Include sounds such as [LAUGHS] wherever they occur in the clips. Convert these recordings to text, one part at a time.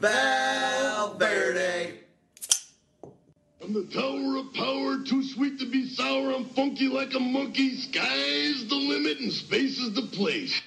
Valverde. I'm the tower of power, too sweet to be sour. I'm funky like a monkey. Sky's the limit and space is the place.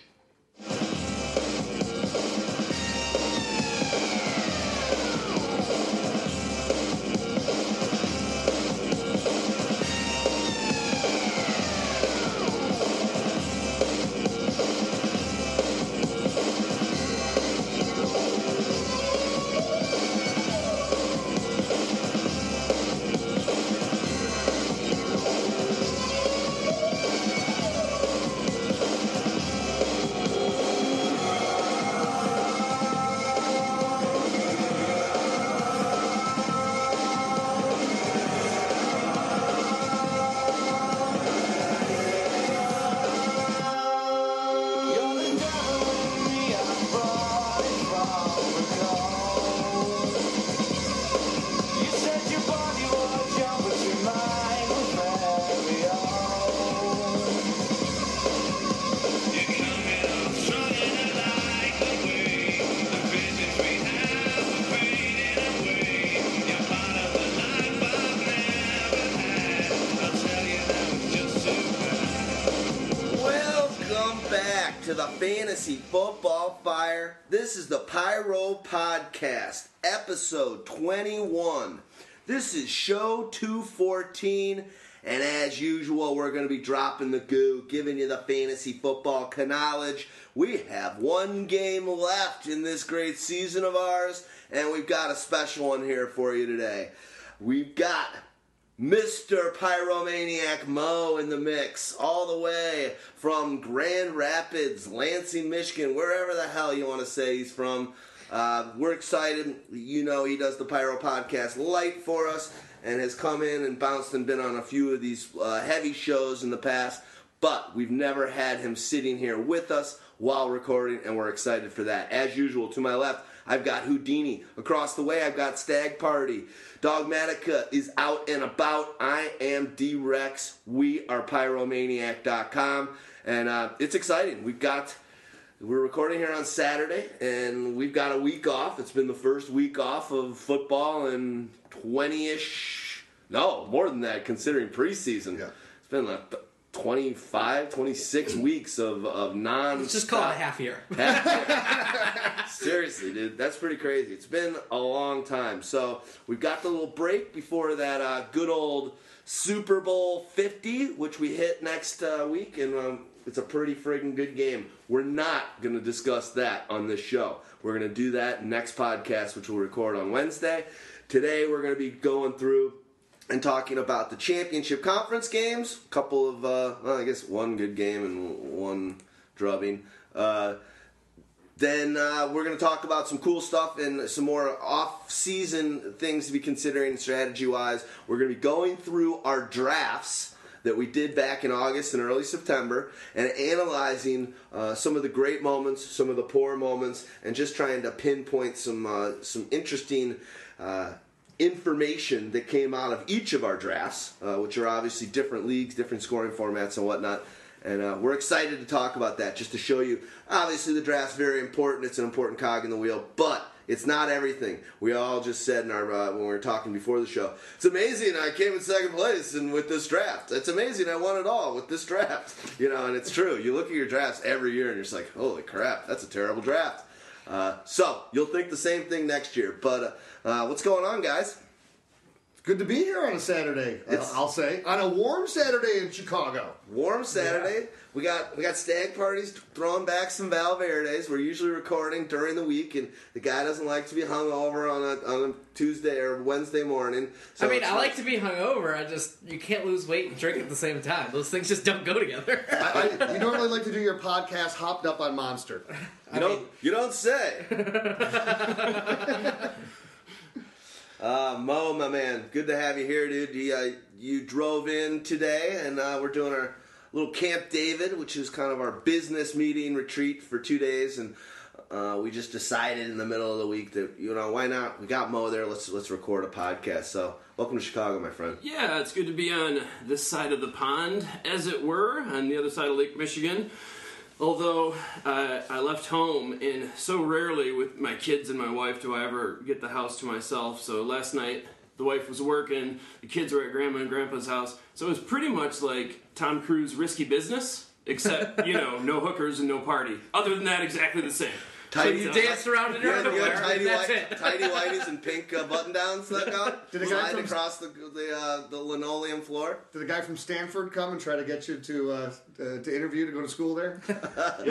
This is show 214, and as usual, we're going to be dropping the goo, giving you the fantasy football knowledge. We have one game left in this great season of ours, and we've got a special one here for you today. We've got Mr. Pyromaniac Mo in the mix, all the way from Grand Rapids, Lansing, Michigan, wherever the hell you want to say he's from. Uh, we're excited. You know, he does the Pyro Podcast light for us and has come in and bounced and been on a few of these uh, heavy shows in the past. But we've never had him sitting here with us while recording, and we're excited for that. As usual, to my left, I've got Houdini. Across the way, I've got Stag Party. Dogmatica is out and about. I am D-Rex. We are Pyromaniac.com. And uh, it's exciting. We've got... We're recording here on Saturday, and we've got a week off. It's been the first week off of football in 20-ish... No, more than that, considering preseason. Yeah. It's been like 25, 26 weeks of, of non Let's just call it a [LAUGHS] half year. Seriously, dude, that's pretty crazy. It's been a long time. So we've got the little break before that uh, good old Super Bowl 50, which we hit next uh, week, and um, it's a pretty friggin' good game. We're not going to discuss that on this show. We're going to do that next podcast, which we'll record on Wednesday. Today, we're going to be going through and talking about the championship conference games. A couple of, uh, well, I guess one good game and one drubbing. Uh, then uh, we're going to talk about some cool stuff and some more off-season things to be considering strategy-wise. We're going to be going through our drafts that we did back in August and early September, and analyzing uh, some of the great moments, some of the poor moments, and just trying to pinpoint some uh, some interesting. Uh, information that came out of each of our drafts, uh, which are obviously different leagues, different scoring formats, and whatnot. And uh, we're excited to talk about that just to show you. Obviously, the draft's very important. It's an important cog in the wheel, but it's not everything. We all just said in our uh, when we were talking before the show. It's amazing I came in second place and with this draft. It's amazing I won it all with this draft. [LAUGHS] You know, and it's true. You look at your drafts every year and you're just like, holy crap, that's a terrible draft. Uh, so you'll think the same thing next year. But uh, uh, what's going on, guys? Good to be here on a Saturday. uh, I'll say on a warm Saturday in Chicago. Warm Saturday. We got we got stag parties throwing back some Valverdes. We're usually recording during the week, and the guy doesn't like to be hung over on a on a Tuesday or Wednesday morning. So I mean, I nice. like to be hungover. I just you can't lose weight and drink at the same time. Those things just don't go together. [LAUGHS] I, I, you normally like to do your podcast hopped up on Monster. [LAUGHS] You don't you don't say. [LAUGHS] Uh, Mo, my man, good to have you here, dude. You, uh, you drove in today, and uh, we're doing our little Camp David, which is kind of our business meeting retreat for two days, and uh, we just decided in the middle of the week that you know why not? We got Mo there. Let's let's record a podcast. So welcome to Chicago, my friend. Yeah, it's good to be on this side of the pond, as it were, on the other side of Lake Michigan. Although uh, I left home, and so rarely with my kids and my wife do I ever get the house to myself. So last night, the wife was working, the kids were at grandma and grandpa's house. So it was pretty much like Tom Cruise risky business, except, [LAUGHS] you know, no hookers and no party. Other than that, exactly the same. Tidy- So, You danced around in You your had, you underwear. had tidy, That's white, it. tidy [LAUGHS] whities and pink uh, button downs that got [LAUGHS] Did a guy slide from- across the the, uh, the linoleum floor. Did a guy from Stanford come and try to get you to uh, uh, to interview to go to school there? Yeah,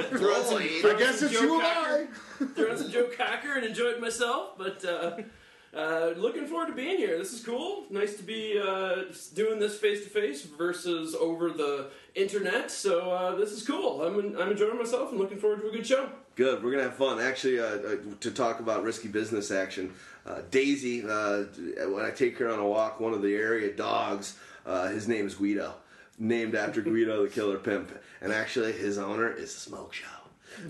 threw on some- I on guess some it's Joe you and Cocker. I. threw on some Joe Cocker and enjoyed myself. But uh, looking forward to being here. This is cool. Nice to be uh, doing this face to face versus over the internet. So uh, this is cool. I'm I'm enjoying myself and looking forward to a good show. Good. We're gonna have fun. Actually, uh, uh, to talk about risky business action, uh, Daisy. Uh, when I take her on a walk, one of the area dogs. Uh, his name is Guido, named after Guido the Killer Pimp, and actually his owner is a smoke show.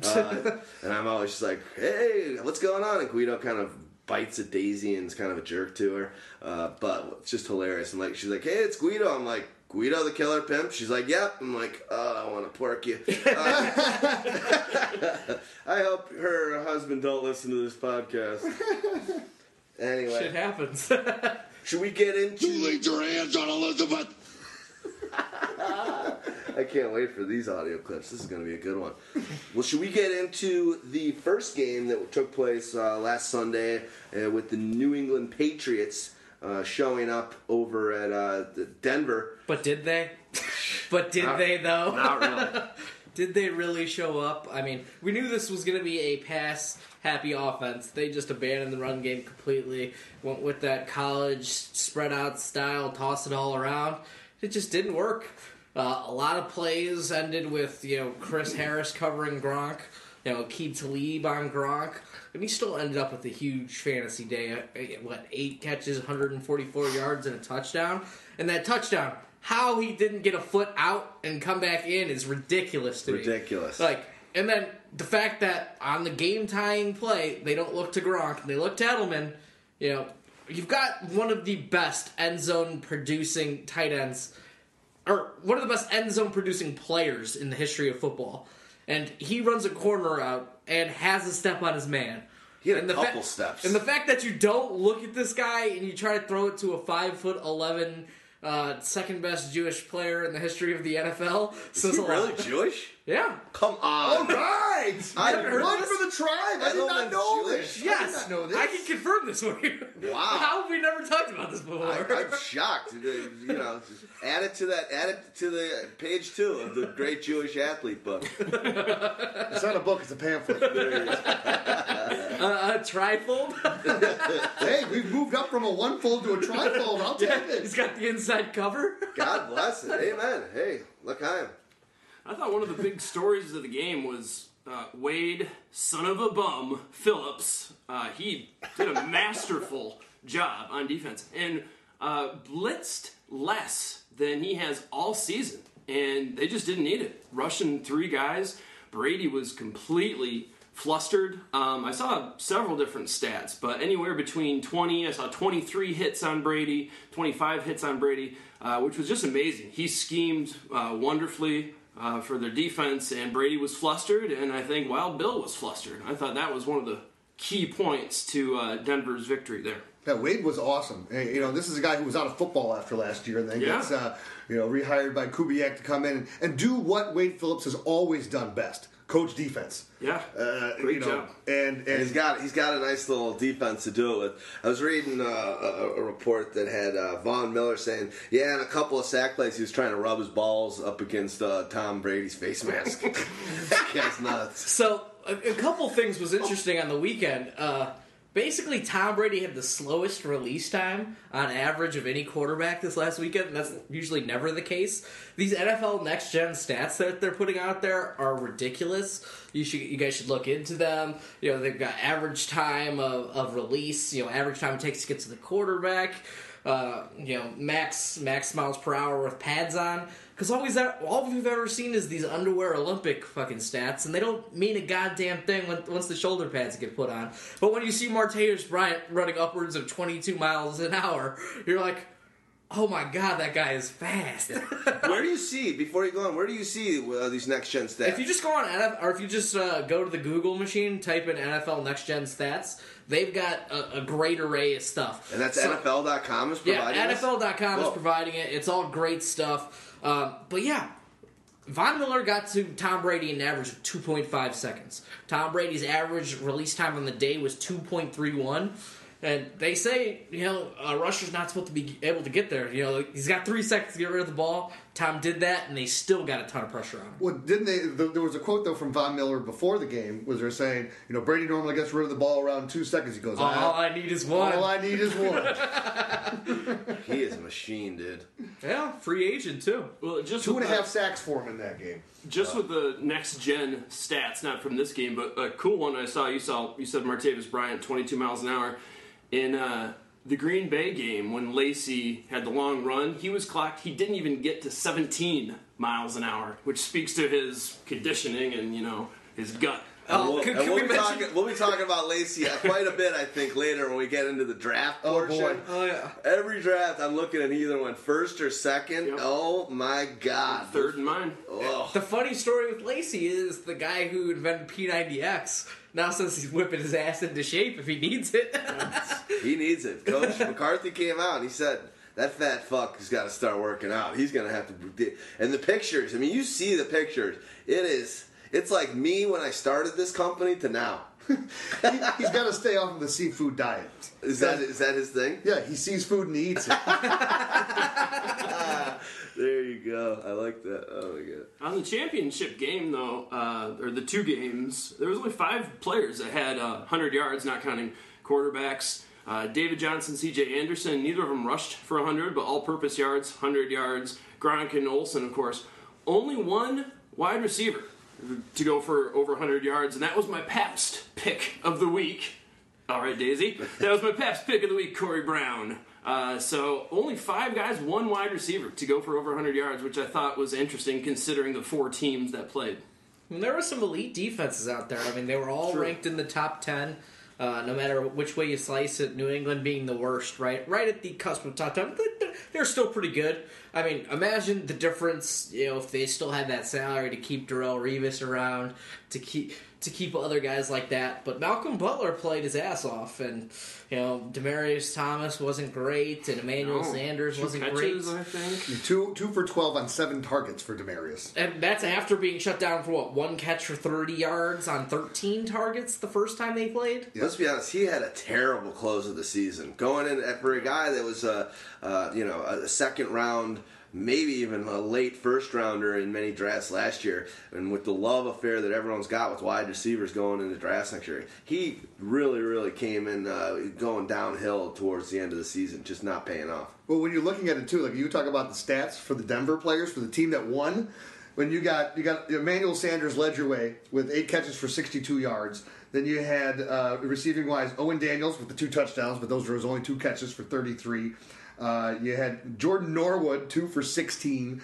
Uh, [LAUGHS] and I'm always just like, "Hey, what's going on?" And Guido kind of bites a Daisy and is kind of a jerk to her, uh, but it's just hilarious. And like, she's like, "Hey, it's Guido." I'm like. Guido the Killer Pimp? She's like, yep. I'm like, oh, I want to pork you. [LAUGHS] I hope her husband don't listen to this podcast. Anyway, shit happens. should we get into? You into? laid your hands on Elizabeth. [LAUGHS] I can't wait for these audio clips. This is going to be a good one. [LAUGHS] Well, should we get into the first game that took place uh, last Sunday uh, with the New England Patriots uh, showing up over at uh, the Denver? but did they? [LAUGHS] But did Not- they though? [LAUGHS] Not really. Did they really show up? I mean, we knew this was going to be a pass happy offense. They just abandoned the run game completely. Went with that college spread out style, toss it all around. It just didn't work. Uh, a lot of plays ended with you know Chris Harris covering Gronk, you know Aqib Talib on Gronk, and he still ended up with a huge fantasy day. Uh, What eight catches, 144 yards, and a touchdown. And that touchdown, how he didn't get a foot out and come back in is ridiculous to me. Ridiculous. Like, and then the fact that on the game tying play they don't look to Gronk, they look to Edelman. You know, you've got one of the best end zone producing tight ends, or one of the best end zone producing players in the history of football, and he runs a corner out and has a step on his man. He had a And the couple fa- steps. And the fact that you don't look at this guy and you try to throw it to a five foot eleven, uh, second best Jewish player in the history of the NFL says Is he really. Jewish? Yeah. Come on. right. [LAUGHS] I haven't heard Run of for the tribe. I did not know Jewish? this. Yes, I did not know this. I can confirm this for you. [LAUGHS] Wow. How have we never talked about this before? I, I'm shocked. You know, add it to that. Add it to the page two of the Great Jewish Athlete book. [LAUGHS] It's not a book. It's a pamphlet. uh, a trifold. hey, we've moved up from a one fold to a trifold. I'll take He's it. He's got the inside cover. God bless it. Amen. Hey, look, I am. I thought one of the big stories of the game was uh, Wade, son of a bum, Phillips. Uh, he did a masterful job on defense and uh, blitzed less than he has all season, and they just didn't need it. Rushing three guys, Brady was completely flustered. Um, I saw several different stats, but anywhere between 20, I saw 23 hits on Brady, 25 hits on Brady, uh, which was just amazing. He schemed uh, wonderfully uh, for their defense, and Brady was flustered, and I think Wild Bill was flustered. I thought that was one of the key points to uh, Denver's victory there. Yeah, Wade was awesome. You know, this is a guy who was out of football after last year, and then Yeah. gets uh, you know rehired by Kubiak to come in and, and do what Wade Phillips has always done best: coach defense. Yeah, Uh, great you know, job. And And and he's got he's got a nice little defense to do it with. I was reading uh, a, a report that had uh, Von Miller saying, yeah, in a couple of sack plays, he was trying to rub his balls up against uh, Tom Brady's face mask. [LAUGHS] that guy's nuts. So a, a couple things was interesting on the weekend. Uh, basically, Tom Brady had the slowest release time on average of any quarterback this last weekend. And that's usually never the case. These NFL next gen stats that they're putting out there are ridiculous. You should, you guys should look into them. You know, they've got average time of, of release. You know, average time it takes to get to the quarterback. Uh, you know, max max miles per hour with pads on. Because all, we've ever- all we've ever seen is these underwear Olympic fucking stats, and they don't mean a goddamn thing when, once the shoulder pads get put on. But when you see Martavis Bryant running upwards of 22 miles an hour, you're like, oh my god, that guy is fast. [LAUGHS] Where do you see before you go on? Where do you see uh, these next gen stats? If you just go on NFL, or if you just uh, go to the Google machine, type in NFL Next Gen Stats, they've got a, a great array of stuff. and that's So- NFL.com is Yeah, providing. this? NFL.com is providing it. It's all great stuff. Um, but yeah, Von Miller got to Tom Brady an average of 2.5 seconds. Tom Brady's average release time on the day was 2.31. And they say, you know, a rusher's not supposed to be able to get there. You know, he's got three seconds to get rid of the ball. Tom did that, and they still got a ton of pressure on him. Well, didn't they? th- There was a quote though from Von Miller before the game, was they're saying, you know, Brady normally gets rid of the ball around two seconds. He goes, All "Ah, I need is one. all I need is one. [LAUGHS] He is a machine, dude. yeah, free agent, too. Well, just Two with and a the- sacks for him in that game. Just with the next gen stats, not from this game, but a cool one I saw. You saw you said Martavis Bryant, 22 miles an hour in uh, the Green Bay game when Lacy had the long run. He was clocked. He didn't even get to 17 miles an hour, which speaks to his conditioning and you know his gut. Oh, we'll, can- and can we'll we be talking, we'll be talking about Lacy uh, quite a bit, I think, later when we get into the draft Oh, portion. boy. Oh, yeah. Every draft, I'm looking at either one, first or second. Yep. Oh my god! Third and mine. Oh. The funny story with Lacy is the guy who invented P90X now since he's whipping his ass into shape if he needs it. [LAUGHS] He needs it. Coach McCarthy came out and he said that fat fuck has got to start working out. He's gonna have to. And the pictures. I mean, you see the pictures. It is. It's like me when I started this company to now. He, he's got to stay off of the seafood diet. Is that is that his thing? Yeah, he sees food and he eats it. [LAUGHS] There you go. I like that. Oh my god. On the championship game, though, uh, or the two games, there was only five players that had uh, 100 yards, not counting quarterbacks. Uh, David Johnson, C.J. Anderson, neither of them rushed for 100, but all-purpose yards, 100 yards. Gronk and Olsen, of course. Only one wide receiver to go for over 100 yards, and that was my Pabst pick of the week. All right, Daisy. That was my Pabst pick of the week, Corey Brown. Uh, so only five guys, one wide receiver to go for over 100 yards, which I thought was interesting considering the four teams that played. And there were some elite defenses out there. I mean, they were all ranked in the top ten. Uh, no matter which way you slice it, New England being the worst, right, right at the cusp of top ten, but they're- they're still pretty good. I mean, imagine the difference, you know, if they still had that salary to keep Darrelle Revis around, to keep to keep other guys like that. But Malcolm Butler played his ass off, and you know, Demaryius Thomas wasn't great, and Emmanuel No, Sanders two wasn't catches, great. I think. two two for twelve on seven targets for Demaryius. And that's after being shut down for what one catch for thirty yards on thirteen targets the first time they played. Let's be honest. He had a terrible close of the season. Going in for a guy that was a, uh, you know, a second round, maybe even a late first rounder in many drafts last year, and with the love affair that everyone's got with wide receivers going into drafts next year, he really, really came in uh, going downhill towards the end of the season, just not paying off. Well, when you're looking at it too, like you talk about the stats for the Denver players for the team that won. When you got you got Emmanuel Sanders led your way with eight catches for 62 yards. Then you had uh, receiving wise Owen Daniels with the two touchdowns, but those were his only two catches for 33. Uh, you had Jordan Norwood two for 16.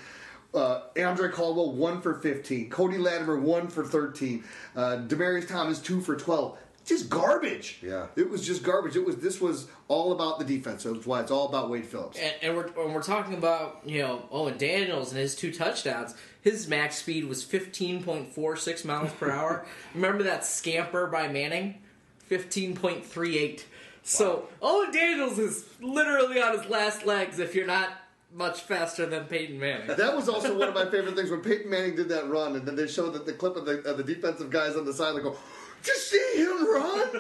Uh, Andre Caldwell one for 15. Cody Latimer one for 13. Uh, Demaryius Thomas two for 12. Just garbage. Yeah. It was just garbage. It was this was all about the defense. That's why it's all about Wade Phillips. And, and we're and we're talking about you know Owen Daniels and his two touchdowns. His max speed was fifteen point four six miles per hour. [LAUGHS] Remember that scamper by Manning, fifteen point three eight. So Owen Daniels is literally on his last legs. If you're not much faster than Peyton Manning. That was also one of my favorite things when Peyton Manning did that run, and then they showed that the clip of the, of the defensive guys on the side, like, go, "Did you see him run?"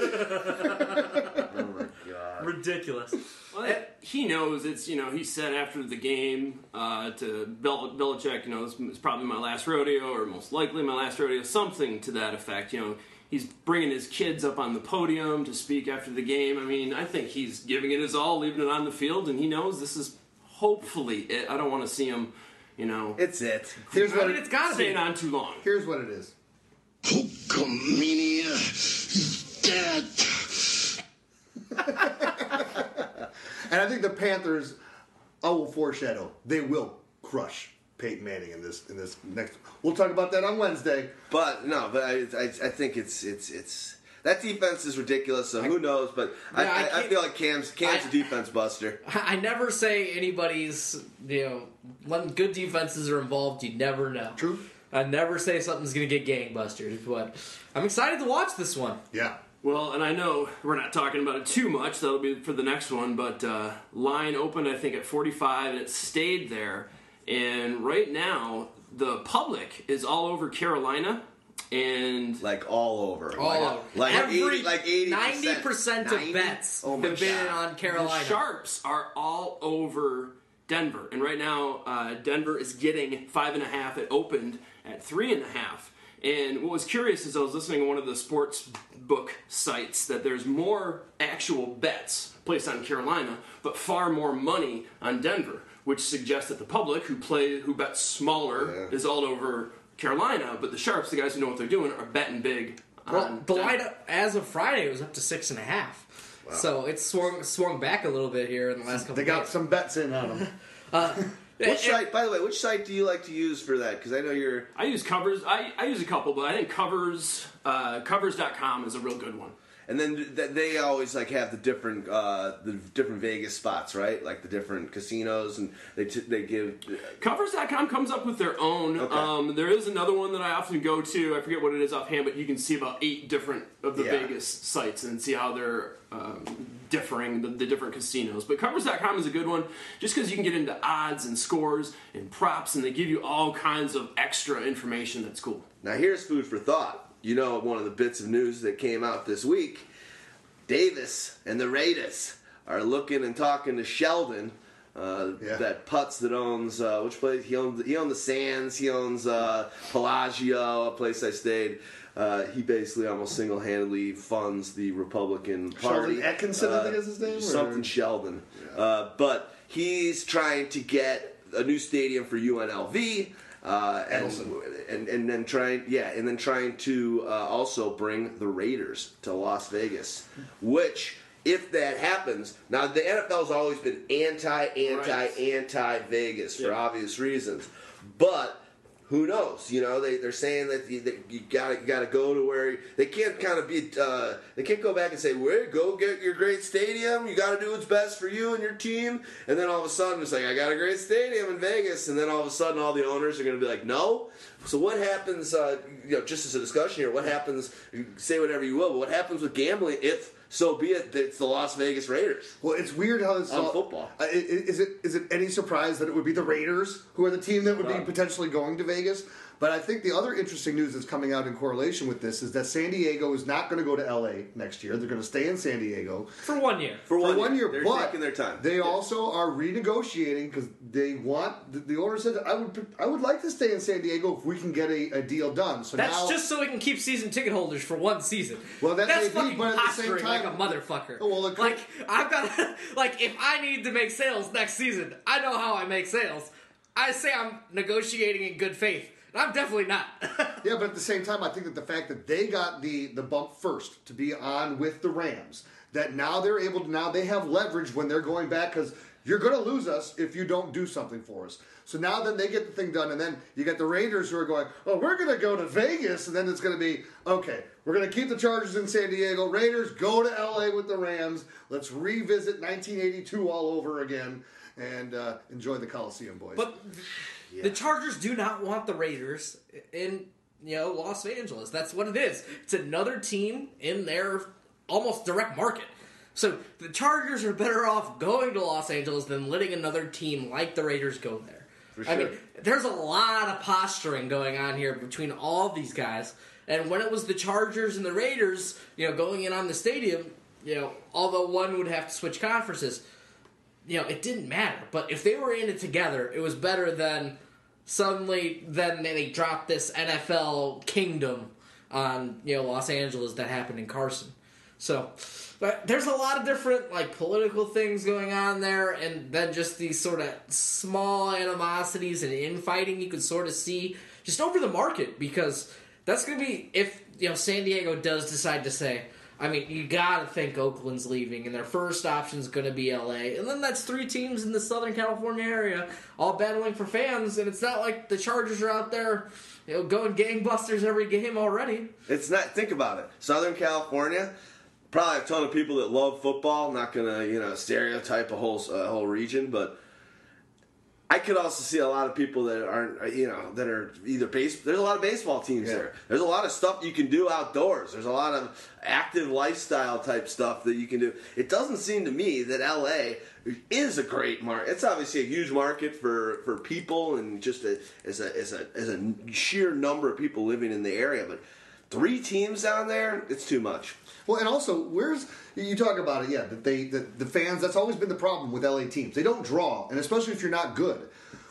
[LAUGHS] Oh my god. Ridiculous. Well, he knows it's you know he said after the game uh, to Bel- Belichick you know it's, is probably my last rodeo or most likely my last rodeo something to that effect you know he's bringing his kids up on the podium to speak after the game I mean I think he's giving it his all leaving it on the field and he knows this is hopefully it I don't want to see him you know It's it. Here's I what mean, it, it's gotta be. on too long here's what it is. Hulkamania is dead. [LAUGHS] And I think the Panthers, I will foreshadow, they will crush Peyton Manning in this in this next. We'll talk about that on Wednesday. But no, but I, I, I think it's it's it's that defense is ridiculous. So who knows? But I, Yeah, I I, I, feel like Cam's Cam's I- a defense buster. I never say anybody's, you know, when good defenses are involved, you never know. True. I never say something's going to get gangbusters, but I'm excited to watch this one. Yeah. Well, and I know we're not talking about it too much. That'll be for the next one. But uh, line opened, I think, at 45, and it stayed there. And right now, the public is all over Carolina, and Like all over. All like, over. like Every, 80, like 80 90% of bets Oh have been God. on Carolina. the Sharps are all over Denver. And right now, uh, Denver is getting five and a half. It opened at three and a half. And what was curious is I was listening to one of the sports book sites that there's more actual bets placed on Carolina, but far more money on Denver, which suggests that the public who play who bets smaller Yeah. is all over Carolina, but the Sharps, the guys who know what they're doing, are betting big. Well, the Denver. line up as of Friday was up to six and a half. wow. So it's swung swung back a little bit here in the last couple. They got days. some bets in on them. [LAUGHS] Which And- site, by the way, which site do you like to use for that? Because I know you're. I use covers. I, I use a couple, but I think covers uh, covers.com is a real good one. And then th- they always like have the different uh, the different Vegas spots, right? Like the different casinos, and they t- they give. Covers.com comes up with their own. Okay. Um, there is another one that I often go to. I forget what it is offhand, but you can see about eight different of the Yeah. Vegas sites and see how they're um, differing, the, the different casinos. But Covers.com is a good one just because you can get into odds and scores and props, and they give you all kinds of extra information that's cool. Now here's food for thought. You know, one of the bits of news that came out this week, Davis and the Raiders are looking and talking to Sheldon. Uh, Yeah. That Putz that owns uh, which place he owns he owned the Sands he owns uh, Pelagio a place I stayed. Uh, he basically almost single handedly funds the Republican Party. Sheldon Atkinson, I think is his name, or- something Sheldon. Uh, but he's trying to get a new stadium for UNLV uh, and, and and then trying yeah and then trying to uh, also bring the Raiders to Las Vegas which if that happens now the NFL's always been anti anti Right. anti Vegas for Yeah. obvious reasons but who knows? You know, they they're saying that you, that you gotta you gotta go to where they can't kind of be uh, they can't go back and say, "Where go get your great stadium? You got to do what's best for you and your team." And then all of a sudden, it's like, "I got a great stadium in Vegas," and then all of a sudden, all the owners are to be like, "No." So what happens? Uh, you know, just as a discussion here, what happens? Say whatever you will, but what happens with gambling if so be it it's the Las Vegas Raiders? Well, it's weird how this On all- football. Uh, Is it is it any surprise that it would be the Raiders who are the team that would be potentially going to Vegas? But I think the other interesting news that's coming out in correlation with this is that San Diego is not going to go to LA next year. They're going to stay in San Diego for one year. For for one year. they're but taking their time. They also are renegotiating because they want the, the owner said I would I would like to stay in San Diego if we can get a, a deal done. So That's now, just so we can keep season ticket holders for one season. Well, that that's may be, fucking but at the same posturing like a motherfucker. Oh, well, it like I've got [LAUGHS] like if I need to make sales next season, I know how I make sales. I say I'm negotiating in good faith. I'm definitely not. [LAUGHS] Yeah, but at the same time, I think that the fact that they got the the bump first to be on with the Rams, that now they're able to now they have leverage when they're going back because you're going to lose us if you don't do something for us. So now then they get the thing done, and then you get the Raiders who are going, oh, we're going to go to Vegas, and then it's going to be okay. We're going to keep the Chargers in San Diego. Raiders go to LA with the Rams. Let's revisit 1982 all over again and uh, enjoy the Coliseum, boys. but the Chargers do not want the Raiders in you know Los Angeles. That's what it is. It's another team in their almost direct market. So the Chargers are better off going to Los Angeles than letting another team like the Raiders go there. For I mean, there's a lot of posturing going on here between all these guys. And when it was the Chargers and the Raiders, you know, going in on the stadium, you know, although one would have to switch conferences, you know, it didn't matter. But if they were in it together, it was better than suddenly then they dropped this NFL kingdom on you know Los Angeles that happened in Carson. So but there's a lot of different like political things going on there, and then just these sort of small animosities and infighting you could sort of see just over the market because that's going to be if you know San Diego does decide to say, I mean, you gotta think Oakland's leaving, and their first option is going to be LA, and then that's three teams in the Southern California area all battling for fans, and it's not like the Chargers are out there, you know, going gangbusters every game already. It's not. Think about it. Southern California, probably a ton of people that love football. Not gonna you know stereotype a whole a whole region, but I could also see a lot of people that aren't uh, you know that are either base. There's a lot of baseball teams Yeah. there. There's a lot of stuff you can do outdoors. There's a lot of active lifestyle type stuff that you can do. It doesn't seem to me that LA is a great market. It's obviously a huge market for, for people and just a, as a as a as a sheer number of people living in the area, but. Three teams down there, it's too much. Well, and also, where's you talk about it? Yeah, that they the, the fans. That's always been the problem with LA teams. They don't draw, and especially if you're not good.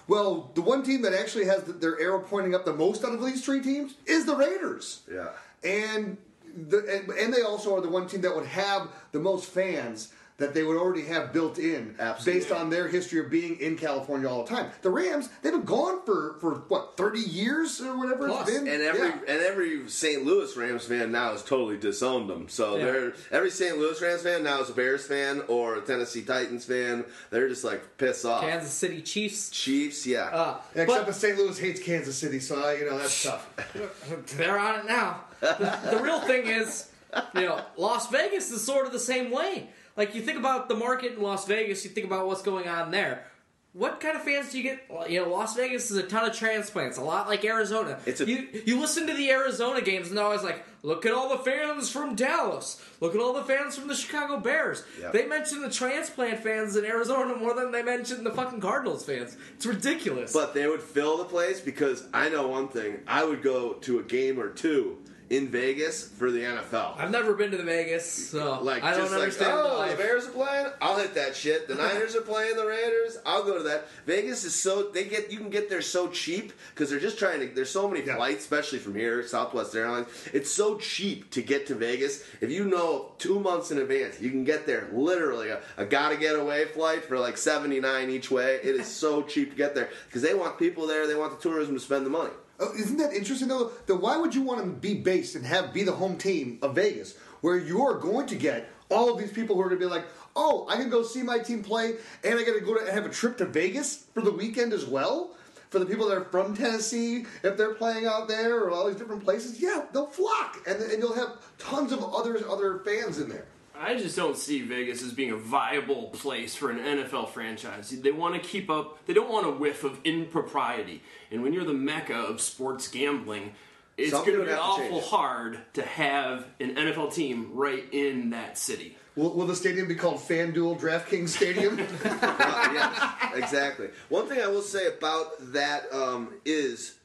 Well, the one team that actually has the, their arrow pointing up the most out of these three teams is the Raiders. Yeah. and the and, and they also are the one team that would have the most fans that they would already have built in Absolutely. based on their history of being in California all the time. The Rams, they've been gone for for what thirty years or whatever Plus, it's been, And every Yeah. and every St. Louis Rams fan now has totally disowned them. So Yeah. they're every St. Louis Rams fan now is a Bears fan or a Tennessee Titans fan. They're just like piss off. Kansas City Chiefs. Chiefs, yeah. Uh, Except but- that St. Louis hates Kansas City, so I, you know that's tough. [LAUGHS] They're on it now. The, the real thing is, you know, Las Vegas is sort of the same way. Like you think about the market in Las Vegas, you think about what's going on there. What kind of fans do you get? Well, You know, Las Vegas is a ton of transplants, a lot like Arizona. It's a- you you listen to the Arizona games, and they're always like, "Look at all the fans from Dallas. Look at all the fans from the Chicago Bears." Yep. They mention the transplant fans in Arizona more than they mention the fucking Cardinals fans. It's ridiculous. But they would fill the place because I know one thing. I would go to a game or two in Vegas for the NFL. I've never been to the Vegas, so Like I don't understand like, the oh, the life. Bears are playing. I'll hit that shit. The [LAUGHS] Niners are playing the Raiders. I'll go to that. Vegas is so they get you can get there so cheap because they're just trying to. There's so many Yeah. flights, especially from here, Southwest Airlines. It's so cheap to get to Vegas. If you know two months in advance, you can get there literally a, a gotta get away flight for like seventy nine each way. It is so [LAUGHS] cheap to get there because they want people there. They want the tourism to spend the money. Oh, isn't that interesting though? Then why would you want to be based and have be the home team of Vegas, where you're going to get all of these people who are going to be like, oh, I can go see my team play, and I got to go to have a trip to Vegas for the weekend as well. For the people that are from Tennessee, if they're playing out there or all these different places, yeah, they'll flock, and, and you'll have tons of others, other fans in there. I just don't see Vegas as being a viable place for an NFL franchise. They want to keep up, they don't want a whiff of impropriety. And when you're the mecca of sports gambling, it's going to be to awful hard to have an NFL team right in that city. Will, will the stadium be called FanDuel DraftKings Stadium? [LAUGHS] [LAUGHS] Uh, yeah, exactly. One thing I will say about that um, is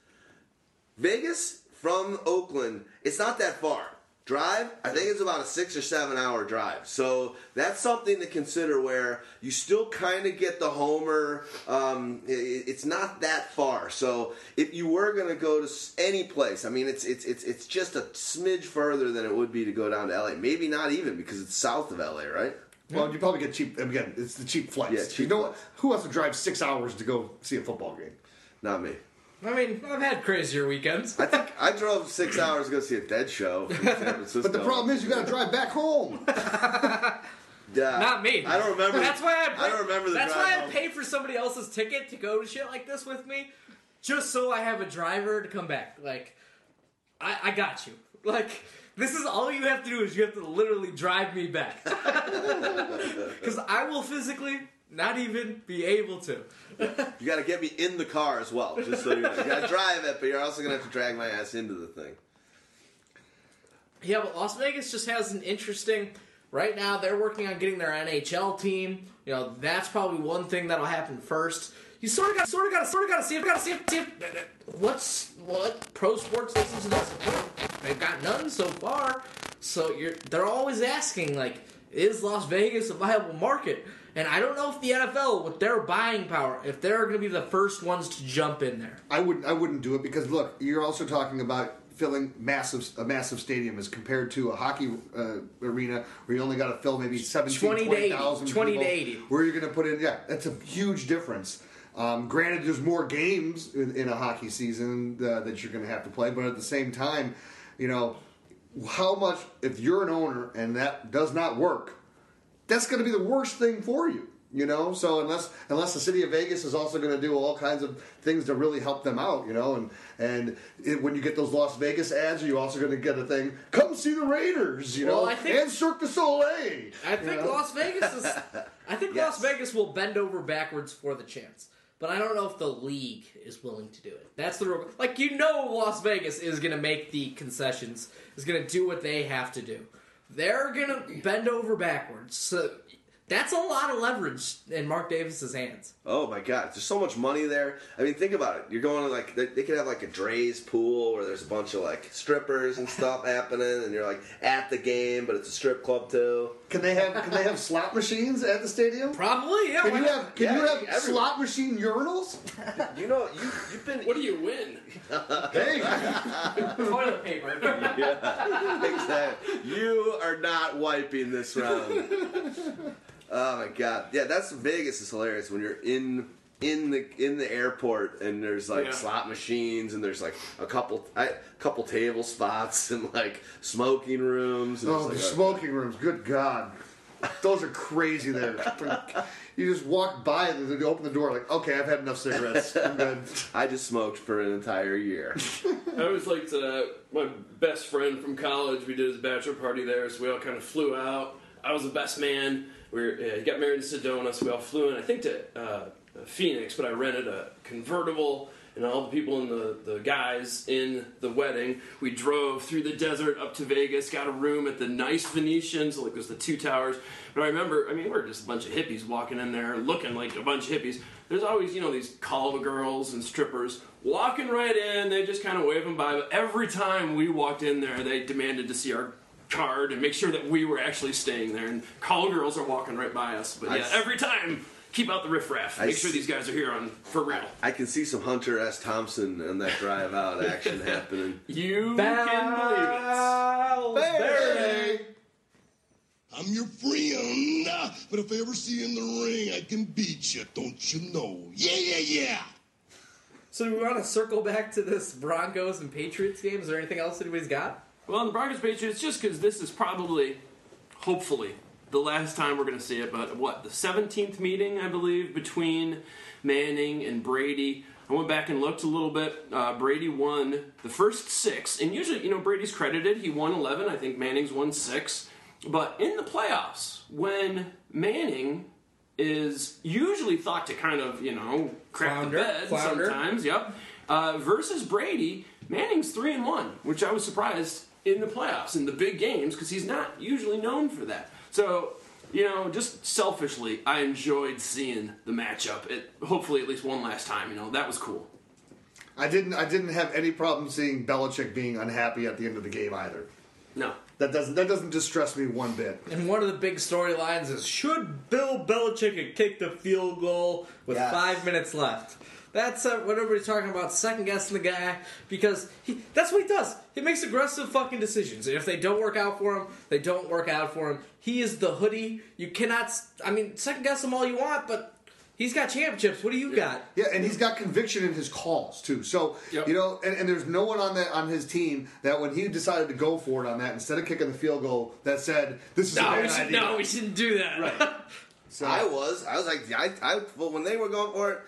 Vegas from Oakland. It's not that far. Drive, I think it's about a six or seven hour drive. So that's something to consider where you still kind of get the homer. Um, i- i- it's not that far. So if you were going to go to any place, I mean, it's, it's, it's, it's just a smidge further than it would be to go down to LA. Maybe not even because it's south of LA, right? well, you probably get cheap. Again, it's the cheap flights. Yeah, cheap you know flights. Who wants to drive six hours to go see a football game? Not me. I mean, I've had crazier weekends. I think I drove six hours to go see a Dead show from San [LAUGHS] Francisco. But the problem is, you got to drive back home. [LAUGHS] Yeah. Not me. I don't remember. That's why I. I don't remember the That's drive why I pay for somebody else's ticket to go to shit like this with me, just so I have a driver to come back. Like, I, I got you. Like, this is all you have to do is you have to literally drive me back, [LAUGHS] because I will physically not even be able to. You got to get me in the car as well, just so you know. You got to drive it, but you're also gonna have to drag my ass into the thing. Yeah, but Las Vegas just has an interesting. Right now, they're working on getting their NHL team. You know, that's probably one thing that'll happen first. You sort of got, sort of got, to sort of got to see if, got to see if, see if, what's what pro sports license does. They've got none so far. So you're, they're always asking like, is Las Vegas a viable market? And I don't know if the NFL, with their buying power, if they're going to be the first ones to jump in there. I wouldn't. I wouldn't do it because look, you're also talking about filling massive a massive stadium as compared to a hockey uh, arena where you only got to fill maybe 17, 20 to 80, 20,000 20 to 80. Where you're going to put in? Yeah, that's a huge difference. Um, granted, there's more games in, in a hockey season uh, that you're going to have to play, but at the same time, you know. how much if you're an owner and that does not work, that's going to be the worst thing for you. You know, so unless unless the city of Vegas is also going to do all kinds of things to really help them out, you know, and and it, when you get those Las Vegas ads, are you also going to get a thing? Come see the Raiders, you Well, know, I think- and Cirque du Soleil. I think know? Las Vegas is. I think Yes. Las Vegas will bend over backwards for the chance, but I don't know if the league is willing to do it. That's the real, like you know Las Vegas is going to make the concessions, is going to do what they have to do. They're to bend over backwards. So that's a lot of leverage in Mark Davis's hands. Oh my god, there's so much money there. I mean, think about it. You're going to like they, they could have like a Drai's pool where there's a bunch of like strippers and stuff [LAUGHS] happening, and you're like at the game, but it's a strip club too. Can they have can they have slot machines at the stadium? Probably, yeah. Can you have can Yeah, you have everywhere. slot machine urinals? You know, you you've been What do you win? [LAUGHS] Hey, toilet paper? [LAUGHS] exactly. You are not wiping this round. [LAUGHS] Oh my god, yeah, that's Vegas is hilarious when you're in in the in the airport and there's like Yeah. slot machines and there's like a couple a couple table spots [LAUGHS] and like smoking rooms. And oh, the it's like, smoking rooms. Good God, those are crazy. There, [LAUGHS] you just walk by and they open the door like, okay, I've had enough cigarettes. I'm good. [LAUGHS] I just smoked for an entire year. I always liked uh, my best friend from college. We did his bachelor party there, so we all kind of flew out. I was the best man. We were, uh, he got married in Sedona, so we all flew in. I think to uh, Phoenix, but I rented a convertible. And all the people and the, the guys in the wedding, we drove through the desert up to Vegas, got a room at the nice Venetian, so like there's the two towers. But I remember, I mean, we're just a bunch of hippies walking in there, looking like a bunch of hippies. There's always, you know, these call girls and strippers walking right in. They just kind of wave them by. But every time we walked in there, they demanded to see our card and make sure that we were actually staying there. And call girls are walking right by us. But yeah, every time, keep out the riffraff. I Make sure s- these guys are here on for real. I can see some Hunter S. Thompson and that drive out action [LAUGHS] happening. You can believe it. Hey. I'm your friend, but if I ever see you in the ring, I can beat you, don't you know? Yeah, yeah, yeah. So do we want to circle back to this Broncos and Patriots game? Is there anything else anybody's got? Well, in the Broncos Patriots, just because this is probably, hopefully, the last time we're going to see it, but what, the 17th meeting, I believe, between Manning and Brady. I went back and looked a little bit. Uh, Brady won the first six, and usually, you know, Brady's credited. He won 11. I think Manning's won six. But in the playoffs, when Manning is usually thought to kind of, you know, crap Flounder, the bed flounder. sometimes, yep. Uh, versus Brady, Manning's three and one, which I was surprised in the playoffs in the big games because he's not usually known for that. So, you know, just selfishly, I enjoyed seeing the matchup. It hopefully at least one last time. You know, that was cool. I didn't. I didn't have any problem seeing Belichick being unhappy at the end of the game either. No, That doesn't. That doesn't distress me one bit. And one of the big storylines is should Bill Belichick have kicked the field goal with Yes. five minutes left? That's uh, what everybody's talking about, second guessing the guy because he, that's what he does. He makes aggressive fucking decisions, and if they don't work out for him, they don't work out for him. He is the hoodie. You cannot. I mean, second guess him all you want, but he's got championships. What do you got? Yeah, and he's got conviction in his calls too. So Yep. you know, and, and there's no one on that on his team that when he decided to go for it on that instead of kicking the field goal, that said this is a No, bad we should, idea. no, we shouldn't do that. Right. [LAUGHS] So I was. I was like, I, I, well, when they were going for it,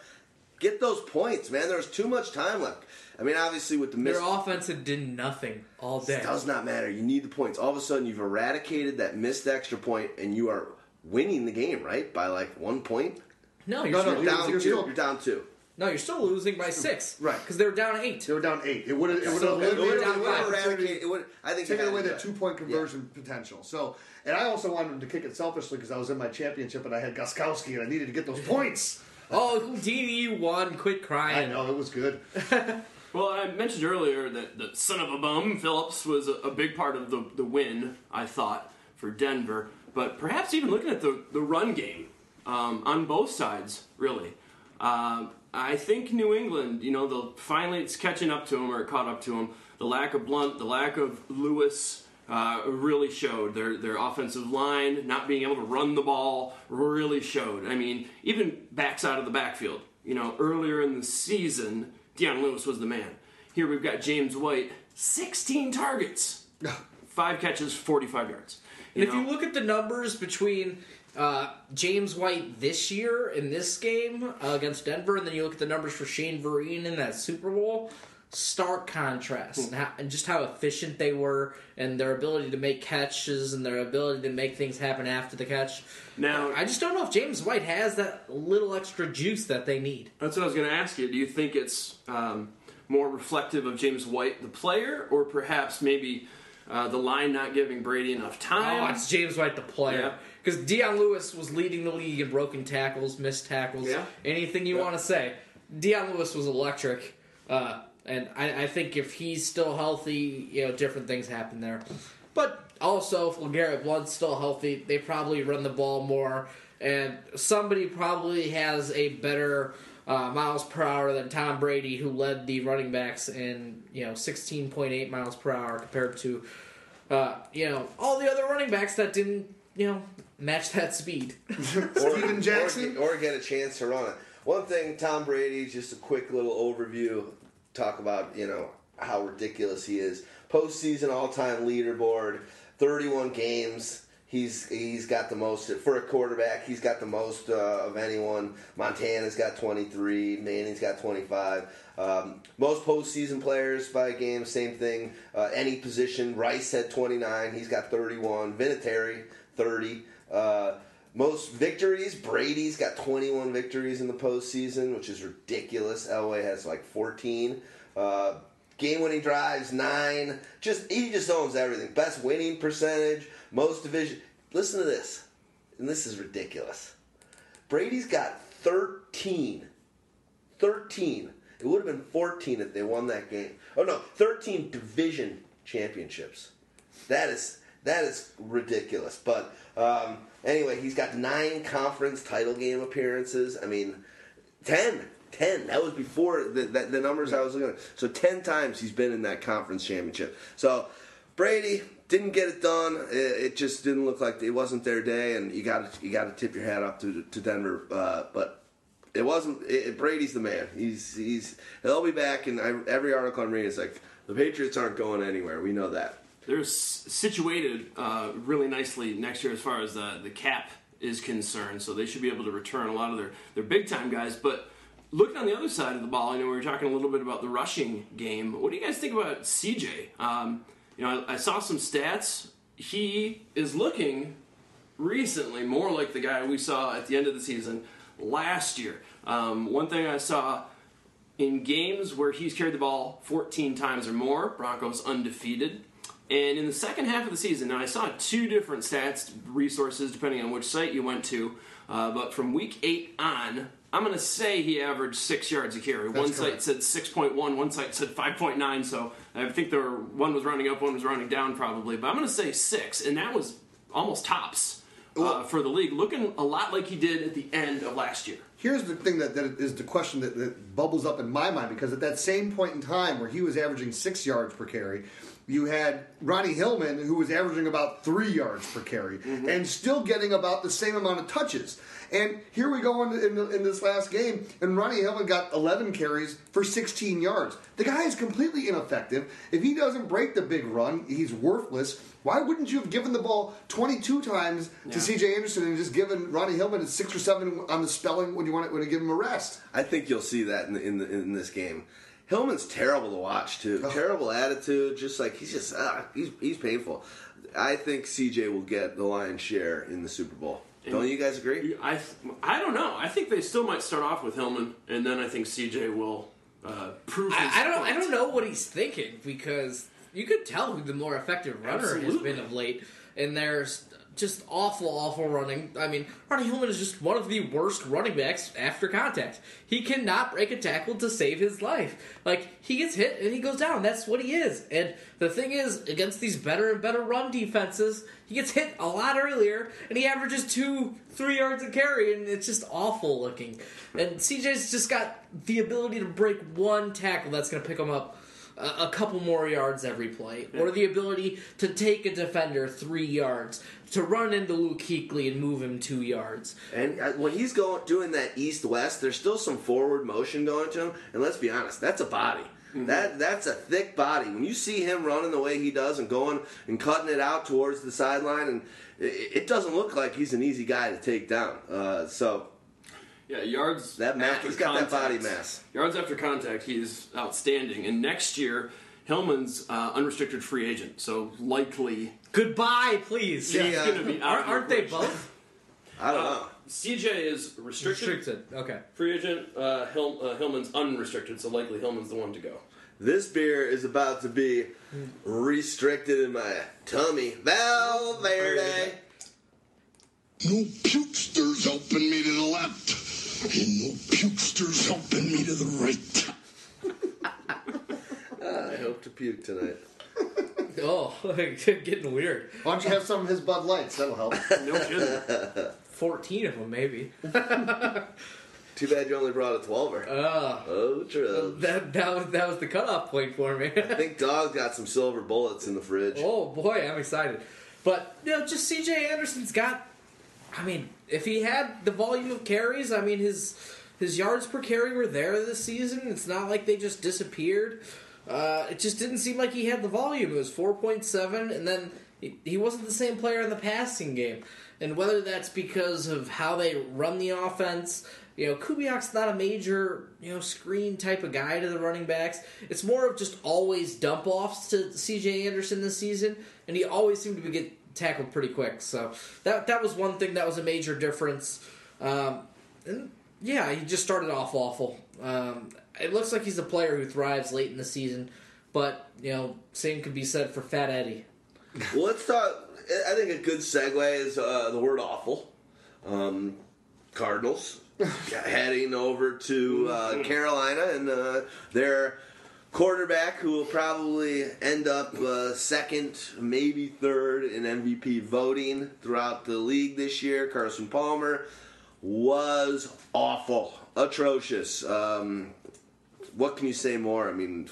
get those points, man. There's too much time left. I mean, obviously with the miss, Their offense had did nothing all day. it does not matter. You need the points. All of a sudden, you've eradicated that missed extra point, and you are winning the game, right? By like one point. No, you're No, still, no, You're you're- down you're 2 still- you're down two. no, you're still losing by six. Right. because they were down eight. they were down eight. It would have. It would So have they were eliminated down five. It would. I think taking away to that two point conversion potential. So, and I also wanted him to kick it selfishly because I was in my championship and I had Gostkowski and I needed to get those [LAUGHS] points. [LAUGHS] Oh, Houdini, you won. Quit crying. I crying. know it was good. [LAUGHS] Well, I mentioned earlier that the son of a bum, Phillips, was a, a big part of the, the win, I thought, for Denver. But perhaps even looking at the, the run game um, on both sides, really. Um, I think New England, you know, they'll finally it's catching up to them or it caught up to them. The lack of Blount, the lack of Lewis uh, really showed. Their their offensive line not being able to run the ball really showed. I mean, even backs out of the backfield. You know, earlier in the season, Dion Lewis was the man. Here we've got James White, 16 targets, [LAUGHS] five catches, 45 yards. And if you look at the numbers between uh, James White this year in this game uh, against Denver, and then you look at the numbers for Shane Vereen in that Super Bowl, stark contrast and, how, and just how efficient they were and their ability to make catches and their ability to make things happen after the catch. Now- I just don't know if James White has that little extra juice that they need. That's what I was going to ask you. Do you think it's um, more reflective of James White, the player, or perhaps maybe uh, the line not giving Brady enough Oh, time? it's James White, the player. Because Dion Lewis was leading the league in broken tackles, missed tackles, Yeah. anything you Yeah. want to say. Dion Lewis was electric. Uh, and I, I think if he's still healthy, you know, different things happen there. But also, if LeGarrette Blount's still healthy, they probably run the ball more. And somebody probably has a better uh, miles per hour than Tom Brady, who led the running backs in, you know, 16.8 miles per hour compared to uh, you know, all the other running backs that didn't, you know, match that speed. [LAUGHS] Steven Jackson? or, or get a chance to run it. One thing, Tom Brady, just a quick little overview. Talk about you know how ridiculous he is. Postseason all-time leaderboard, 31 games. He's he's got the most for a quarterback. He's got the most uh, of anyone. Montana's got 23. Manning's got 25. Um, most postseason players by game, same thing. Uh, any position. Rice had 29. He's got 31. Vinatieri 30. Uh, most victories, Brady's got 21 victories in the postseason, which is ridiculous. Elway has like 14. Uh, game-winning drives, nine. Just he just owns everything. Best winning percentage, most division. Listen to this, and this is ridiculous. Brady's got 13. 13. It would have been 14 if they won that game. Oh no, 13 division championships. That is that is ridiculous. But um, anyway, he's got nine conference title game appearances. I mean, 10. 10. That was before the, the, the numbers I was looking at. So 10 times he's been in that conference championship. So Brady didn't get it done. It, it just didn't look like it wasn't their day, and you got to you got to tip your hat up to to Denver. Uh, but it wasn't. It, Brady's the man. He's he's he'll be back. And I, every article I'm reading is like the Patriots aren't going anywhere. We know that. They're situated uh, really nicely next year as far as the, the cap is concerned, so they should be able to return a lot of their, their big time guys. But looking on the other side of the ball, you know, we were talking a little bit about the rushing game. What do you guys think about CJ? Um, you know, I, I saw some stats. He is looking recently more like the guy we saw at the end of the season last year. Um, one thing I saw in games where he's carried the ball 14 times or more, Broncos undefeated. And in the second half of the season, now I saw two different stats resources depending on which site you went to, uh, but from week eight on, I'm going to say he averaged six yards a carry. one correct. site said 6.1, one site said 5.9, so I think there were, one was rounding up, one was rounding down probably, but I'm going to say six, and that was almost tops uh, for the league, looking a lot like he did at the end of last year. Here's the thing that, that is the question that, that bubbles up in my mind because at that same point in time where he was averaging six yards per carry, you had Ronnie Hillman who was averaging about three yards per carry mm-hmm. and still getting about the same amount of touches. And here we go in, in, in this last game, and Ronnie Hillman got 11 carries for 16 yards. The guy is completely ineffective. If he doesn't break the big run, he's worthless. Why wouldn't you have given the ball 22 times to Yeah. C.J. Anderson and just given Ronnie Hillman six or seven on the spelling when you want to, when you give him a rest? I think you'll see that in the, in, the, in this game. Hillman's terrible to watch too. Terrible attitude. Just like he's just ah, he's he's painful. I think CJ will get the lion's share in the Super Bowl. Don't you guys agree? I I don't know. I think they still might start off with Hillman, and then I think CJ will uh, prove. His I, I don't. I don't know what he's thinking because you could tell who the more effective runner has been of late, and there's just awful, awful running. I mean, Ronnie Hillman is just one of the worst running backs after contact. He cannot break a tackle to save his life. Like he gets hit and he goes down. That's what he is. And the thing is, against these better and better run defenses, he gets hit a lot earlier, and he averages two, three yards a carry, and it's just awful looking. And CJ's just got the ability to break one tackle that's going to pick him up a, a couple more yards every play, or the ability to take a defender three yards, to run into Luke Kuechly and move him two yards. And uh, when he's going doing that east west, there's still some forward motion going to him. And let's be honest, that's a body. That that's a thick body. When you see him running the way he does and going and cutting it out towards the sideline, and it, it doesn't look like he's an easy guy to take down. Uh, so Yeah, yards. that mass, after he's got that body mass. Yards after contact, he's outstanding. And next year, Hillman's uh, unrestricted free agent, so likely Goodbye, please. he's going to be out. Aren't, they both I don't Uh, know. CJ is restricted, restricted? Okay. free agent. Uh, Hill, uh, Hillman's unrestricted, so likely Hillman's the one to go. This beer is about to be restricted in my tummy. Valverde. No pukesters helping me to the left, and no pukesters helping me to the right. I hope to puke tonight. Oh, [LAUGHS] getting weird. Why don't you have some of his Bud Lights? That'll help. No kidding. Fourteen of them, maybe. [LAUGHS] Too bad you only brought a twelver. Uh, oh, true. that that was that was the cutoff point for me. I think Dog's got some silver bullets in the fridge. oh boy, I'm excited. But you know, just C.J. Anderson's got. I mean, if he had the volume of carries, I mean his his yards per carry were there this season. It's not like they just disappeared. Uh, it just didn't seem like he had the volume. It was 4.7, and then he, he wasn't the same player in the passing game. And whether that's because of how they run the offense, you know, Kubiak's not a major, you know, screen type of guy to the running backs. It's more of just always dump offs to C.J. Anderson this season, and he always seemed to be get tackled pretty quick. So that that was one thing that was a major difference. Um, and yeah, he just started off awful. Um, it looks like he's a player who thrives late in the season, but you know, same could be said for Fat Eddie. [LAUGHS] Well, let's talk. I think a good segue is uh, the word awful. Um, Cardinals [LAUGHS] heading over to uh, Carolina and uh, their quarterback, who will probably end up uh, second, maybe third in MVP voting throughout the league this year, Carson Palmer, was awful, atrocious. Um, what can you say more? I mean,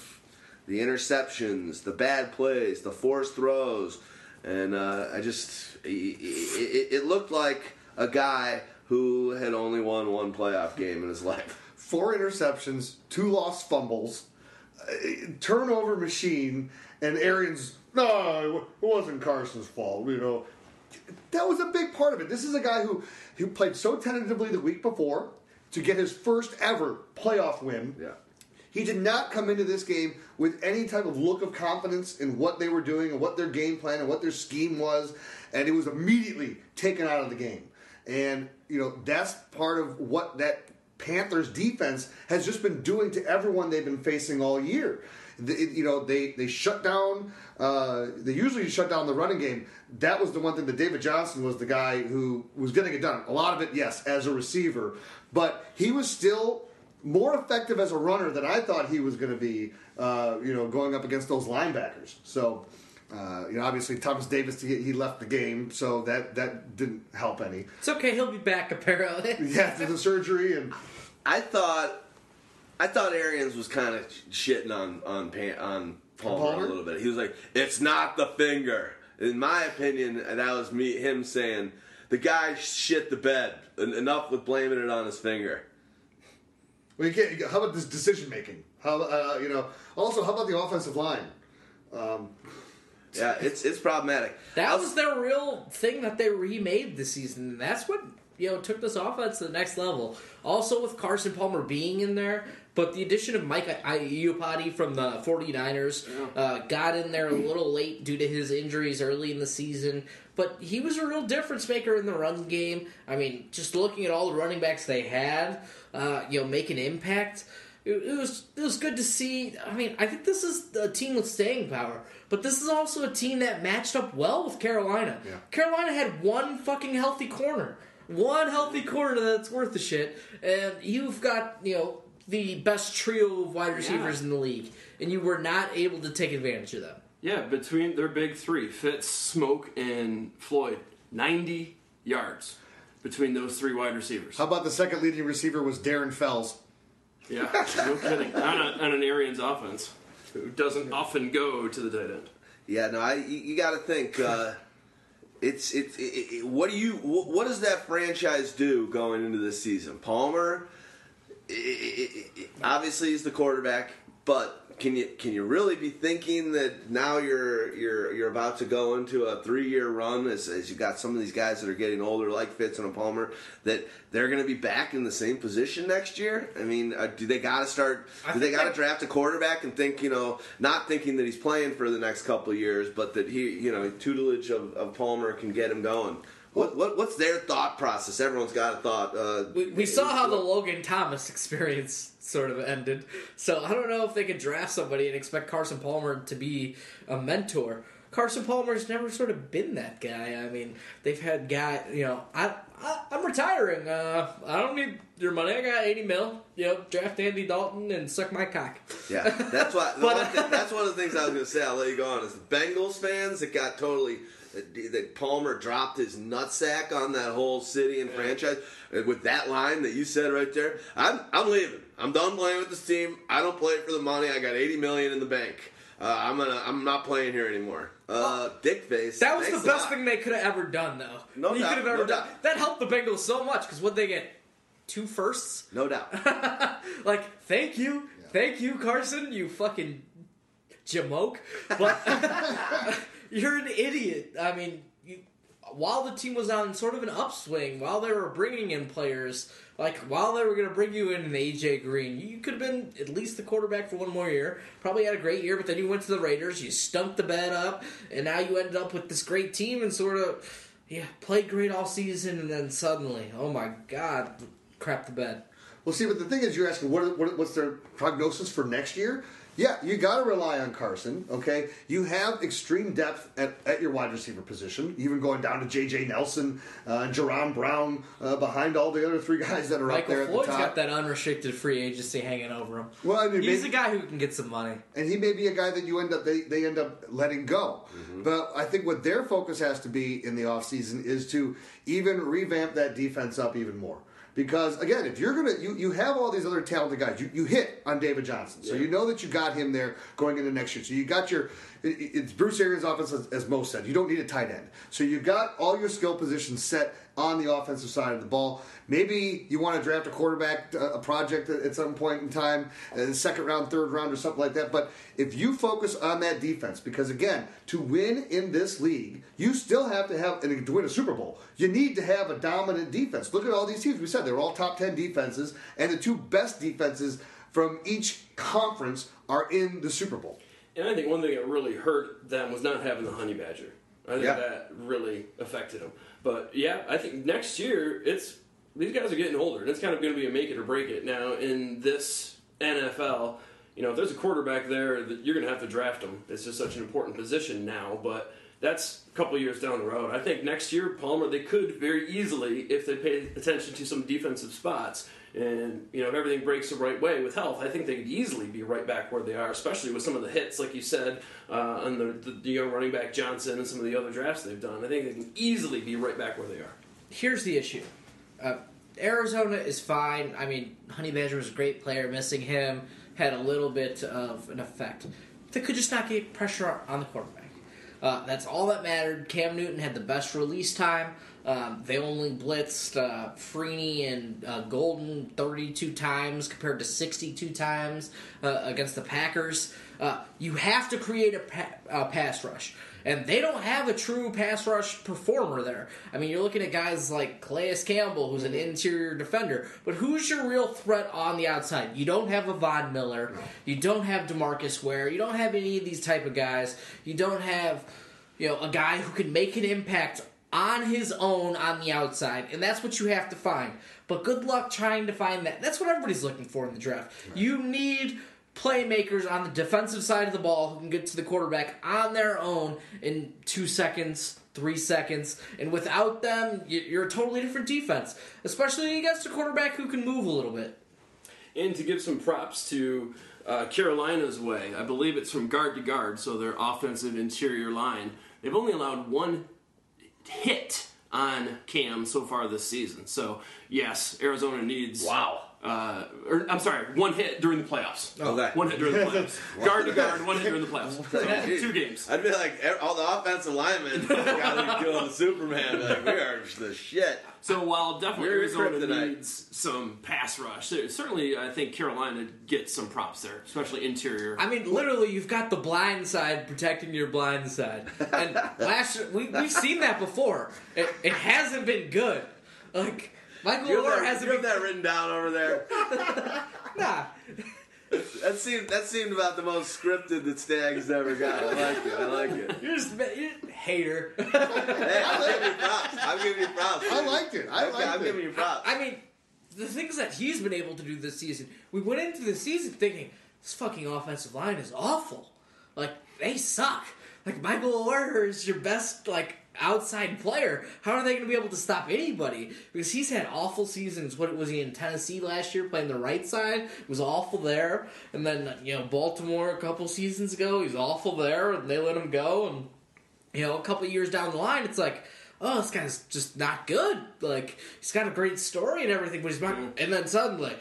the interceptions, the bad plays, the forced throws, and uh, I just it, it, it looked like a guy who had only won one playoff game in his life. Four interceptions, two lost fumbles, Uh, turnover machine, and Arians. No, it wasn't Carson's fault. You know, that was a big part of it. This is a guy who who played so tentatively the week before to get his first ever playoff win. Yeah. He did not come into this game with any type of look of confidence in what they were doing and what their game plan and what their scheme was, and it was immediately taken out of the game. And you know that's part of what that Panthers defense has just been doing to everyone they've been facing all year. It- you know they they shut down. Uh, they usually shut down the running game. That was the one thing that David Johnson was the guy who was getting it done. A lot of it, yes, as a receiver, but he was still more effective as a runner than I thought he was going to be. Uh, you know, going up against those linebackers. So, uh, you know, obviously Thomas Davis he, he left the game, so that that didn't help any. It's okay, he'll be back apparently. [LAUGHS] Yeah, after the surgery and I thought I thought Arians was kind of shitting on on Pan, on Palmer, Palmer? a little bit. He was like, "It's not the finger." In my opinion, that was me him saying the guy shit the bed. Enough with blaming it on his finger. well, you can't. How about this decision making? How uh, you know? Also, how about the offensive line? Um, Yeah, it's it's problematic. That I'll- was their real thing that they remade this season. That's what you know took this offense to the next level. Also with Carson Palmer being in there, but the addition of Mike Iupati from the 49ers uh, got in there a little late due to his injuries early in the season. But he was a real difference maker in the run game. I mean, just looking at all the running backs they had, uh, you know, make an impact. It, it was it was good to see. I mean, I think this is a team with staying power, but this is also a team that matched up well with Carolina. Yeah. Carolina had one fucking healthy corner, one healthy corner that's worth the shit, and you've got you know the best trio of wide receivers Yeah. in the league, and you were not able to take advantage of them. Yeah, between their big three, Fitz, Smoke, and Floyd, 90 yards between those three wide receivers. how about the second leading receiver was Darren Fells? Yeah, no [LAUGHS] kidding. On, a, on an Arians offense, who doesn't often go to the tight end. Yeah, no, I you, you got to think. Uh, it's it, it, what do you what, does that franchise do going into this season? Palmer, i i i obviously, is the quarterback, but can you can you really be thinking that now you're you're you're about to go into a three year run as, as you got some of these guys that are getting older like Fitz and Palmer that they're going to be back in the same position next year? I mean, uh, do they got to start? I Do they got to draft a quarterback and think you know not thinking that he's playing for the next couple of years, but that he you know tutelage of, of Palmer can get him going? What, what what's their thought process? Everyone's got a thought. Uh, We, we saw how the Logan Thomas [LAUGHS] experience sort of ended. So I don't know if they could draft somebody and expect Carson Palmer to be a mentor. Carson Palmer's never sort of been that guy. I mean, they've had guy, you know, I, I I'm retiring. Uh, I don't need your money. I got 80 mil. You know, draft Andy Dalton and suck my cock. Yeah, that's why. [LAUGHS] But- one thing- that's one of the things I was going to say. I'll let you go on. Is the Bengals fans that got totally that, Palmer dropped his nutsack on that whole city and franchise uh, with that line that you said right there. I'm I'm leaving. I'm done playing with this team. I don't play for the money. I got 80 million in the bank. Uh, I'm gonna. I'm not playing here anymore. Uh, dick face. That was the best thing they could have ever done, though. No you doubt, ever no done. doubt. That helped the Bengals so much because what they get, two firsts. No doubt. [LAUGHS] like, thank you, thank you, Carson, you fucking jamoke. But [LAUGHS] [LAUGHS] you're an idiot. I mean, you, while the team was on sort of an upswing, while they were bringing in players, like while they were going to bring you in an AJ Green, you could have been at least the quarterback for one more year. Probably had a great year, but then you went to the Raiders, you stunk the bed up, and now you ended up with this great team and sort of. Yeah, played great all season, and then suddenly, oh my god, crap the bed. Well, see, but the thing is, you're asking what, what what's their prognosis for next year? Yeah, you got to rely on Carson. Okay, you have extreme depth at, at your wide receiver position, even going down to J.J. Nelson uh, Jaron Brown uh, behind all the other three [LAUGHS] guys that are up there Michael at Floyd's the top. got that unrestricted free agency hanging over him. Well, I mean, He's maybe- a guy who can get some money. and he may be a guy that you end up they, they end up letting go. But I think what their focus has to be in the offseason is to even revamp that defense up even more. Because again, if you're gonna you, you have all these other talented guys, you, you hit on David Johnson. So you know that you got him there going into next year. So you got your it's Bruce Arians offense as, as Mo said, you don't need a tight end. So you've got all your skill positions set on the offensive side of the ball. Maybe you want to draft a quarterback, uh, a project at some point in time, second round, third round, or something like that. But if you focus on that defense, because again, to win in this league, you still have to have, and to win a Super Bowl, you need to have a dominant defense. Look at all these teams. We said they're all top 10 defenses, and the two best defenses from each conference are in the Super Bowl. And I think one thing that really hurt them was not having the honey badger. I think Yeah. that really affected them. But yeah, I think next year it's these guys are getting older, and it's kind of going to be a make it or break it. Now in this NFL, you know, if there's a quarterback there, that you're going to have to draft him. It's just such an important position now. But that's a couple years down the road. I think next year Palmer they could very easily, if they pay attention to some defensive spots. And you know, if everything breaks the right way with health, I think they could easily be right back where they are, especially with some of the hits, like you said, uh, on the, the, young running back Johnson and some of the other drafts they've done. I think they can easily be right back where they are. Here's the issue. Uh, Arizona is fine. I mean, Honey Badger was a great player. Missing him had a little bit of an effect. They could just not get pressure on the quarterback. Uh, that's all that mattered. Cam Newton had the best release time. Um, they only blitzed uh, Freeney and uh, Golden 32 times compared to 62 times uh, against the Packers. Uh, you have to create a pa- pass rush. And they don't have a true pass rush performer there. I mean, you're looking at guys like Calais Campbell, who's an interior defender, but who's your real threat on the outside? You don't have a Von Miller. You don't have DeMarcus Ware. You don't have any of these type of guys. You don't have, you know, a guy who can make an impact on his own on the outside, and that's what you have to find. But good luck trying to find that. That's what everybody's looking for in the draft. You need playmakers on the defensive side of the ball who can get to the quarterback on their own in two seconds, three seconds, and without them, you're a totally different defense, especially against a quarterback who can move a little bit. And to give some props to uh, Carolina's way, I believe it's from guard to guard, so their offensive interior line. They've only allowed one hit on Cam so far this season. So yes, Arizona needs Wow. Uh, or I'm sorry, one hit during the playoffs. Okay. One hit during the [LAUGHS] playoffs. guard to guard, one hit during the playoffs. [LAUGHS] So, two games. I'd be like, all the offensive linemen [LAUGHS] got to be killing Superman. Like, we are the shit. So while definitely We're Arizona needs some pass rush, certainly I think Carolina gets some props there, especially interior. I mean, literally, you've got the blind side protecting your blind side, and last year, we, we've seen that before. It, it hasn't been good. Like Michael You Orr that, hasn't you have that written down over there. [LAUGHS] Nah. That seemed that seemed about the most scripted that Stag's ever got. I like it. I like it. You're just you're a hater. Hey, I'm giving you props. I'm giving you props. I liked it. I Okay, liked I'm it. giving you props. I mean, the things that he's been able to do this season. We went into the season thinking this fucking offensive line is awful. Like they suck. Like Michael Oher is your best like outside player. How are they going to be able to stop anybody? Because he's had awful seasons. What was he in Tennessee last year playing the right side? It was awful there. And then you know Baltimore a couple seasons ago, he's awful there, and they let him go. And you know, a couple years down the line, it's like, oh, this guy's just not good. Like, he's got a great story and everything, but he's not. And then suddenly,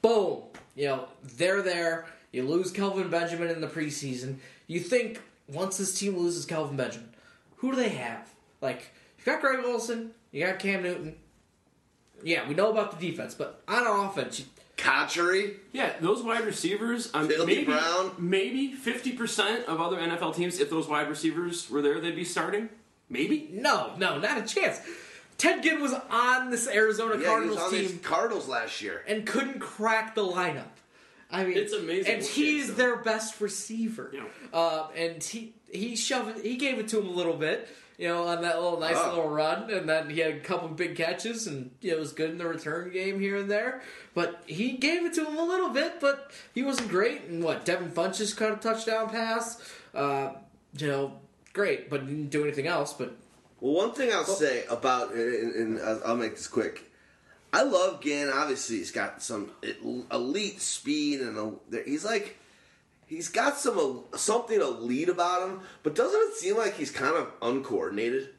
boom, you know, they're there. You lose Kelvin Benjamin in the preseason. You think once this team loses Kelvin Benjamin, who do they have? Like, you got Greg Olsen, you got Cam Newton. Yeah, we know about the defense, but on offense, you, Cotchery. Yeah, those wide receivers. Um, Philly maybe, Brown? Maybe fifty percent of other NFL teams, if those wide receivers were there, they'd be starting. Maybe. no, no, not a chance. Ted Ginn was on this Arizona Yeah, he Cardinals was on team. these Cardinals last year. and couldn't crack the lineup. I mean, It's amazing and he's has their best receiver. Yeah. Uh, and he he shoved he gave it to him a little bit, you know, on that little nice Oh. little run, and then he had a couple big catches, and you know, it was good in the return game here and there. But he gave it to him a little bit, but he wasn't great. And what Devin Funchess caught a touchdown pass, uh, you know, great, but didn't do anything else. But Well, one thing I'll say about, and, and I'll I'll make this quick. I love Ginn. Obviously, he's got some elite speed, and a, he's like, he's got some something elite about him. But doesn't it seem like he's kind of uncoordinated?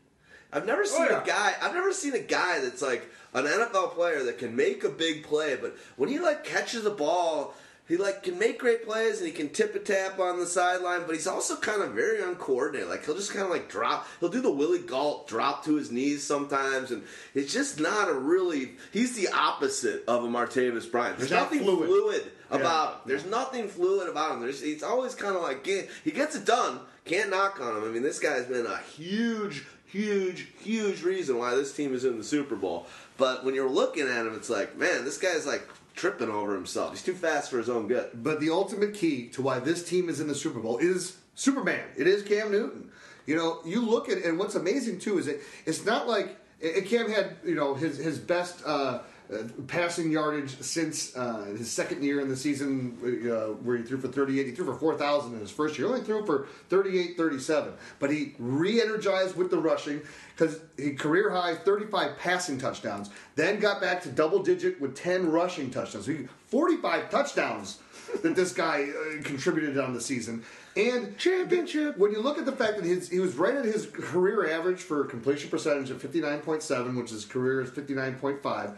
I've never seen oh, yeah. a guy. I've never seen a guy that's like an NFL player that can make a big play, but when he like catches the ball, he like can make great plays and he can tip a tap on the sideline. But he's also kind of very uncoordinated. Like he'll just kind of like drop. He'll do the Willie Galt drop to his knees sometimes, and it's just not a really. He's the opposite of a Martavis Bryant. There's nothing fluid. fluid about. Yeah. There's nothing fluid about him. There's, he's always kind of like he gets it done. Can't knock on him. I mean, this guy's been a huge, huge, huge reason why this team is in the Super Bowl. But when you're looking at him, it's like, man, this guy's like tripping over himself. He's too fast for his own good. But the ultimate key to why this team is in the Super Bowl is Superman. It is Cam Newton. You know, you look at and what's amazing too is that it's not like and Cam had you know his his best uh, uh, passing yardage since uh, his second year in the season uh, where he threw for 38. He threw for 4,000 in his first year. He only threw for 38, 37. But he re-energized with the rushing because he career high 35 passing touchdowns. Then got back to double digit with 10 rushing touchdowns. So he, 45 touchdowns that this guy uh, contributed on the season. And Championship. when you look at the fact that his, he was right at his career average for completion percentage at 59.7, which his career is 59.5.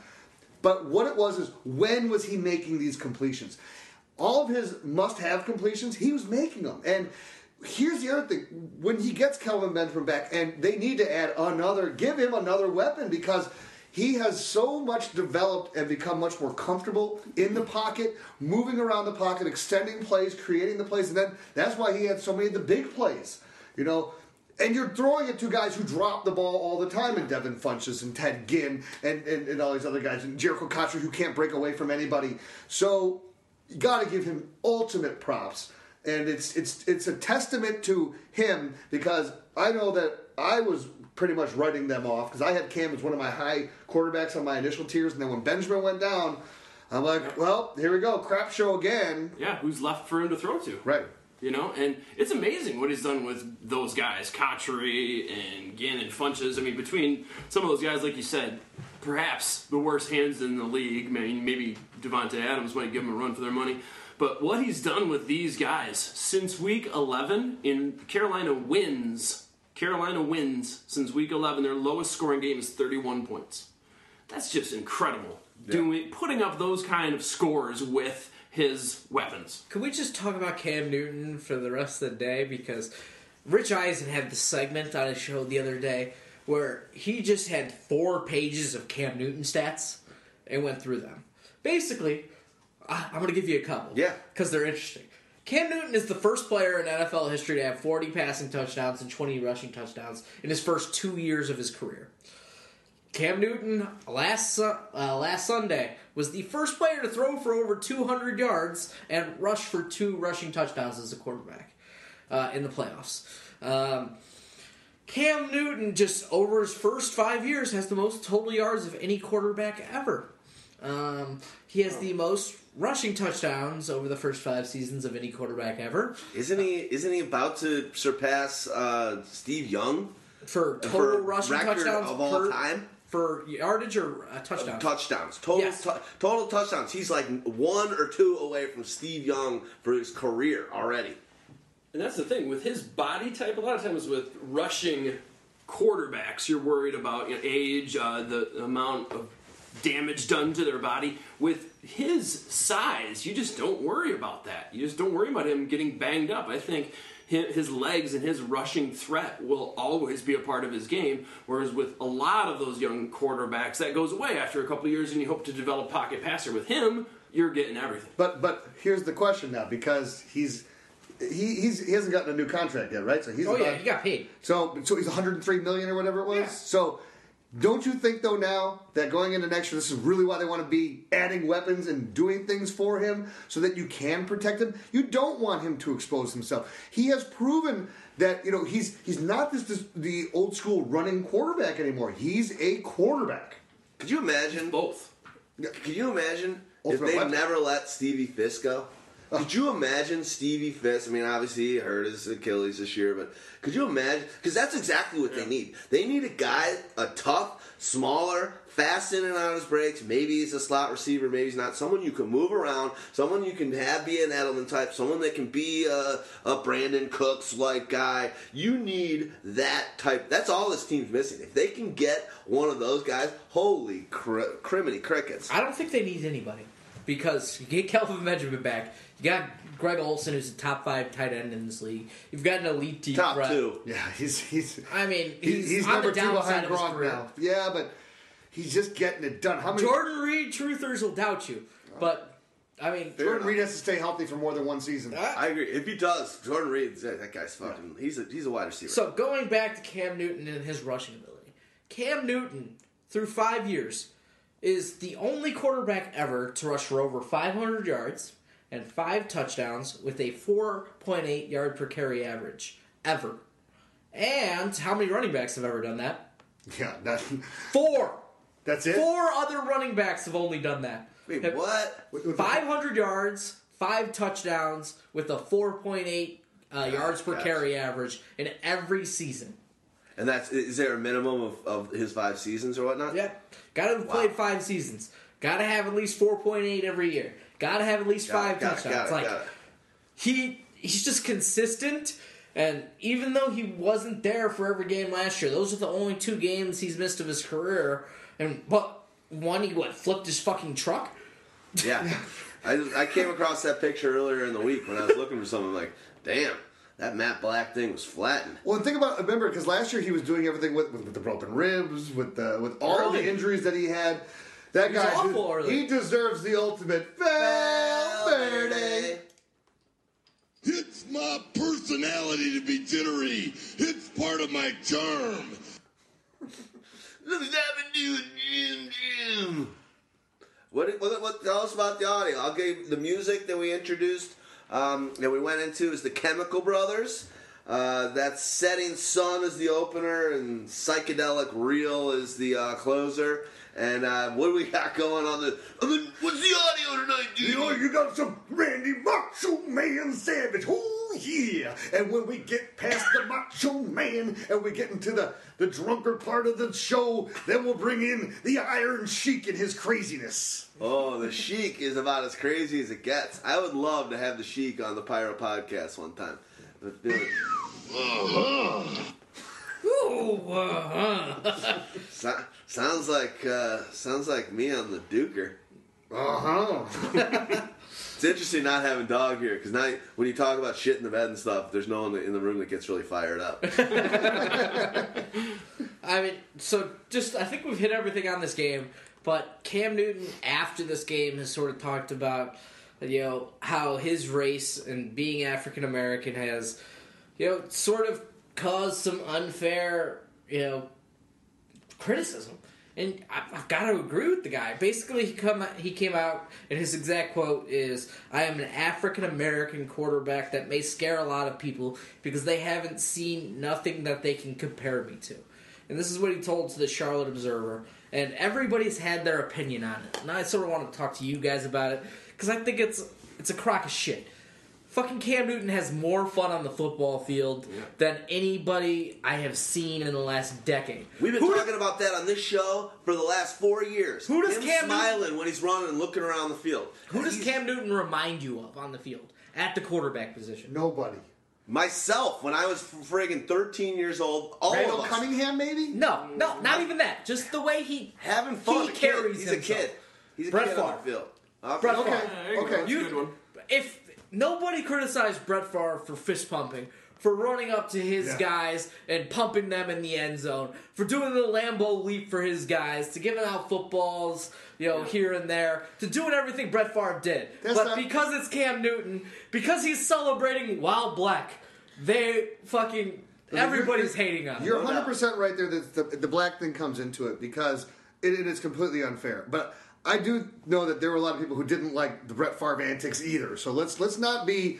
But what it was is when was he making these completions? All of his must-have completions, he was making them. And here's the other thing: when he gets Kelvin Benjamin back, and they need to add another, give him another weapon because he has so much developed and become much more comfortable in the pocket, moving around the pocket, extending plays, creating the plays, and then that's why he had so many of the big plays. You know, and you're throwing it to guys who drop the ball all the time, and Devin Funchess and Ted Ginn and, and, and all these other guys, and Jericho Cotchery who can't break away from anybody. So you got to give him ultimate props, and it's it's it's a testament to him because I know that I was pretty much writing them off because I had Cam as one of my high quarterbacks on my initial tiers, and then when Benjamin went down, I'm like, well, here we go, crap show again. Yeah, who's left for him to throw to? Right. You know, and it's amazing what he's done with those guys, Cotchery and Ginn and Funchess. I mean, between some of those guys, like you said, perhaps the worst hands in the league. I mean, maybe Davante Adams might give him a run for their money. But what he's done with these guys since week 11 in Carolina wins, Carolina wins since week 11. Their lowest scoring game is 31 points. That's just incredible. doing putting up those kind of scores with his weapons. Can we just talk about Cam Newton for the rest of the day? Because Rich Eisen had the segment on his show the other day where he just had four pages of Cam Newton stats and went through them. Basically, I- I'm going to give you a couple. Yeah. Because they're interesting. Cam Newton is the first player in NFL history to have 40 passing touchdowns and 20 rushing touchdowns in his first two years of his career. Cam Newton last uh, last Sunday was the first player to throw for over 200 yards and rush for two rushing touchdowns as a quarterback uh, in the playoffs. Um, Cam Newton just over his first five years has the most total yards of any quarterback ever. Um, he has the most rushing touchdowns over the first five seasons of any quarterback ever Isn't he? Isn't he about to surpass uh, Steve Young for total for rushing touchdowns of all per, time? For yardage or uh, touchdowns. Touchdowns, total Yes. tou- total touchdowns. He's like one or two away from Steve Young for his career already. And that's the thing with his body type. A lot of times with rushing quarterbacks, you're worried about you know, age, uh, the amount of damage done to their body. With his size, you just don't worry about that. You just don't worry about him getting banged up. I think hi- his legs and his rushing threat will always be a part of his game. Whereas with a lot of those young quarterbacks, that goes away after a couple of years, and you hope to develop pocket passer. With him, you're getting everything. But but here's the question now because he's he he's, he hasn't gotten a new contract yet, right? So he's Oh yeah, he got paid. So so he's 103 million or whatever it was. Yeah. So don't you think though now that going into next year, this is really why they want to be adding weapons and doing things for him so that you can protect him? You don't want him to expose himself. He has proven that you know he's he's not this, this the old school running quarterback anymore. He's a quarterback. Could you imagine? Both. Could you imagine if they weapon. never let Stevie Fisk go? Could you imagine Stevie Fisk? I mean, obviously he hurt his Achilles this year, but could you imagine? Because that's exactly what they need. They need a guy, a tough, smaller, fast in and out of his breaks. Maybe he's a slot receiver, maybe he's not. Someone you can move around. Someone you can have be an Edelman type. Someone that can be a, a Brandin Cooks like guy. You need that type. That's all this team's missing. If they can get one of those guys, holy cr- criminy crickets. I don't think they need anybody because you get Kelvin Benjamin back. You got Greg Olsen, who's a top five tight end in this league. You've got an elite deep Top threat. two. Yeah, he's he's I mean, he- he's, he's, on number the two downside behind of his Gronk career. now. Yeah, but he's just getting it done. How many? Jordan Reed truthers will doubt you, uh, but I mean, Jordan Reed has to stay healthy for more than one season. Uh, I agree. If he does, Jordan Reed, that that guy's fucking. He's a he's a wide receiver. So going back to Cam Newton and his rushing ability, Cam Newton through five years is the only quarterback ever to rush for over 500 yards and five touchdowns with a 4.8 yard per carry average ever. And how many running backs have ever done that? Yeah, that, Four. that's it. Four other running backs have only done that. Wait, what? The- 500 yards, five touchdowns with a 4.8 uh, yards per carry average in every season. And that's is there a minimum of, of his five seasons or whatnot? Yeah. Got to have played five seasons. Got to have at least 4.8 every year. Got to have at least Got five it, got it, touchdowns. got it, like got it. he he's just consistent and even though he wasn't there for every game last year, those are the only two games he's missed of his career. And but one he what flipped his fucking truck? Yeah. [LAUGHS] I just, I came across that picture earlier in the week when I was looking for something like, damn, that Matt Black thing was flattened. Well, think about remember because last year he was doing everything with, with, with the broken ribs, with the with all Early. the injuries that he had. That was guy, awful early. he deserves the ultimate Valverde. It's my personality to be jittery. It's part of my charm. [LAUGHS] What, what, what, tell us about the audio. I'll give the music that we introduced, um, that we went into is the Chemical Brothers. Uh, that's Setting Sun is the opener, and Psychedelic Reel is the uh, closer. And uh, what do we got going on the? I mean, what's the audio tonight, dude? You know, you got some Randy Macho Man Savage. Oh yeah! And when we get past the Macho Man and we get into the the drunker part of the show, then we'll bring in the Iron Sheik and his craziness. Oh, the Sheik is about as crazy as it gets. I would love to have the Sheik on the Pyro podcast one time. Let's do it. Uh-huh. Ooh, uh, So- Sounds like uh, sounds like me on the Duker. Uh huh. [LAUGHS] [LAUGHS] It's interesting not having dog here because now when you talk about shit in the bed and stuff, there's no one in the room that gets really fired up. [LAUGHS] I mean, so just I think we've hit everything on this game, but Cam Newton after this game has sort of talked about you know how his race and being African American has you know sort of caused some unfair you know criticism. And I- I've got to agree with the guy. Basically, he come he came out and his exact quote is, "I am an African American quarterback that may scare a lot of people because they haven't seen nothing that they can compare me to." And this is what he told to the Charlotte Observer. And everybody's had their opinion on it. And I sort of want to talk to you guys about it because I think it's it's a crock of shit. Fucking Cam Newton has more fun on the football field than anybody I have seen in the last decade. We've been Who does- talking about that on this show for the last four years. Who does Him Cam Newton- smiling when he's running and looking around the field? Who does Cam Newton remind you of on the field at the quarterback position? Nobody. Myself, when I was friggin' 13 years old, all Randall of us Cunningham, maybe? No, no, not even that. Just the way he having fun. He A kid. carries He's himself. a kid. He's a Brett kid on Favre. the field. Okay. Brett Okay. Favre. Yeah, there you That's a good one. if nobody criticized Brett Favre for fist pumping, for running up to his Yeah. guys and pumping them in the end zone, for doing the Lambeau leap for his guys, to giving out footballs, you know, here and there, to doing everything Brett Favre did. That's but not- because it's Cam Newton, because he's celebrating while black, they fucking everybody's You're- hating on him. You're 100 percent right there. That the, the black thing comes into it because it, it is completely unfair. But I do know that there were a lot of people who didn't like the Brett Favre antics either. So let's let's not be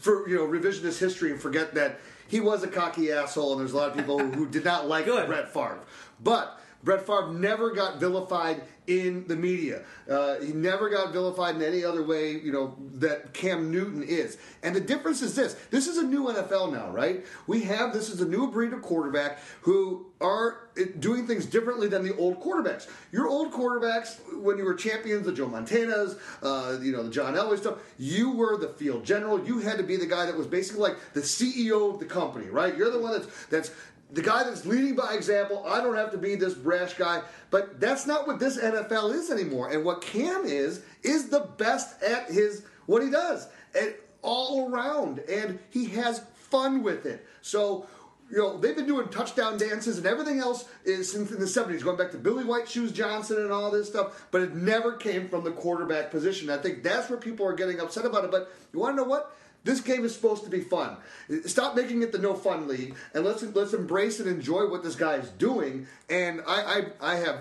for you know revisionist history and forget that he was a cocky asshole and there's a lot of people who, did not like Brett Favre. But Brett Favre never got vilified in the media. Uh, he never got vilified in any other way, you know, that Cam Newton is. And the difference is this: this is a new NFL now, right? We have this is a new breed of quarterback who are eh, doing things differently than the old quarterbacks. Your old quarterbacks, when you were champions, the Joe Montanas, uh, you know, the John Elway stuff, you were the field general. You had to be the guy that was basically like the CEO of the company, right? You're the one that's that's the guy that's leading by example. I don't have to be this brash guy, but that's not what this NFL is anymore. And what Cam is is the best at his what he does, and all around, and he has fun with it. So. You know, they've been doing touchdown dances and everything else is since in the 70s, going back to Billy White Shoes Johnson and all this stuff, but it never came from the quarterback position. I think that's where people are getting upset about it. But you want to know what? This game is supposed to be fun. Stop making it the no fun league, and let's let's embrace and enjoy what this guy is doing. And I I, I have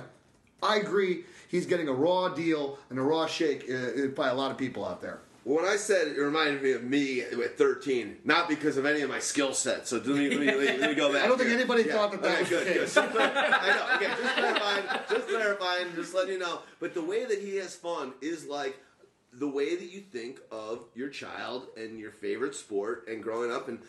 I agree. He's getting a raw deal and a raw shake uh, by a lot of people out there. When I said it reminded me of me at 13, not because of any of my skill sets. So let me, let me, let me go back. [LAUGHS] I don't think here. anybody thought that that okay, was good, good. Just I know. Okay, just clarifying. Just clarifying. Just letting you know. But the way that he has fun is like the way that you think of your child and your favorite sport and growing up and.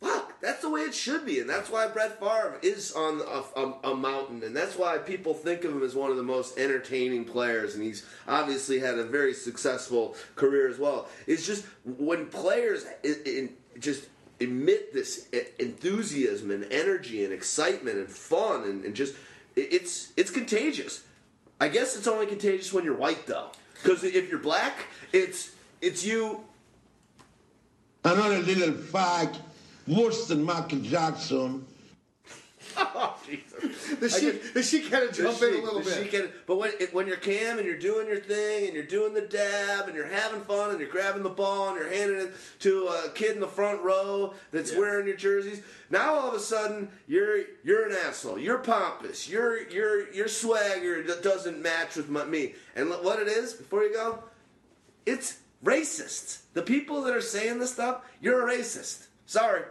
Fuck, that's the way it should be, and that's why Brett Favre is on a, a, a mountain, and that's why people think of him as one of the most entertaining players, and he's obviously had a very successful career as well. It's just when players in, just emit this enthusiasm and energy and excitement and fun, and, and just it's it's contagious. I guess it's only contagious when you're white, though, because if you're black, it's it's you Another little fag, worse than Michael Jackson. [LAUGHS] Jesus. The sheik, the to The jump in a little bit. had- but when it, when you're Cam and you're doing your thing and you're doing the dab and you're having fun and you're grabbing the ball and you're handing it to a kid in the front row that's wearing your jerseys, now all of a sudden you're you're an asshole. You're pompous. Your your your swagger doesn't match with my, me. And what it is before you go, it's racists. The people that are saying this stuff, you're a racist. Sorry.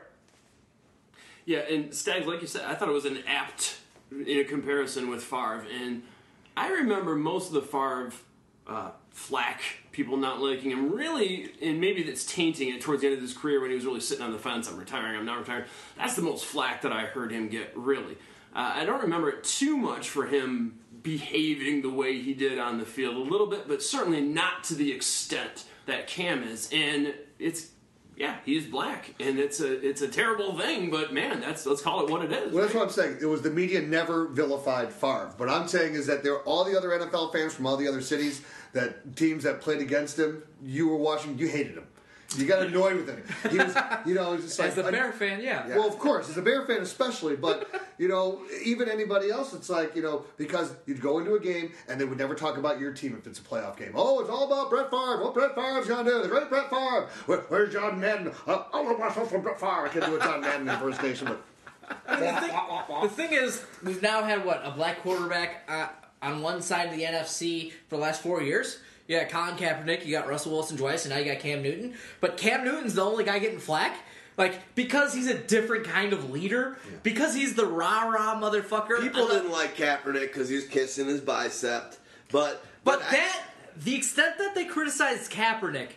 Yeah, and Stag, like you said, I thought it was an apt in a comparison with Favre, and I remember most of the Favre uh, flack, people not liking him, really, and maybe that's tainting it towards the end of his career when he was really sitting on the fence. I'm retiring. I'm not retiring. That's the most flack that I heard him get. Really, uh, I don't remember it too much for him behaving the way he did on the field a little bit, but certainly not to the extent that Cam is, and it's yeah, he's black, and it's a it's a terrible thing. But man, that's let's call it what it is. Well, that's what I'm saying. It was the media never vilified Favre. What I'm saying is that there are all the other NFL fans from all the other cities that teams that played against him. You were watching. You hated him. You got annoyed with him. He was, you know, just like As a Bear fan, yeah. Well, of course, as a Bear fan especially, but you know, even anybody else, it's like you know, because you'd go into a game and they would never talk about your team if it's a playoff game. Oh, it's all about Brett Favre. What Brett Favre's gonna do? The great Brett Favre. Where, where's John Madden? Uh, I want myself from Brett Favre. I can't do a John Madden impersonation, but the, thing, the thing is, we've now had what a black quarterback uh, on one side of the NFC for the last four years. You got Colin Kaepernick, you got Russell Wilson twice, and now you got Cam Newton. But Cam Newton's the only guy getting flack. Like, because he's a different kind of leader, because he's the rah rah motherfucker. People didn't like Kaepernick because he was kissing his bicep, but But I- that, the extent that they criticized Kaepernick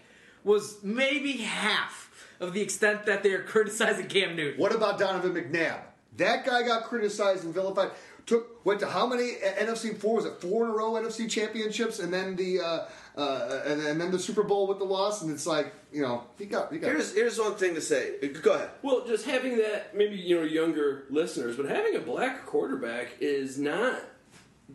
was maybe half of the extent that they're [LAUGHS] criticizing Cam Newton. What about Donovan McNabb? That guy got criticized and vilified. Took went to how many NFC four was it four in a row NFC championships and then the uh, uh, and, and then the Super Bowl with the loss and it's like you know he got he got here's here's one thing to say. Go ahead. Well, just having that, maybe you know, younger listeners, but having a black quarterback is not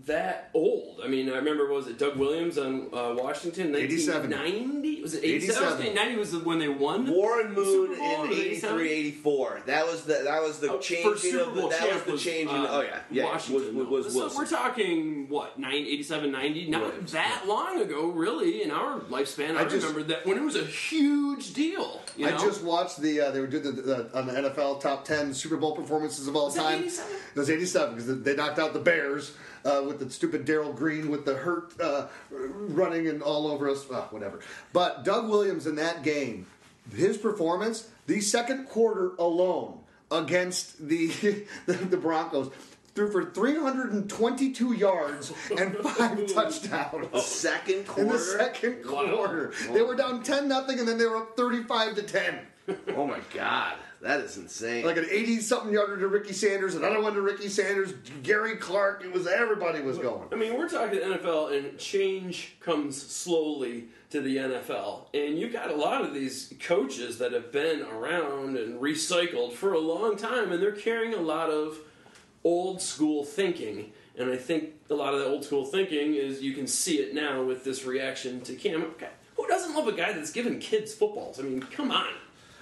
that old. I mean, I remember was it Doug Williams on uh, Washington, 87. 1990? Was it 87? 87. 90 was when they won. Warren Moon in in 87? 83, 84. That was the that was the Oh, changing first of the that was the changing. uh, oh yeah, yeah. Washington. was, was, was so we're talking what 9, 87, 90, not Williams, that long ago, really, in our lifespan. I, I just- remember that when it was a huge deal. You I know? just watched the uh, they were doing the, the on the NFL top ten Super Bowl performances of all Was that time. 87? It was eighty seven because they knocked out the Bears uh, with the stupid Darrell Green with the hurt uh, running and all over us. Uh, whatever. But Doug Williams in that game, his performance, the second quarter alone against the [LAUGHS] the, the Broncos. Threw for 322 yards and [LAUGHS] five touchdowns. second quarter. In quarter. the second Wow. quarter, they were down ten nothing, and then they were up thirty-five to ten. oh my god, that is insane. Like an eighty-something yarder to Ricky Sanders, another one to Ricky Sanders, Gary Clark. It was everybody was going. I mean, we're talking NFL, and change comes slowly to the NFL. And you've got a lot of these coaches that have been around and recycled for a long time, and they're carrying a lot of old school thinking. And I think a lot of that old school thinking is you can see it now with this reaction to Cam. Okay, Who doesn't love a guy that's giving kids footballs? I mean, come on.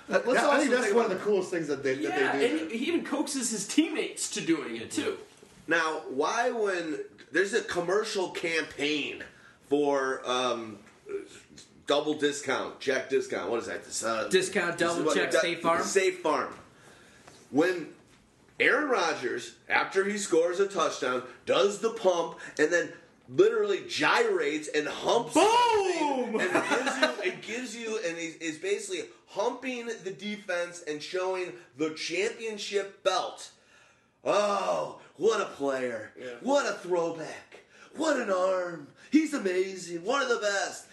Let's Yeah, I think that's one of the coolest things that they, Yeah, that they do. and he even coaxes his teammates to doing it too. Now, why when there's a commercial campaign for um, double discount, check discount, what is that? This, uh, Discount, double what- check, du- State Farm? State Farm. When Aaron Rodgers, after he scores a touchdown, does the pump and then literally gyrates and humps Boom! and it gives you, it gives you and is is basically humping the defense and showing the championship belt. Oh, what a player. What a throwback. What an arm. He's amazing. One of the best.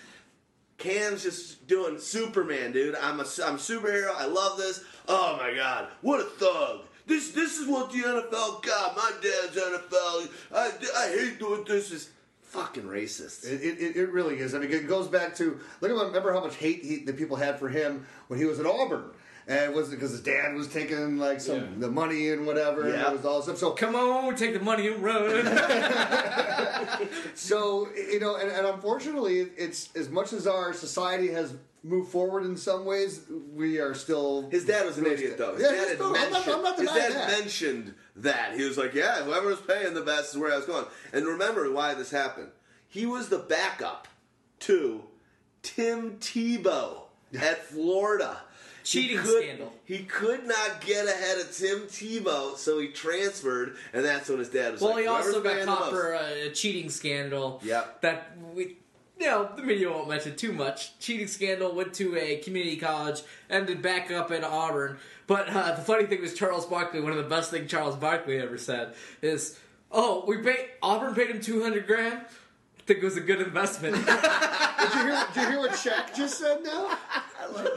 Cam's just doing Superman, dude. I'm a I'm a superhero. I love this. Oh my god, what a thug. This this is what the NFL got. My dad's NFL. I, I hate doing this. Is fucking racist. It, it, it really is. I mean, it goes back to look at remember how much hate he, the people had for him when he was at Auburn, and it was because his dad was taking like some Yeah. the money and whatever, and Yeah. it was all stuff. So Come on, take the money and run. [LAUGHS] So you know, and, and unfortunately, it's as much as our society has moved forward in some ways, we are still. His dad was an idiot, though. His Yeah, dad had still- I'm not- mentioned, I'm not his dad that. mentioned that. He was like, yeah, whoever was paying the best is where I was going. And remember why this happened. He was the backup to Tim Tebow at Florida. He Cheating could- scandal. He could not get ahead of Tim Tebow, so he transferred, and that's when his dad was well, like, he also "Whoever's got the caught for a, a cheating scandal. Yep. That we, you know, the media won't mention too much. Cheating scandal went to a community college, ended back up in Auburn. But uh, the funny thing was Charles Barkley. One of the best things Charles Barkley ever said is, "Oh, we paid Auburn paid him two hundred grand." I think it was a good investment. [LAUGHS] Did you hear? Did you hear what Shaq just said? Now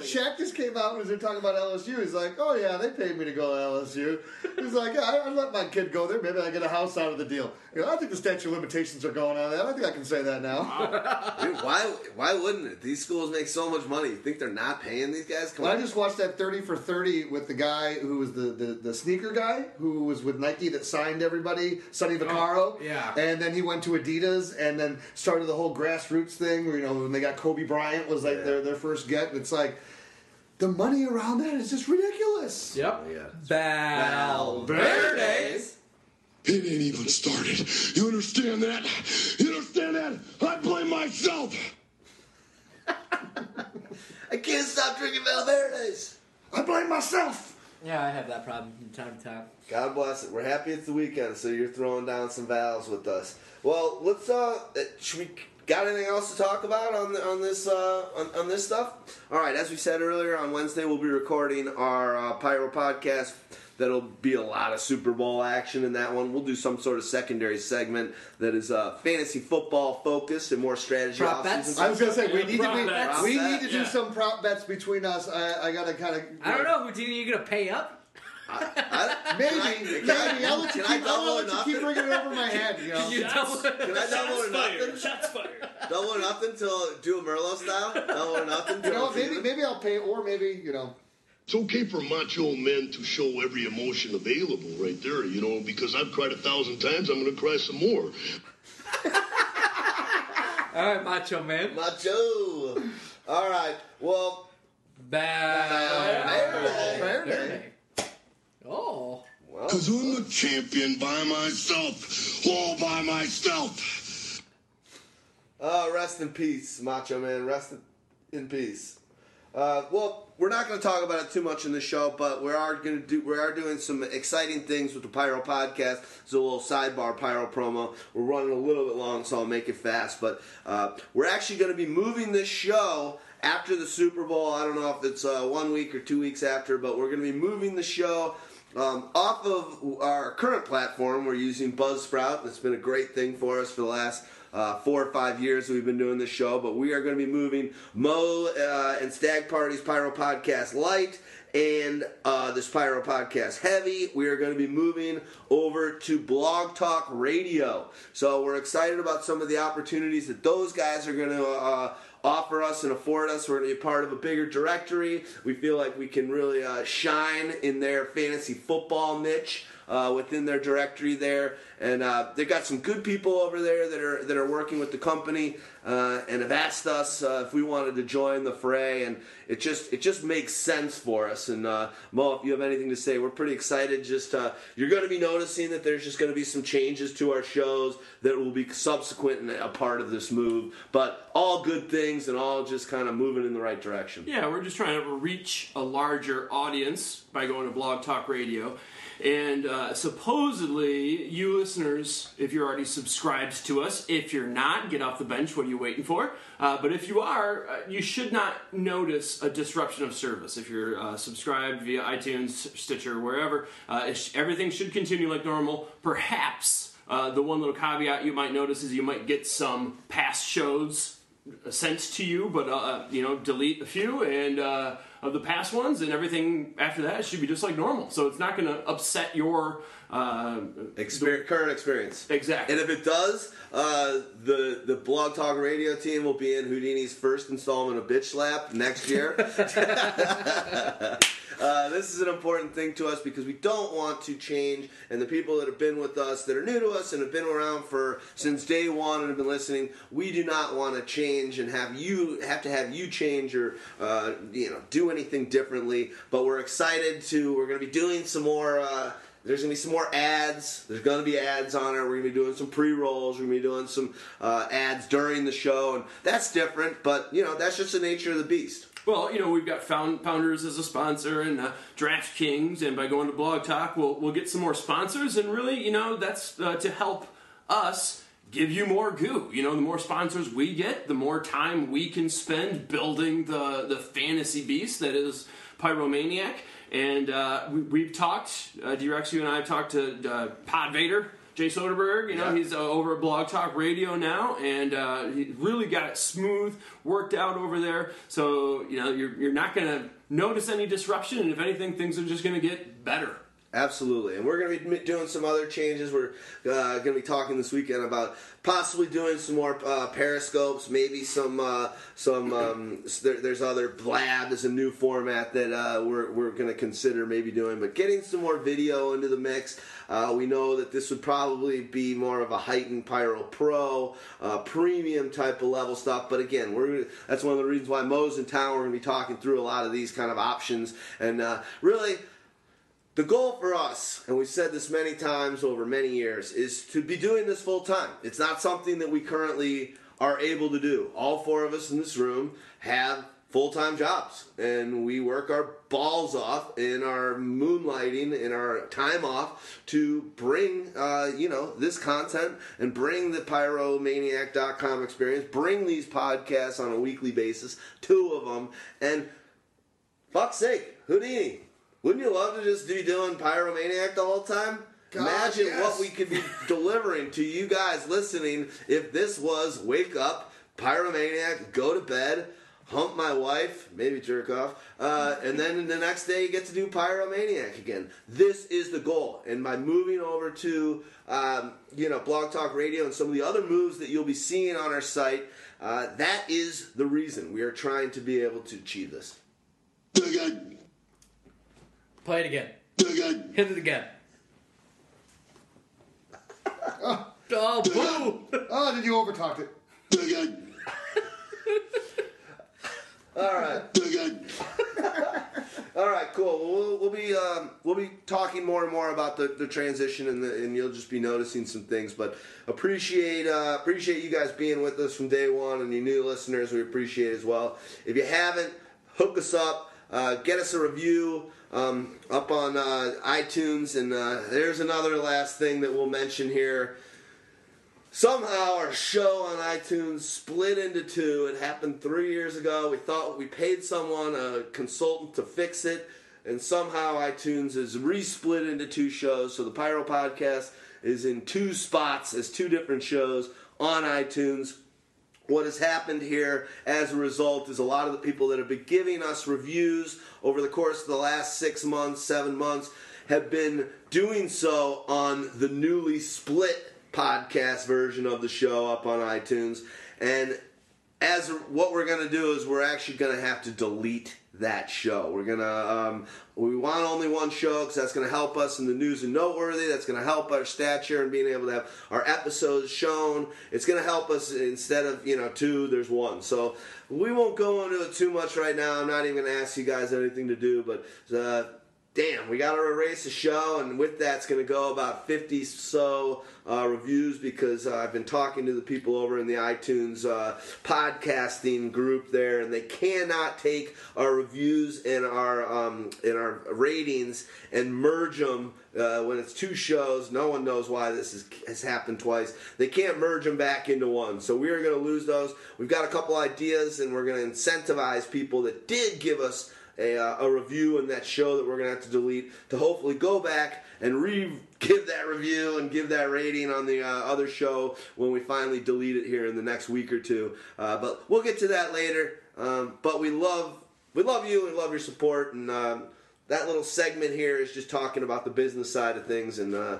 Shaq just came out and was talking about LSU. He's like, "Oh yeah, they paid me to go to LSU." He's like, yeah, "I, I let my kid go there. Maybe I get a house out of the deal." You know, I think the statute of limitations are going on that. I don't think I can say that now. Dude, why why wouldn't it? These schools make so much money. You think they're not paying these guys? Come Well, I just watched that 30 for 30 with the guy who was the, the, the sneaker guy who was with Nike that signed everybody, Sonny oh, Vaccaro. yeah. And then he went to Adidas and then started the whole grassroots thing where, you know, when they got Kobe Bryant was like Yeah. their, their first get. And it's like, the money around that is just ridiculous. Yep. Oh, yeah. Valverde. It ain't even started. You understand that? You understand that? I blame myself. [LAUGHS] I can't stop drinking Valverde's. I blame myself. Yeah, I have that problem from time to time. God bless it. We're happy it's the weekend, so you're throwing down some valves with us. Well, let's. Uh, uh, should we got anything else to talk about on the, on this uh, on, on this stuff? All right. As we said earlier, on Wednesday we'll be recording our uh, Pyro podcast. That'll be a lot of Super Bowl action in that one. We'll do some sort of secondary segment that is uh, fantasy football focused and more strategy Prop bets? I was gonna say we need to Prop be, we need to do yeah. some prop bets between us. I, I gotta kind of. I don't know, Houdini. You gonna pay up? I- [LAUGHS] Maybe, can I, maybe. I, I'll let you can keep, double I'll or let you nothing? keep bringing it over my head. You know. You Shots, double- Can I double or shots fired. nothing? Shots fired. Double or nothing till do a Merlot style. Double or nothing. You know, maybe maybe I'll pay, or maybe you know. It's okay for macho men to show every emotion available right there, you know, because I've cried a thousand times, I'm going to cry some more. [LAUGHS] All right, Macho Man. Macho. All right. Well, Valverde. Verde. Oh. well. Because I'm the champion by myself, all by myself. Uh, rest in peace, Macho Man. Rest in, in peace. Uh, well, we're not going to talk about it too much in the show, but we are going to do we are doing some exciting things with the Pyro podcast. It's a little sidebar Pyro promo. We're running a little bit long, so I'll make it fast. But uh, we're actually going to be moving this show after the Super Bowl. I don't know if it's uh, one week or two weeks after, but we're going to be moving the show um, off of our current platform. We're using Buzzsprout. It's been a great thing for us for the last uh, four or five years we've been doing this show. But we are going to be moving Mo uh, and Stag Party's Pyro Podcast Light and uh, this Pyro Podcast Heavy. We are going to be moving over to Blog Talk Radio. So we're excited about some of the opportunities that those guys are going to. Offer us and afford us. We're going to be part of a bigger directory. We feel like we can really uh, shine in their fantasy football niche. Uh, within their directory there, and uh, they've got some good people over there that are that are working with the company uh, and have asked us uh, if we wanted to join the fray, and it just it just makes sense for us. And uh, Mo, if you have anything to say, we're pretty excited. Just uh, you're going to be noticing that there's just going to be some changes to our shows that will be subsequent and a part of this move, but all good things and all just kind of moving in the right direction. Yeah, we're just trying to reach a larger audience by going to Blog Talk Radio. And uh, supposedly, you listeners, if you're already subscribed to us, if you're not, get off the bench. What are you waiting for? Uh, but if you are, uh, you should not notice a disruption of service. If you're uh, subscribed via iTunes, Stitcher, wherever, uh, sh- everything should continue like normal. Perhaps uh, the one little caveat you might notice is you might get some past shows sent to you, but uh, you know, delete a few and uh, of the past ones, and everything after that should be just like normal. So it's not going to upset your uh, Exper- current experience. exactly. And if it does, uh, the the Blog Talk Radio team will be in Houdini's first installment of Bitch Slap next year. [LAUGHS] [LAUGHS] uh, this is an important thing to us because we don't want to change, and the people that have been with us, that are new to us, and have been around for since day one and have been listening, we do not want to change and have you have to have you change or uh, you know do anything differently. But we're excited to. We're going to be doing some more. There's gonna be some more ads. There's gonna be ads on it. We're gonna be doing some pre-rolls. We're gonna be doing some uh, ads during the show, and that's different. But you know, that's just the nature of the beast. Well, you know, we've got Found, Founders as a sponsor and uh, DraftKings, and by going to Blog Talk, we'll, we'll get some more sponsors, and really, you know, that's uh, to help us give you more goo. You know, the more sponsors we get, the more time we can spend building the, the fantasy beast that is Pyromaniac. And uh, we, we've talked, uh, D-Rex, you and I have talked to uh, Pod Vader, Jay Soderberg. You know, Yeah. he's uh, over at Blog Talk Radio now, and uh, he really got it smooth, worked out over there. So you know, you're you're not going to notice any disruption, and if anything, things are just going to get better. Absolutely, and we're going to be doing some other changes. We're uh, going to be talking this weekend about possibly doing some more uh, periscopes, maybe some uh, some. Um, there, there's other blab is a new format that uh, we're we're going to consider maybe doing, but getting some more video into the mix. Uh, we know that this would probably be more of a heightened Pyro Pro, uh, premium type of level stuff. But again, we're gonna, that's one of the reasons why Mo's in town. We're going to be talking through a lot of these kind of options, and really the goal for us, and we've said this many times over many years, is to be doing this full time. It's not something that we currently are able to do. All four of us in this room have full time jobs, and we work our balls off in our moonlighting, in our time off to bring, uh, you know, this content and bring the pyromaniac.com experience, bring these podcasts on a weekly basis, two of them, and fuck's sake, Houdini. Wouldn't you love to just be doing Pyromaniac the whole time? God, Imagine yes. what we could be [LAUGHS] delivering to you guys listening if this was wake up, Pyromaniac, go to bed, hump my wife, maybe jerk off, uh, and then the next day you get to do Pyromaniac again. This is the goal. And by moving over to um, you know Blog Talk Radio and some of the other moves that you'll be seeing on our site, uh, that is the reason we are trying to be able to achieve this. Play it again. Hit it again. Oh, boo! Oh, did you overtalk it? It. [LAUGHS] All right. [LAUGHS] All right. cool. Well, we'll, we'll be um, we'll be talking more and more about the, the transition, and, the, and you'll just be noticing some things. But appreciate uh, appreciate you guys being with us from day one, and you new listeners, we appreciate as well. If you haven't, hook us up, uh, get us a review um, up on uh, iTunes, and uh, there's another last thing that we'll mention here. Somehow our show on iTunes split into two. It happened three years ago. We thought we paid someone, a consultant, to fix it, and somehow iTunes is resplit into two shows. So the Pyro Podcast is in two spots as two different shows on iTunes. What has happened here as a result is a lot of the people that have been giving us reviews over the course of the last six months, seven months, have been doing so on the newly split podcast version of the show up on iTunes. And as what we're going to do is we're actually going to have to delete that show. We're to um, we want only one show because that's to help us in the news and noteworthy. That's to help our stature and being able to have our episodes shown. It's to help us instead of you know two, there's one. So we won't go into it too much right now. I'm not even to ask you guys anything to do, but. Uh, damn, we got to erase the show, and with that, it's going to go about 50 so uh, reviews because uh, I've been talking to the people over in the iTunes uh, podcasting group there, and they cannot take our reviews and our um, and our ratings and merge them. Uh, when it's two shows, no one knows why this is, has happened twice. They can't merge them back into one, so we are going to lose those. We've got a couple ideas, and we're going to incentivize people that did give us a, uh, a review in that show that we're going to have to delete to hopefully go back and re give that review and give that rating on the uh, other show when we finally delete it here in the next week or two. Uh, but we'll get to that later. Um, but we love we love you and love your support and um, that little segment here is just talking about the business side of things and uh,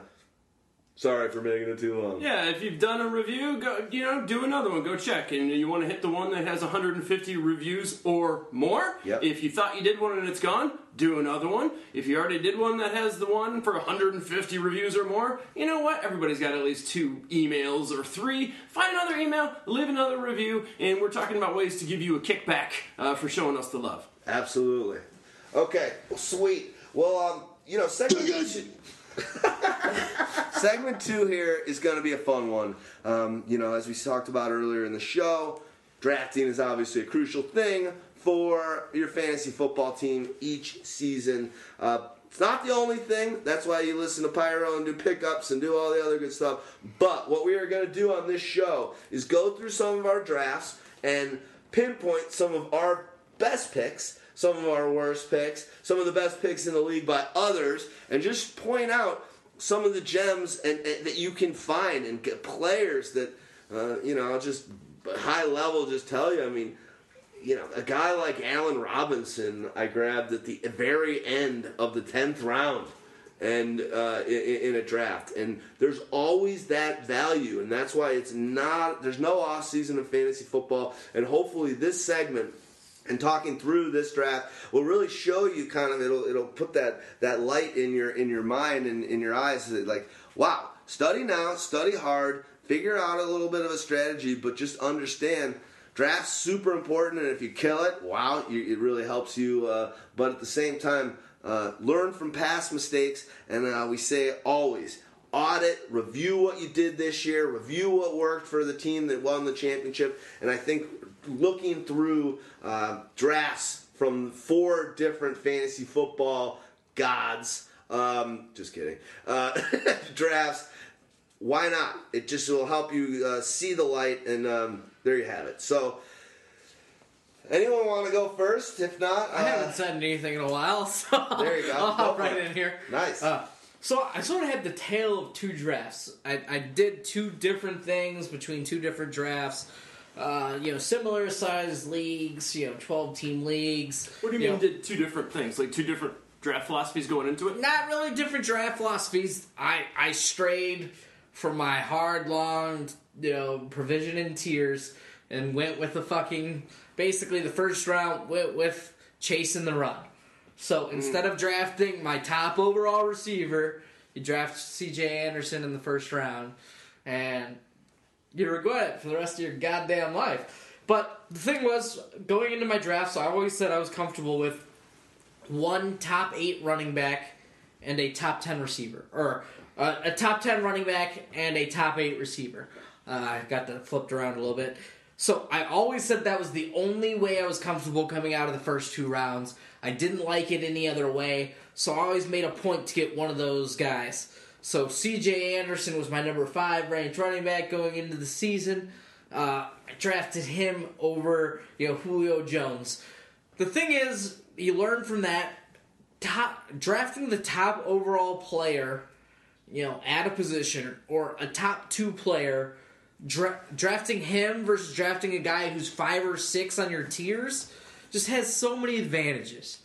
sorry for making it too long. Yeah, if you've done a review, go you know do another one. Go check, and you want to hit the one that has 150 reviews or more. Yep. If you thought you did one and it's gone, do another one. If you already did one that has the one for 150 reviews or more, you know what? Everybody's got at least two emails or three. Find another email, leave another review, and we're talking about ways to give you a kickback uh, for showing us the love. Absolutely. Okay, well, sweet. Well, um, you know, segment Dig it. two, [LAUGHS] segment two here is going to be a fun one. Um, you know, as we talked about earlier in the show, drafting is obviously a crucial thing for your fantasy football team each season. Uh, it's not the only thing. That's why you listen to Pyro and do pickups and do all the other good stuff. But what we are going to do on this show is go through some of our drafts and pinpoint some of our best picks, some of our worst picks, some of the best picks in the league by others, and just point out some of the gems and, and that you can find and get players that uh, you know I'll just high level just tell you. I mean, you know, a guy like Allen Robinson, I grabbed at the very end of the tenth round, and uh, in, in a draft, and there's always that value, and that's why it's not. There's no off season of fantasy football, and hopefully this segment and talking through this draft will really show you kind of it'll it'll put that that light in your in your mind and in your eyes like wow study now study hard figure out a little bit of a strategy but just understand draft's super important and if you kill it wow you, it really helps you uh, but at the same time uh, learn from past mistakes and uh, we say always audit, review what you did this year, review what worked for the team that won the championship, and I think looking through uh, drafts from four different fantasy football gods, um, just kidding, uh, [LAUGHS] drafts. Why not? It just will help you uh, see the light, and um, there you have it. So, anyone want to go first? If not, I haven't uh, said anything in a while, [LAUGHS] so There you go. I'll hop right in here. Nice. Uh, so I sort of had the tale of two drafts. I, I did two different things between two different drafts. Uh, you know, similar sized leagues. You know, twelve team leagues. What do you mean know, did two different things? Like two different draft philosophies going into it? not really different draft philosophies. I I strayed from my hard long you know provision and tiers and went with the fucking basically the first round went with chasing the run. So instead of drafting my top overall receiver, you draft C.J. Anderson in the first round, and you regret it for the rest of your goddamn life. But the thing was, going into my drafts, I always said I was comfortable with one top eight running back and a top ten receiver, or uh, a top ten running back and a top eight receiver. Uh, I got that flipped around a little bit. So I always said that was the only way I was comfortable coming out of the first two rounds. I didn't like it any other way, so I always made a point to get one of those guys. So C.J. Anderson was my number five ranked running back going into the season. Uh, I drafted him over you know Julio Jones. The thing is, you learn from that. Top drafting the top overall player, you know, at a position or a top two player, dra- drafting him versus drafting a guy who's five or six on your tiers, just has so many advantages.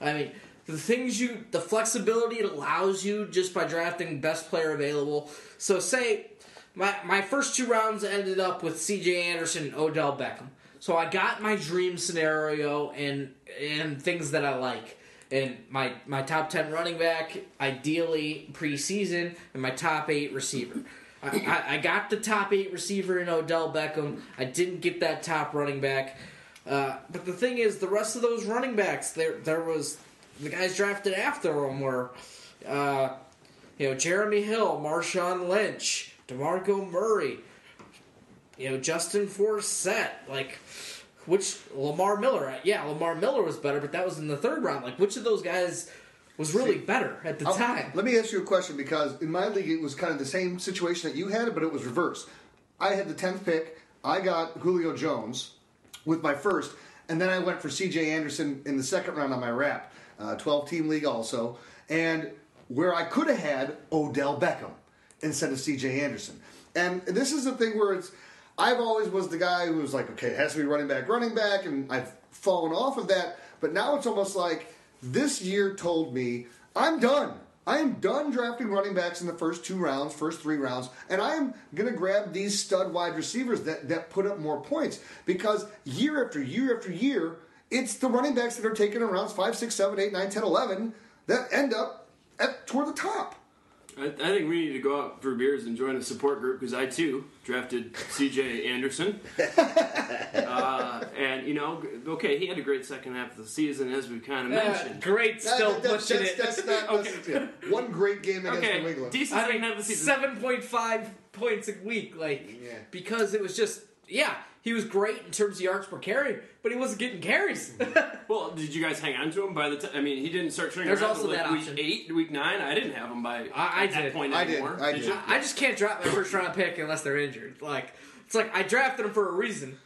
I mean, the things you, the flexibility it allows you just by drafting best player available. So, say my my first two rounds ended up with C.J. Anderson and Odell Beckham. So I got my dream scenario and and things that I like. And my, my top ten running back, ideally preseason, and my top eight receiver. I, I, got the top eight receiver in Odell Beckham. I didn't get that top running back. Uh, but the thing is, the rest of those running backs, there there was the guys drafted after them were, uh, you know, Jeremy Hill, Marshawn Lynch, DeMarco Murray, you know, Justin Forsett, like. Which Lamar Miller? Yeah, Lamar Miller was better, but that was in the third round. Like, which of those guys was really better at the I'll- time? Let me ask you a question because in my league it was kind of the same situation that you had, but it was reversed. I had the tenth pick. I got Julio Jones with my first, and then I went for C.J. Anderson in the second round on my wrap, uh, twelve team league also, and where I could have had Odell Beckham instead of C.J. Anderson. And this is the thing where it's. I've always was the guy who was like, okay, it has to be running back, running back, and I've fallen off of that. But now it's almost like this year told me I'm done. I am done drafting running backs in the first two rounds, first three rounds, and I am going to grab these stud wide receivers that, that put up more points because year after year after year, it's the running backs that are taken in rounds 5, 6, 7, 8, 9, 10, 11 that end up at toward the top. I, I think we need to go out for beers and join a support group because I too drafted C.J. Anderson. [LAUGHS] uh, and you know, okay, he had a great second half of the season, as we kind of Uh, mentioned. great, still That- that- pushing that's, it. That's not, [LAUGHS] Okay. that's- yeah. One great game against New Okay, England. decent I second mean, half of the season. seven point five points a week, like Yeah. because it was just yeah, he was great in terms of yards per carry, but he wasn't getting carries. [LAUGHS] Well, did you guys hang on to him by the time? I mean, he didn't start turning There's around also until like that week option. eight, week nine. I didn't have him by I- I at that did. point I did. anymore. I did. you? I just can't drop my first round pick unless they're injured. Like it's like I drafted him for a reason.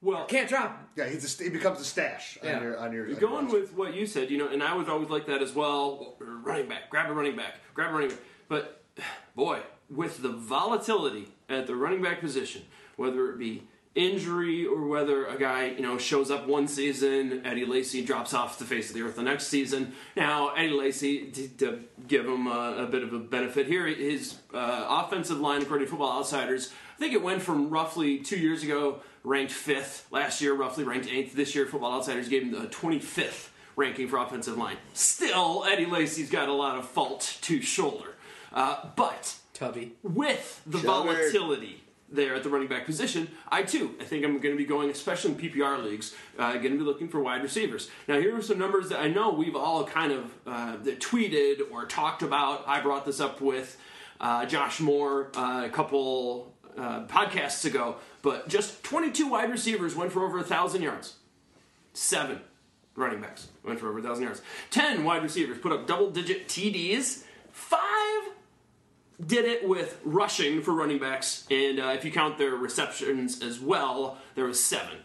Well, Can't drop him. Yeah, he's a, st- he becomes a stash Yeah. on your on your. on your Going roster. with what you said, you know, and I was always like that as well. Running back, grab a running back, grab a running back. But [SIGHS] boy, with the volatility at the running back position, whether it be injury or whether a guy you know shows up one season, Eddie Lacy drops off the face of the earth the next season. Now Eddie Lacy, to, to give him a, a, bit of a benefit here, his uh, offensive line, according to Football Outsiders, I think it went from roughly two years ago ranked fifth last year, roughly ranked eighth this year. Football Outsiders gave him the 25th ranking for offensive line. Still, Eddie Lacy's got a lot of fault to shoulder, uh, but Tubby. with the Sugar. volatility there at the running back position, I too, I think I'm going to be going, especially in PPR leagues, uh, going to be looking for wide receivers. Now, here are some numbers that I know we've all kind of uh, tweeted or talked about. I brought this up with uh, Josh Moore uh, a couple uh, podcasts ago, but just 22 wide receivers went for over a thousand yards. Seven running backs went for over a thousand yards. Ten wide receivers put up double-digit TDs. Five did it with rushing for running backs, and uh, if you count their receptions as well, there was seven.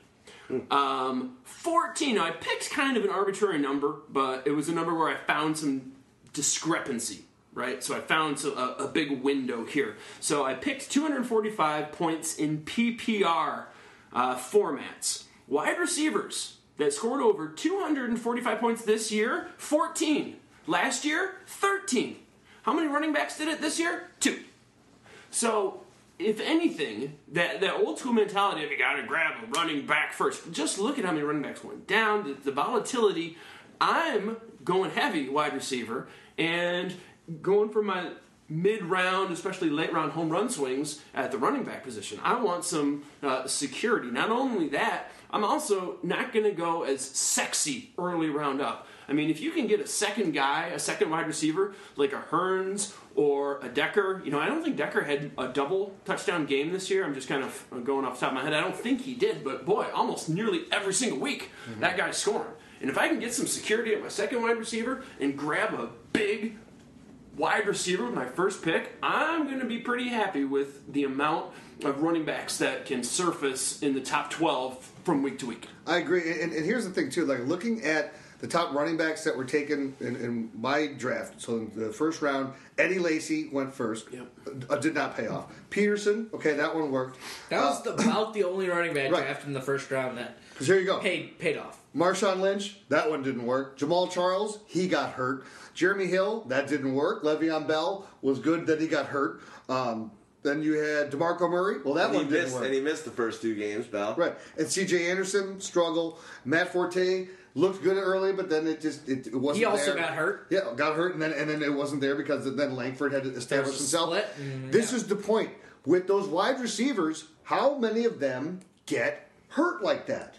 Um, 14, now I picked kind of an arbitrary number, but it was a number where I found some discrepancy, right? So I found a, a big window here. So I picked 245 points in PPR uh, formats. Wide receivers that scored over 245 points this year, 14. Last year, 13. How many running backs did it this year? Two. So, if anything, that, that old school mentality of you got to grab a running back first, just look at how many running backs went down, the, the volatility. I'm going heavy wide receiver and going for my mid round, especially late round home run swings at the running back position. I want some uh, security. Not only that, I'm also not going to go as sexy early round up. I mean, if you can get a second guy, a second wide receiver, like a Hurns or a Decker, you know, I don't think Decker had a double touchdown game this year. I'm just kind of going off the top of my head. I don't think he did, but boy, almost nearly every single week, mm-hmm. that guy's scoring. And if I can get some security at my second wide receiver and grab a big wide receiver with my first pick, I'm going to be pretty happy with the amount of running backs that can surface in the top 12 from week to week. I agree, and, and here's the thing too. Like looking at the top running backs that were taken in, in my draft. So in the first round, Eddie Lacy went first. Yep. Uh, did not pay off. Peterson, okay, that one worked. That was the, about the only running back Right. drafted in the first round that So here you go. paid paid off. Marshawn Lynch, that one didn't work. Jamaal Charles, he got hurt. Jeremy Hill, that didn't work. Le'Veon Bell was good, then he got hurt. Um, then you had DeMarco Murray. Well, that And one didn't missed, work. and he missed the first two games, Bell. Right. And C.J. Anderson struggle. Matt Forte looked good early, but then it just it, it wasn't. He also there. got hurt. Yeah, got hurt, and then and then it wasn't there because then Langford had to establish himself. and- this is the point with those wide receivers. How many of them get hurt like that?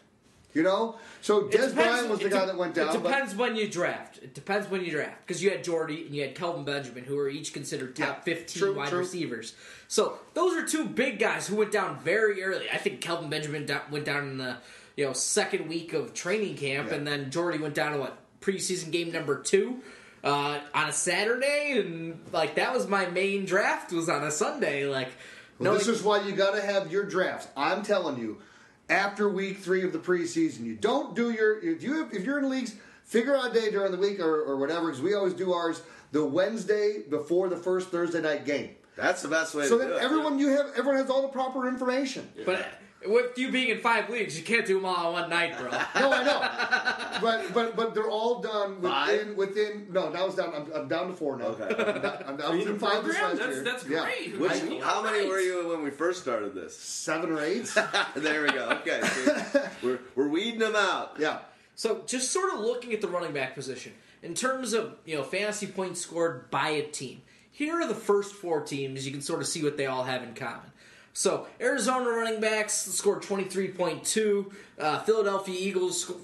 You know. So Dez Bryant was the guy de- that went down. It depends when you draft. It depends when you draft because you had Jordy and you had Kelvin Benjamin, who are each considered top Yeah, fifteen true, wide true. receivers. So those are two big guys who went down very early. I think Kelvin Benjamin went down in the you know second week of training camp, Yeah. and then Jordy went down to what preseason game number two. Uh, on a Saturday, and like that was my main draft was on a Sunday. Like, Well, no, this is why you got to have your drafts. I'm telling you, after week three of the preseason, you don't do your if you have, if you're in leagues, figure out a day during the week or, or whatever. Because we always do ours the Wednesday before the first Thursday night game, That's the best way so to do that it. everyone you have everyone has all the proper information. but with you being in five leagues, you can't do them all in one night, bro. No, I know, but but but they're all done within Five? within. No, now it's down. I'm, I'm down to four now. Okay. I'm, down, I'm, I was In in five this last That's, year. that's Yeah. great. Which, I how many right. were you when we first started this? Seven or eight. [LAUGHS] there we go. Okay, so [LAUGHS] we're, we're weeding them out. yeah. So just sort of looking at the running back position in terms of you know fantasy points scored by a team. Here are the first four teams. You can sort of see what they all have in common. So Arizona running backs scored twenty three point two. Uh, Philadelphia Eagles uh,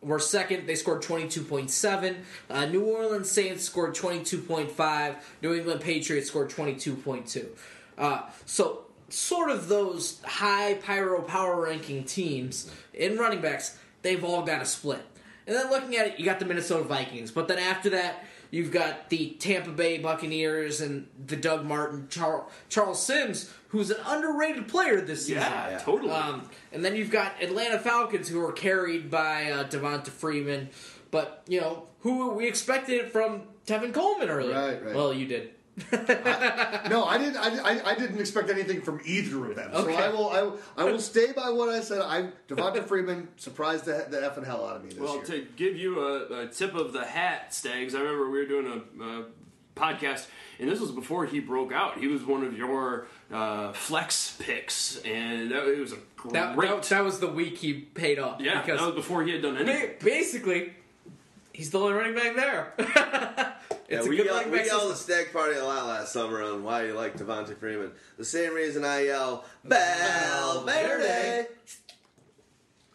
were second. They scored twenty two point seven. Uh, New Orleans Saints scored twenty two point five. New England Patriots scored twenty two point two. Uh, so sort of those high pyro power ranking teams in running backs, they've all got a split. And then looking at it, you got the Minnesota Vikings, but then after that, you've got the Tampa Bay Buccaneers and the Doug Martin, Charles, Charles Sims, who's an underrated player this season. Yeah, totally. Um, and then you've got Atlanta Falcons, who are carried by uh, Devonta Freeman, but you know who we expected it from Tevin Coleman earlier. Right, right. Well, you did. [LAUGHS] No, I didn't. I, I, I didn't expect anything from either of them. Okay. So I will. I, will- I will stay by what I said. I Devonta Freeman surprised the, the effing hell out of me this Well, year. to give you a, a tip of the hat, Stags, I remember we were doing a, a podcast, and this was before he broke out. He was one of your uh, flex picks, and that, it was a great. That, that, that was the week he paid off. yeah, because that was before he had done anything. basically, he's the only running back there. [LAUGHS] Yeah, it's a we good yelled, running we yelled at. Stag Party a lot last summer on why you like Devonta Freeman. The same reason I yell Valverde.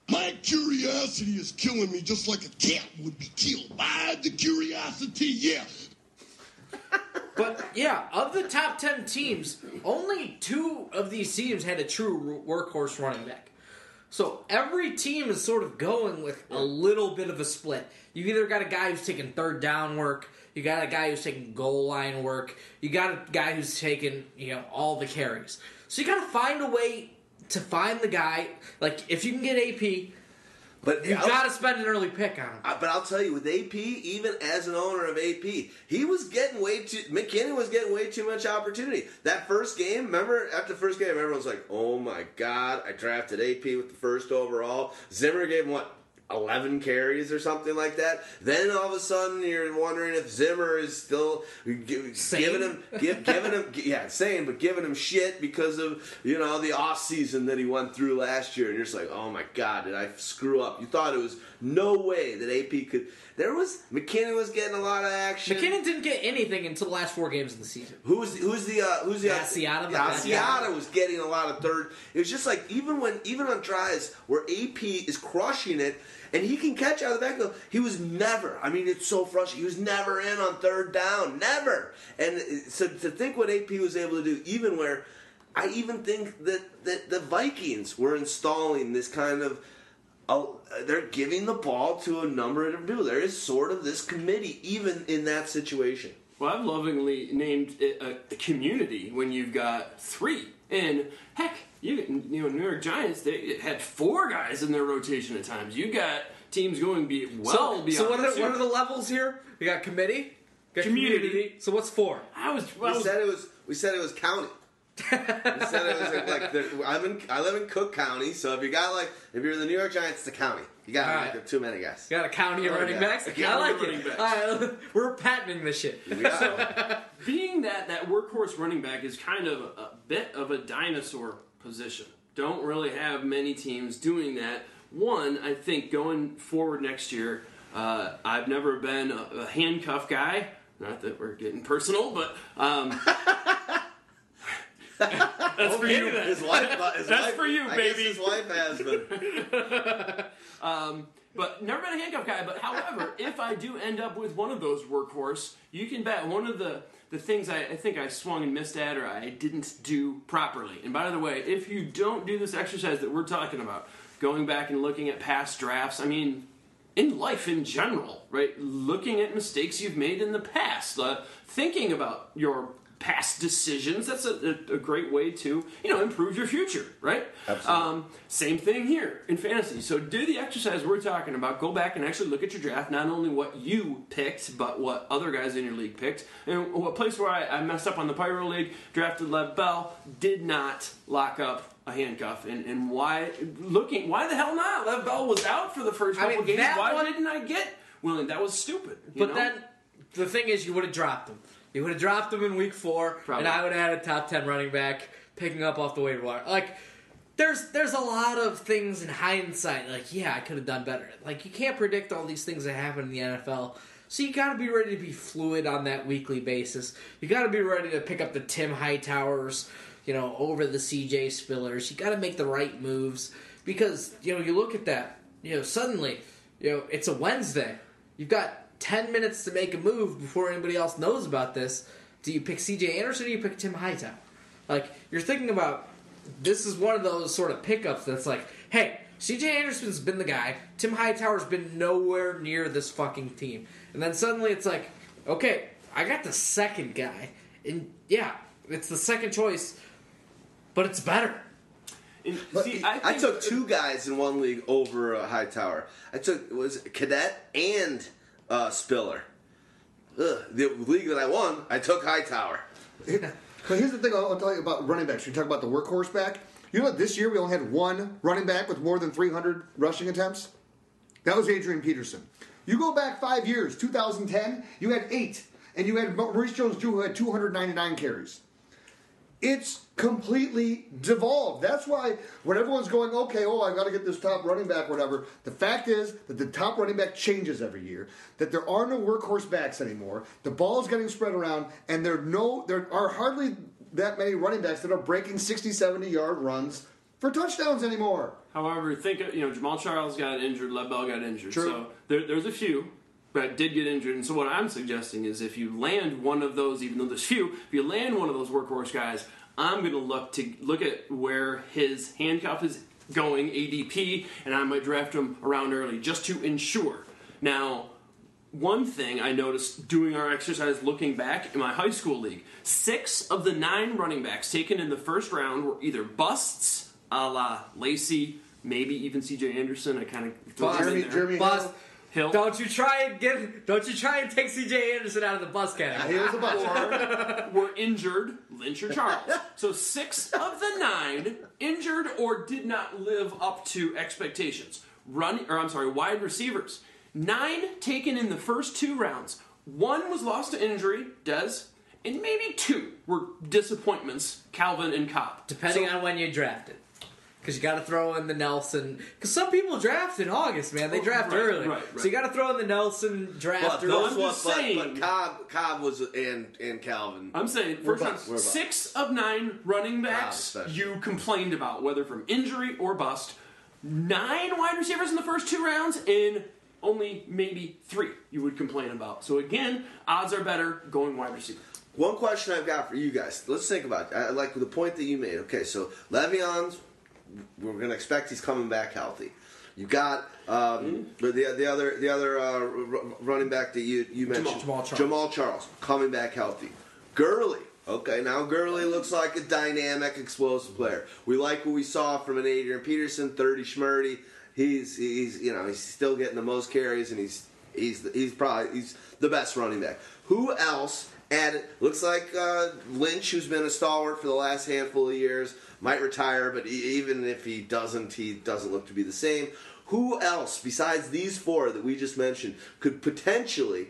My curiosity is killing me just like a cat would be killed by the curiosity, yeah. [LAUGHS] But yeah, of the top 10 teams, only two of these teams had a true workhorse running back. So every team is sort of going with a little bit of a split. You've either got a guy who's taking third down work, you got a guy who's taking goal line work, you got a guy who's taking, you know, all the carries. So you got to find a way to find the guy. Like if you can get AP, But you got to spend an early pick on him. But I'll tell you, with AP, even as an owner of AP, he was getting way too. McKinnon was getting way too much opportunity. That first game, remember after the first game, everyone was like, "Oh my god, I drafted AP with the first overall." Zimmer gave him what. 11 carries or something like that. Then all of a sudden you're wondering if Zimmer is still [LAUGHS] giving him give, giving him yeah, sane, but giving him shit because of, you know, the off season that he went through last year and you're just like, "Oh my god, did I screw up?" You thought it was no way that AP could There was McKinnon was getting a lot of action. McKinnon didn't get anything until the last four games of the season. Who's who's the uh, who's the Asiata, the Yeah, best Asiata was getting a lot of third. It was just like even when even on tries where AP is crushing it and he can catch out of the backfield, he was never. I mean, it's so frustrating. He was never in on third down, never. And so to think what AP was able to do, even where I even think that that the Vikings were installing this kind of. Oh, they're giving the ball to a number of people. There is sort of this committee, even in that situation. Well, I've lovingly named it a, a community when you've got three. And heck, you you know New York Giants they had four guys in their rotation at times. You got teams going be well so, beyond. so what are, two. what are the levels here? We got committee, got Community. So what's four? I was, I We was said it was. We said it was county. We said it was like the, I'm in. I live in Cook County, so if you got like if you're the New York Giants, it's the county. You got All like right. too many guys. You Got a county of Oh, running yeah. backs. A I county like running it. backs. We're patenting this shit. We got [LAUGHS] being that that workhorse running back is kind of a, a bit of a dinosaur position. Don't really have many teams doing that. One, I think going forward next year, uh, I've never been a, a handcuff guy. Not that we're getting personal, but um, [LAUGHS] that's for you. his wife. His That's for you, I baby. Guess his wife has been. [LAUGHS] Um, but never been a handcuff guy. But however, if I do end up with one of those workhorse, you can bet one of the the things I, I think I swung and missed at or I didn't do properly. And by the way, if you don't do this exercise that we're talking about, going back and looking at past drafts, I mean, in life in general, right? Looking at mistakes you've made in the past, uh, thinking about your past decisions. That's a, a, a great way to you know improve your future, right? Absolutely. Um, same thing here in fantasy. So do the exercise we're talking about. Go back and actually look at your draft, not only what you picked, but what other guys in your league picked. And a place where I, I messed up on the Pyro League, drafted Lev Bell, did not lock up a handcuff. And, and why looking why the hell not? Lev Bell was out for the first I couple mean, games. Why one- didn't I get William? That was stupid. you But know? then the thing is, you would have dropped him. You would have dropped him in week four, Probably. and I would have had a top ten running back picking up off the waiver wire. Like, there's there's a lot of things in hindsight. Like, yeah, I could have done better. Like, you can't predict all these things that happen in the NFL. So you got to be ready to be fluid on that weekly basis. You got to be ready to pick up the Tim Hightowers, you know, over the CJ Spillers. You got to make the right moves because you know you look at that. You know, suddenly, you know, it's a Wednesday. You've got ten minutes to make a move before anybody else knows about this. Do you pick CJ Anderson or do you pick Tim Hightower? Like you're thinking about this is one of those sort of pickups that's like, hey, CJ Anderson's been the guy. Tim Hightower's been nowhere near this fucking team. And then suddenly it's like, okay, I got the second guy. And yeah, it's the second choice, but it's better. And see, I, I, took two guys in one league over uh, a Hightower. I took it was Cadet and uh, Spiller. Ugh, the league that I won, I took Hightower. But here's the thing I'll, tell you about running backs. You talk about the workhorse back. You know? This year we only had one running back with more than 300 rushing attempts. That was Adrian Peterson. You go back five years, 2010, you had eight, and you had Maurice Jones-Drew who had 299 carries. It's completely devolved. That's why when everyone's going, okay, oh, I got to get this top running back, whatever. The fact is that the top running back changes every year. That there are no workhorse backs anymore. The ball's getting spread around, and there no there are hardly that many running backs that are breaking 60, 70 yard runs for touchdowns anymore. However, think you know Jamaal Charles got injured, Lev Bell got injured, True. so there, there's a few that did get injured. And so what I'm suggesting is if you land one of those, even though there's few, if you land one of those workhorse guys, I'm going to look to look at where his handcuff is going ADP, and I might draft him around early just to ensure. Now, one thing I noticed doing our exercise looking back in my high school league, six of the nine running backs taken in the first round were either busts, a la Lacy, maybe even CJ Anderson. I kind of Jeremy. Jeremy Bust. Hill, Hill. Don't you try and get. Don't you try and take C.J. Anderson out of the bus he was a bust. [LAUGHS] were injured, Lynch or Charles. [LAUGHS] So six of the nine injured or did not live up to expectations. Run, or I'm sorry, wide receivers. Nine taken in the first two rounds. One was lost to injury, Dez, and maybe two were disappointments, Calvin and Cobb. Depending So- on when you draft it. Because you got to throw in the Nelson. Because some people draft in August, man. They oh, draft Right, early. right, So you got to throw in the Nelson draft But early. those I'm just but, saying. but Cobb, Cobb was and and Calvin. I'm saying first round, about- we're six of nine running backs you complained about, whether from injury or bust. Nine wide receivers in the first two rounds, and only maybe three you would complain about. So again, odds are better going wide receiver. One question I've got for you guys. Let's think about it. I like the point that you made. Okay, so Le'Veon's, we're going to expect he's coming back healthy. You got um, the the other the other uh, running back that you you mentioned Jamaal Charles. Jamaal Charles coming back healthy. Gurley. Okay, now Gurley looks like a dynamic, explosive player. We like what we saw from an Adrian Peterson, thirty schmurdy. He's he's you know he's still getting the most carries, and he's he's he's probably he's the best running back. Who else? added? looks like uh, Lynch, who's been a stalwart for the last handful of years, might retire, but even if he doesn't, he doesn't look to be the same. Who else besides these four that we just mentioned could potentially?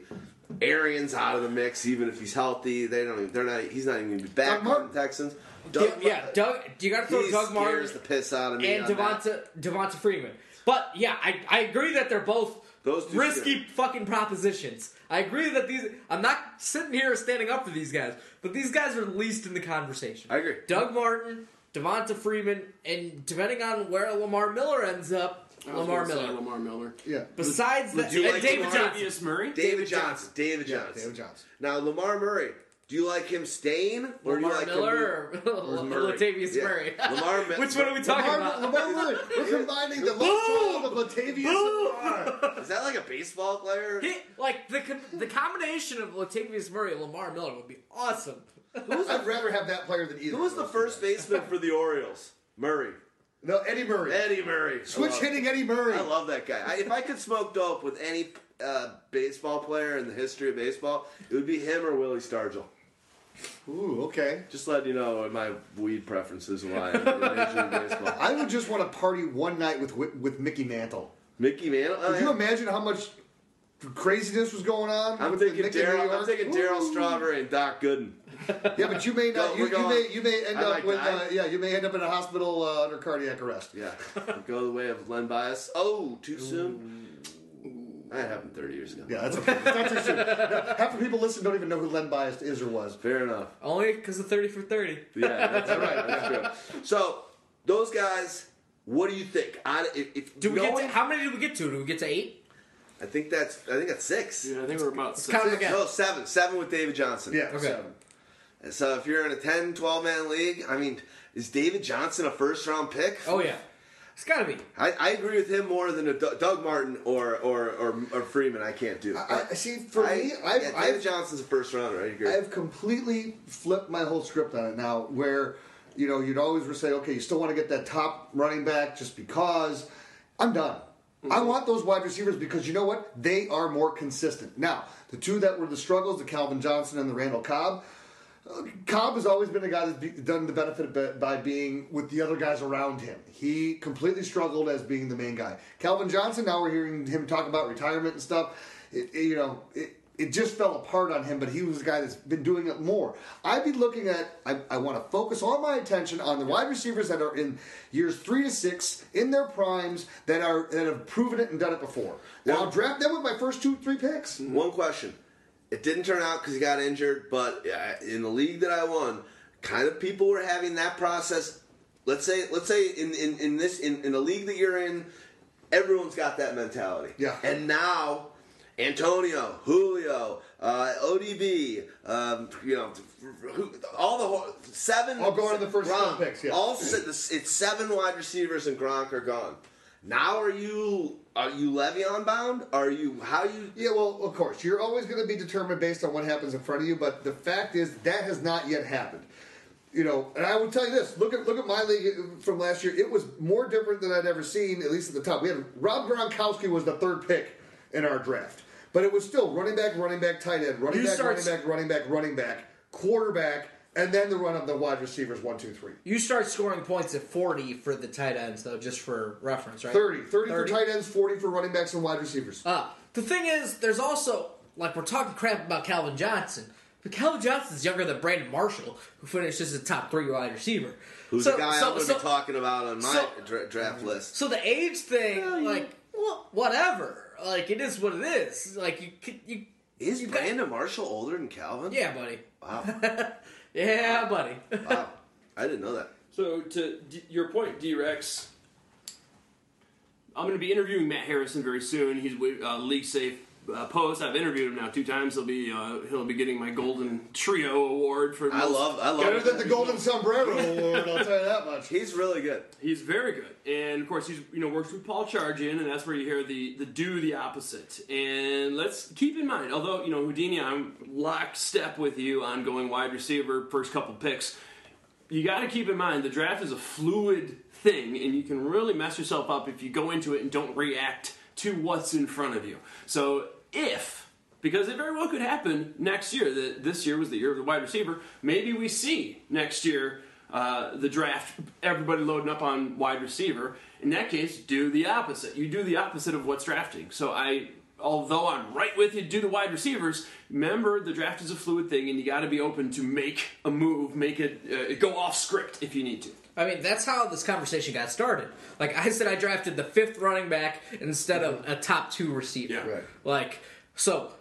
Arians out of the mix, even if he's healthy. They don't. Even, they're not. He's not even going to be back Doug on the Texans. yeah, yeah, Doug. You got to throw Doug Martin the piss out of me. and. Devonta Devonta Freeman. But yeah, I, I agree that they're both Those risky fucking propositions. I agree that these. I'm not sitting here standing up for these guys, but these guys are at least in the conversation. I agree. Doug Martin, Devonta Freeman, and depending on where Lamar Miller ends up, Lamar gonna say Miller. Lamar Miller. Yeah. Besides that, Would you and like David Lamar- Johnson. Latavius Murray. David, David Johnson. Johnson. David Yeah, Johnson. David Johnson. Now Lamar Murray. Do you like him staying or Lamar do you like Miller him? [LAUGHS] or, Murray? Latavius Yeah. Murray? Lamar Mi- [LAUGHS] Which one are we talking Lamar, about? Lamar Murray. We're [LAUGHS] combining the love child of Latavius and Lamar. Is that like a baseball player? He, like the the combination of Latavius Murray and Lamar Miller would be awesome. I'd rather have that player than either. Who was the first baseman for the Orioles? Murray. No, Eddie Murray. Eddie Murray. I Switch love- hitting Eddie Murray. I love that guy. I, if I could smoke dope with any uh, baseball player in the history of baseball, it would be him or Willie Stargell. Ooh, okay. Just letting you know my weed preferences lie in Major League Baseball. I would just want to party one night with with, with Mickey Mantle. Mickey Mantle. Oh, Could you imagine how much craziness was going on? I'm with the thinking in New Darryl. I'm York? thinking Darryl Ooh. Strawberry and Doc Gooden. [LAUGHS] Yeah, but you may not. Go- you, you may you may end I up with uh, yeah. You may end up in a hospital uh, under cardiac arrest. Yeah, [LAUGHS] go the way of Len Bias. Oh, too soon. That happened 30 years ago. Yeah, that's okay. That's too soon. Yeah, half the people listening don't even know who Len Bias is or was. Fair enough. Only because of thirty for thirty. [LAUGHS] Yeah, that's right. That's true. So those guys, what do you think? I, if, if Do we get to, how many did we get to? Do we get to eight? I think that's. I think that's six. Yeah, I think we're about It's six. kind again. No, seven. Seven with David Johnson. Yeah. Okay. seven. So if you're in a 10, 12 man league, I mean, is David Johnson a first round pick? Oh yeah, it's got to be. I, I agree with him more than a D- Doug Martin or or, or or Freeman. I can't do. I, I see. For I- me, I've, David I've Johnson's a first rounder. I agree. I've completely flipped my whole script on it now. Where you know you'd always say, okay, you still want to get that top running back just because. I'm done. I mm-hmm. want those wide receivers because you know what? They are more consistent. Now, the two that were the struggles, the Calvin Johnson and the Randall Cobb. Cobb has always been a guy that's be, done the benefit by- by being with the other guys around him. He completely struggled as being the main guy. Calvin Johnson, now we're hearing him talk about retirement and stuff. It, it- you know, it, it just fell apart on him, but he was the guy that's been doing it more. I'd be looking at, I, I want to focus all my attention on the wide receivers that are in years three to six, in their primes, that are that have proven it and done it before. Now, I'll draft them with my first two, three picks. One question. It didn't turn out because he got injured, but in the league that I won, kind of people were having that process. Let's say, let's say in, in, in this in, in the league that you're in, everyone's got that mentality. Yeah. And now, Antonio, Julio, uh, ODB, um, you know, all the whole- seven. All going in the first Gronk, picks, yeah. All it's seven wide receivers and Gronk are gone. Now are you are you Le'Veon bound? Are you how you Yeah, well, of course, you're always going to be determined based on what happens in front of you. But the fact is that has not yet happened. You know, and I would tell you this: look at look at my league uh, from last year. It was more different than I'd ever seen, at least at the top. We had Rob Gronkowski was the third pick in our draft, but it was still running back, running back, tight end, running You back, start- running back, running back, running back, quarterback, and then the run of the wide receivers one, two, three. You start scoring points at 40 for the tight ends, though, just for reference, right? 30. 30, 30. for tight ends, 40 for running backs and wide receivers. Uh, the thing is, there's also, like, we're talking crap about Calvin Johnson, but Calvin Johnson's younger than Brandon Marshall, who finished as a top three wide receiver. Who's So- the guy so- I'm going to so- be talking about on my so- dra- draft list? So the age thing, like, well, whatever. Like, it is what it is. Like, you, you, Is you got- Brandon Marshall older than Calvin? yeah, buddy. Wow. [LAUGHS] Yeah, buddy. wow. I didn't know that. So to D- your point, D-Rex, I'm going to be interviewing Matt Harrison very soon. He's with uh, League Safe uh, Post. I've interviewed him now two times. He'll be uh, he'll be getting my Golden Trio Award for. I most- love I Better love than the Golden Sombrero Award, I'll tell you that much. He's really good. He's very good, and of course he's you know works with Paul Charchian, and that's where you hear the the do the opposite. And let's keep in mind, although you know Houdini, I'm lockstep with you on going wide receiver first couple picks. You got to keep in mind the draft is a fluid thing, and you can really mess yourself up if you go into it and don't react to what's in front of you. So if because it very well could happen next year. That this year was the year of the wide receiver. Maybe we see next year uh, the draft, everybody loading up on wide receiver. In that case, do the opposite. You do the opposite of what's drafting. So I, although I'm right with you, do the wide receivers. Remember, the draft is a fluid thing, and you got to be open to make a move, make it uh, go off script if you need to. I mean, that's how this conversation got started. Like I said, I drafted the fifth running back instead of a top two receiver. Yeah. Right. Like, so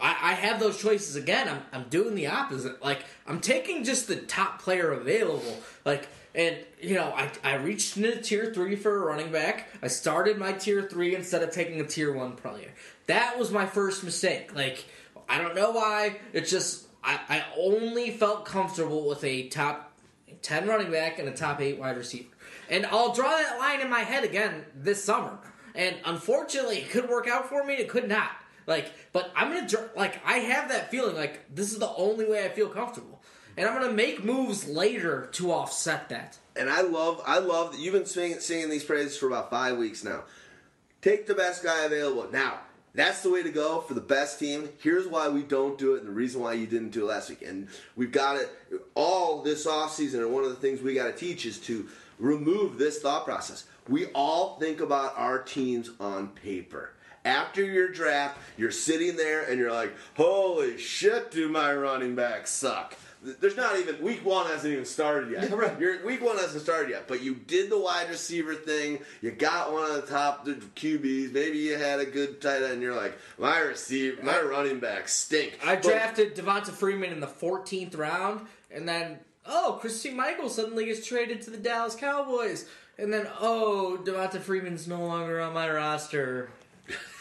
I, I have those choices again. I'm, I'm doing the opposite. Like, I'm taking just the top player available. Like, and you know, I, I reached into tier three for a running back. I started my tier three instead of taking a tier one player. That was my first mistake. Like, I don't know why. It's just I, I only felt comfortable with a top 10 running back and a top 8 wide receiver. And I'll draw that line in my head again this summer. And unfortunately, it could work out for me, it could not. Like, but I'm gonna, like, I have that feeling, like, this is the only way I feel comfortable. And I'm gonna make moves later to offset that. And I love I love that you've been singing, singing these praises for about five weeks now. Take the best guy available. Now, that's the way to go for the best team. Here's why we don't do it and the reason why you didn't do it last week. And we've got it all this offseason, and one of the things we got to teach is to remove this thought process. We all think about our teams on paper. After your draft, you're sitting there and you're like, holy shit, do my running backs suck. There's not even week one hasn't even started yet. Yeah, right. Your week one hasn't started yet, but you did the wide receiver thing. You got one of the top the QBs. Maybe you had a good tight end. You're like, my receiver, my running back stink. I But- drafted Devonta Freeman in the 14th round, and then, oh, Christine Michael suddenly gets traded to the Dallas Cowboys. And then, oh, Devonta Freeman's no longer on my roster.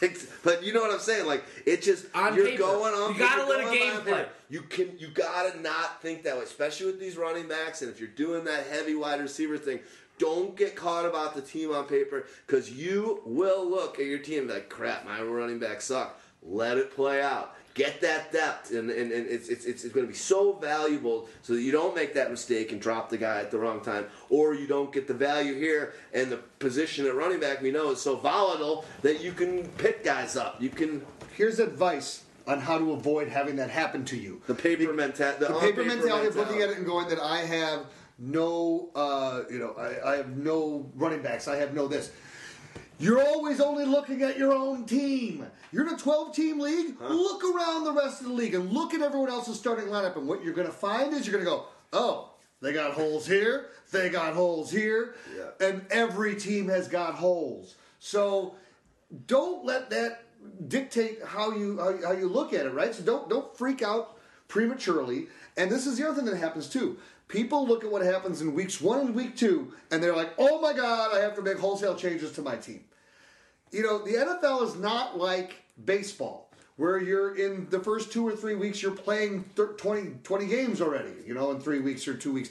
[LAUGHS] but you know what I'm saying? Like it just On you're paper. going on. You gotta let a game play. paper. You can you gotta not think that way, especially with these running backs. And if you're doing that heavy wide receiver thing, don't get caught about the team on paper because you will look at your team and be like, crap, my running backs suck. Let it play out. Get that depth, and, and, and it's, it's, it's, going to be so valuable so that you don't make that mistake and drop the guy at the wrong time, or you don't get the value here, and the position at running back we know is so volatile that you can pick guys up. You can Here's advice on how to avoid having that happen to you. The paper mentality. the paper mentality of looking at it and going that I have no, uh, you know, I, I have no running backs. I have no this. You're always only looking at your own team. You're in a 12 team league. Look around the rest of the league and look at everyone else's starting lineup. And what you're going to find is you're going to go, oh, they got holes here. They got holes here. Yeah. And every team has got holes. So don't let that dictate how you how, how you look at it, right? So don't don't freak out prematurely. And this is the other thing that happens too. People look at what happens in weeks one and week two, and they're like, "Oh my God, I have to make wholesale changes to my team." You know, the NFL is not like baseball, where you're in the first two or three weeks, you're playing thir- 20, 20 games already. You know, in three weeks or two weeks.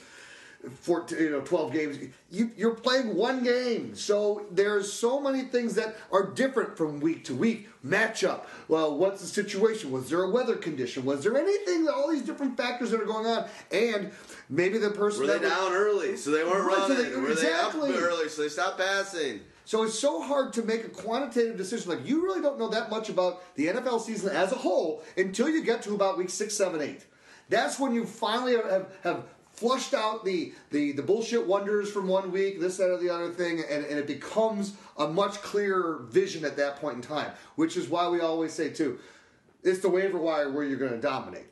14, you know, 12 games. You, you're playing one game. So there's so many things that are different from week to week. Matchup. Well, what's the situation? Was there a weather condition? Was there anything, all these different factors that are going on? And maybe the person Were they was- down early, so they weren't Right, so they- Were exactly. they up early, so they stopped passing? So it's so hard to make a quantitative decision. Like you really don't know that much about the NFL season as a whole until you get to about week six, seven, eight. That's when you finally have, have flushed out the, the, the bullshit wonders from one week, this, that, or the other thing, and, and it becomes a much clearer vision at that point in time. Which is why we always say too, it's the waiver wire where you're going to dominate.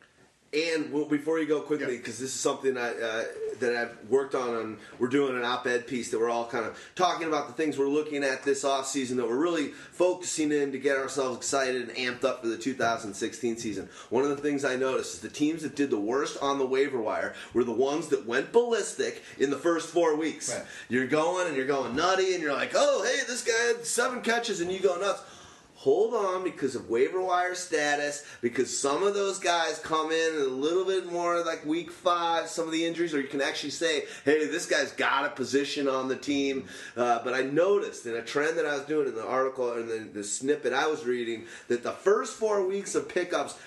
And well, before you go quickly, Yeah. because this is something I, uh, that I've worked on, and we're doing an op-ed piece that we're all kind of talking about the things we're looking at this off-season that we're really focusing in to get ourselves excited and amped up for the 2016 season. One of the things I noticed is the teams that did the worst on the waiver wire were the ones that went ballistic in the first four weeks. Right. You're going and you're going nutty, and you're like, oh, hey, this guy had seven catches, and you go nuts hold on because of waiver wire status, because some of those guys come in a little bit more like week five, some of the injuries, or you can actually say, hey, this guy's got a position on the team. Uh, but I noticed in a trend that I was doing in the article and the, the snippet I was reading that the first four weeks of pickups,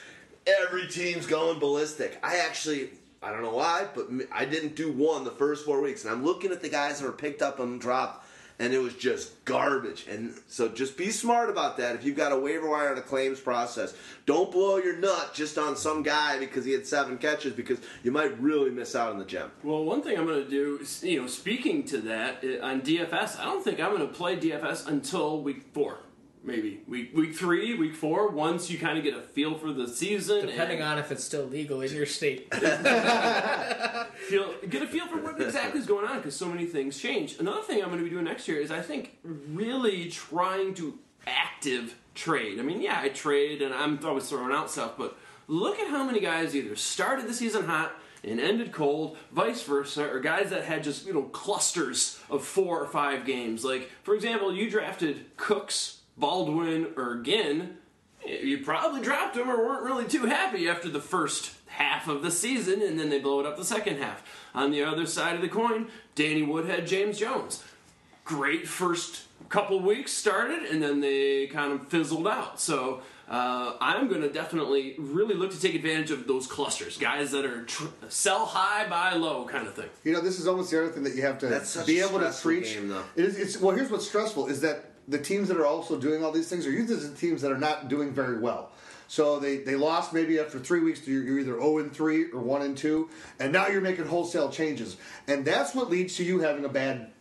every team's going ballistic. I actually. I don't know why, but I didn't do one the first four weeks. And I'm looking at the guys that were picked up and dropped and it was just garbage. And so just be smart about that. If you've got a waiver wire and a claims process, don't blow your nut just on some guy because he had seven catches because you might really miss out on the gem. Well, one thing I'm going to do, you know, speaking to that uh, on DFS, I don't think I'm going to play DFS until week four, maybe week week three, week four. Once you kind of get a feel for the season, Depending on if it's still legal in your state. [LAUGHS] feel get a feel for what exactly is going on because so many things change. Another thing I'm going to be doing next year is I think really trying to active trade. I mean, yeah, I trade and I'm always throwing out stuff, but look at how many guys either started the season hot and ended cold, vice versa, or guys that had just you know clusters of four or five games. Like for example, you drafted Cooks, Baldwin, or Ginn. You probably dropped them or weren't really too happy after the first half of the season, and then they blow it up the second half. On the other side of the coin, Danny Woodhead, James Jones. Great first couple weeks started, and then they kind of fizzled out. So uh, I'm going to definitely really look to take advantage of those clusters, guys that are tr- sell high, buy low kind of thing. You know, this is almost the other thing that you have to That's such be a able to preach. game, though. It is, it's, well, here's what's stressful is that the teams that are also doing all these things are usually the teams that are not doing very well. So they, they lost maybe after three weeks. You're, you're either 0 and 3 or 1 and 2, and now you're making wholesale changes. And that's what leads to you having a bad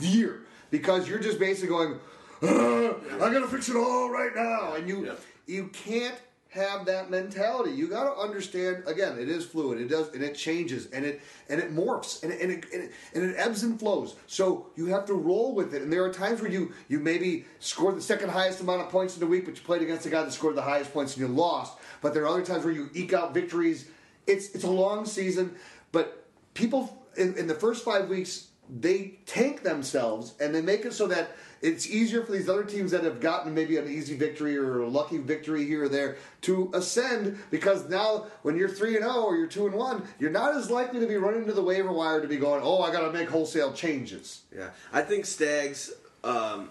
year because you're just basically going, "Ugh, I gotta fix it all right now. And you, Yeah. you can't have that mentality. You got to understand. Again, it is fluid. It does, and it changes, and it and it morphs, and it, and it, and it, and it ebbs and flows. So you have to roll with it. And there are times where you you maybe scored the second highest amount of points in the week, but you played against a guy that scored the highest points and you lost. But there are other times where you eke out victories. It's it's a long season, but people in, in the first five weeks they tank themselves and they make it so that it's easier for these other teams that have gotten maybe an easy victory or a lucky victory here or there to ascend because now when you're 3 and 0 or you're 2 and 1 you're not as likely to be running to the waiver wire to be going oh I got to make wholesale changes Yeah, I think Stag's um,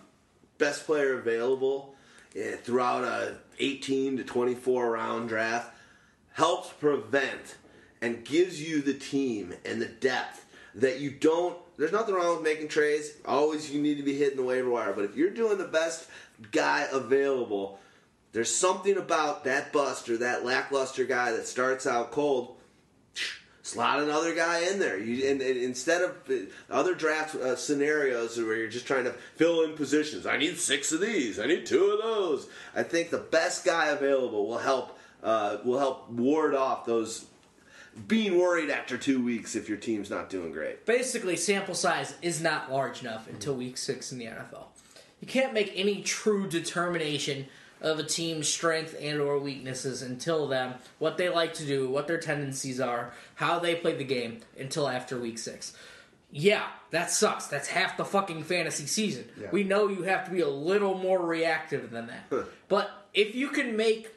best player available eh, throughout a 18 to 24 round draft helps prevent and gives you the team and the depth that you don't. There's nothing wrong with making trades. Always, you need to be hitting the waiver wire. But if you're doing the best guy available, There's something about that bust or that lackluster guy that starts out cold. Slot another guy in there. You, and, and instead of other draft uh, scenarios where you're just trying to fill in positions, I need six of these. I need two of those. I think the best guy available will help. Uh, will help ward off those being worried after two weeks if your team's not doing great. Basically, sample size is not large enough until week six in the NFL. You can't make any true determination of a team's strength and or weaknesses until them what they like to do, what their tendencies are, how they play the game until after week six. Yeah, that sucks. That's half the fucking fantasy season. Yeah. We know you have to be a little more reactive than that. but if you can make,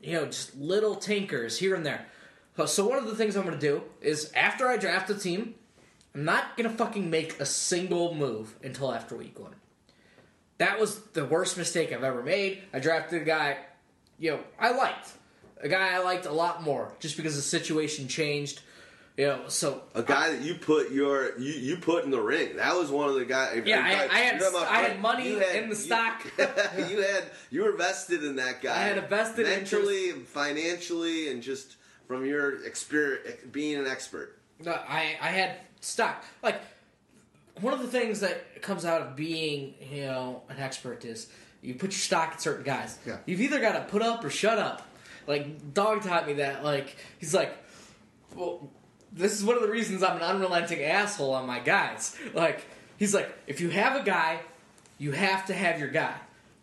you know, just little tinkers here and there. So- one of the things I'm going to do is after I draft a team, I'm not going to fucking make a single move until after week one. That was the worst mistake I've ever made. I drafted a guy, you know, I liked. A guy I liked a lot more just because the situation changed. You know, so A guy that you put your you, you put in the ring. That was one of the guys. Yeah, I- in I had- I had money had- in the you- stock. [LAUGHS] you had you were vested in that guy. I had a vested interest. mentally, financially, and just from your experience being an expert. No, I I had stock. Like one of the things that comes out of being you know an expert is you put your stock in certain guys. Yeah. You've either got to put up or shut up. Like dog taught me that. Like he's like, well, this is one of the reasons I'm an unrelenting asshole on my guys. Like he's like, if you have a guy, you have to have your guy.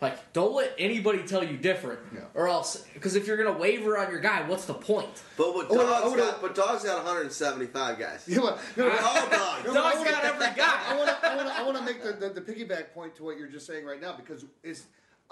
Like, don't let anybody tell you different, Yeah. or else. Because if you're gonna waver on your guy, what's the point? But what I wanna- I dogs wanna- got? But dogs got 175 guys. You know what? You know what? All dogs. No, Dog's wanna- got every guy. I want to. I want to. I want to make the, the, the piggyback point to what you're just saying right now because it's.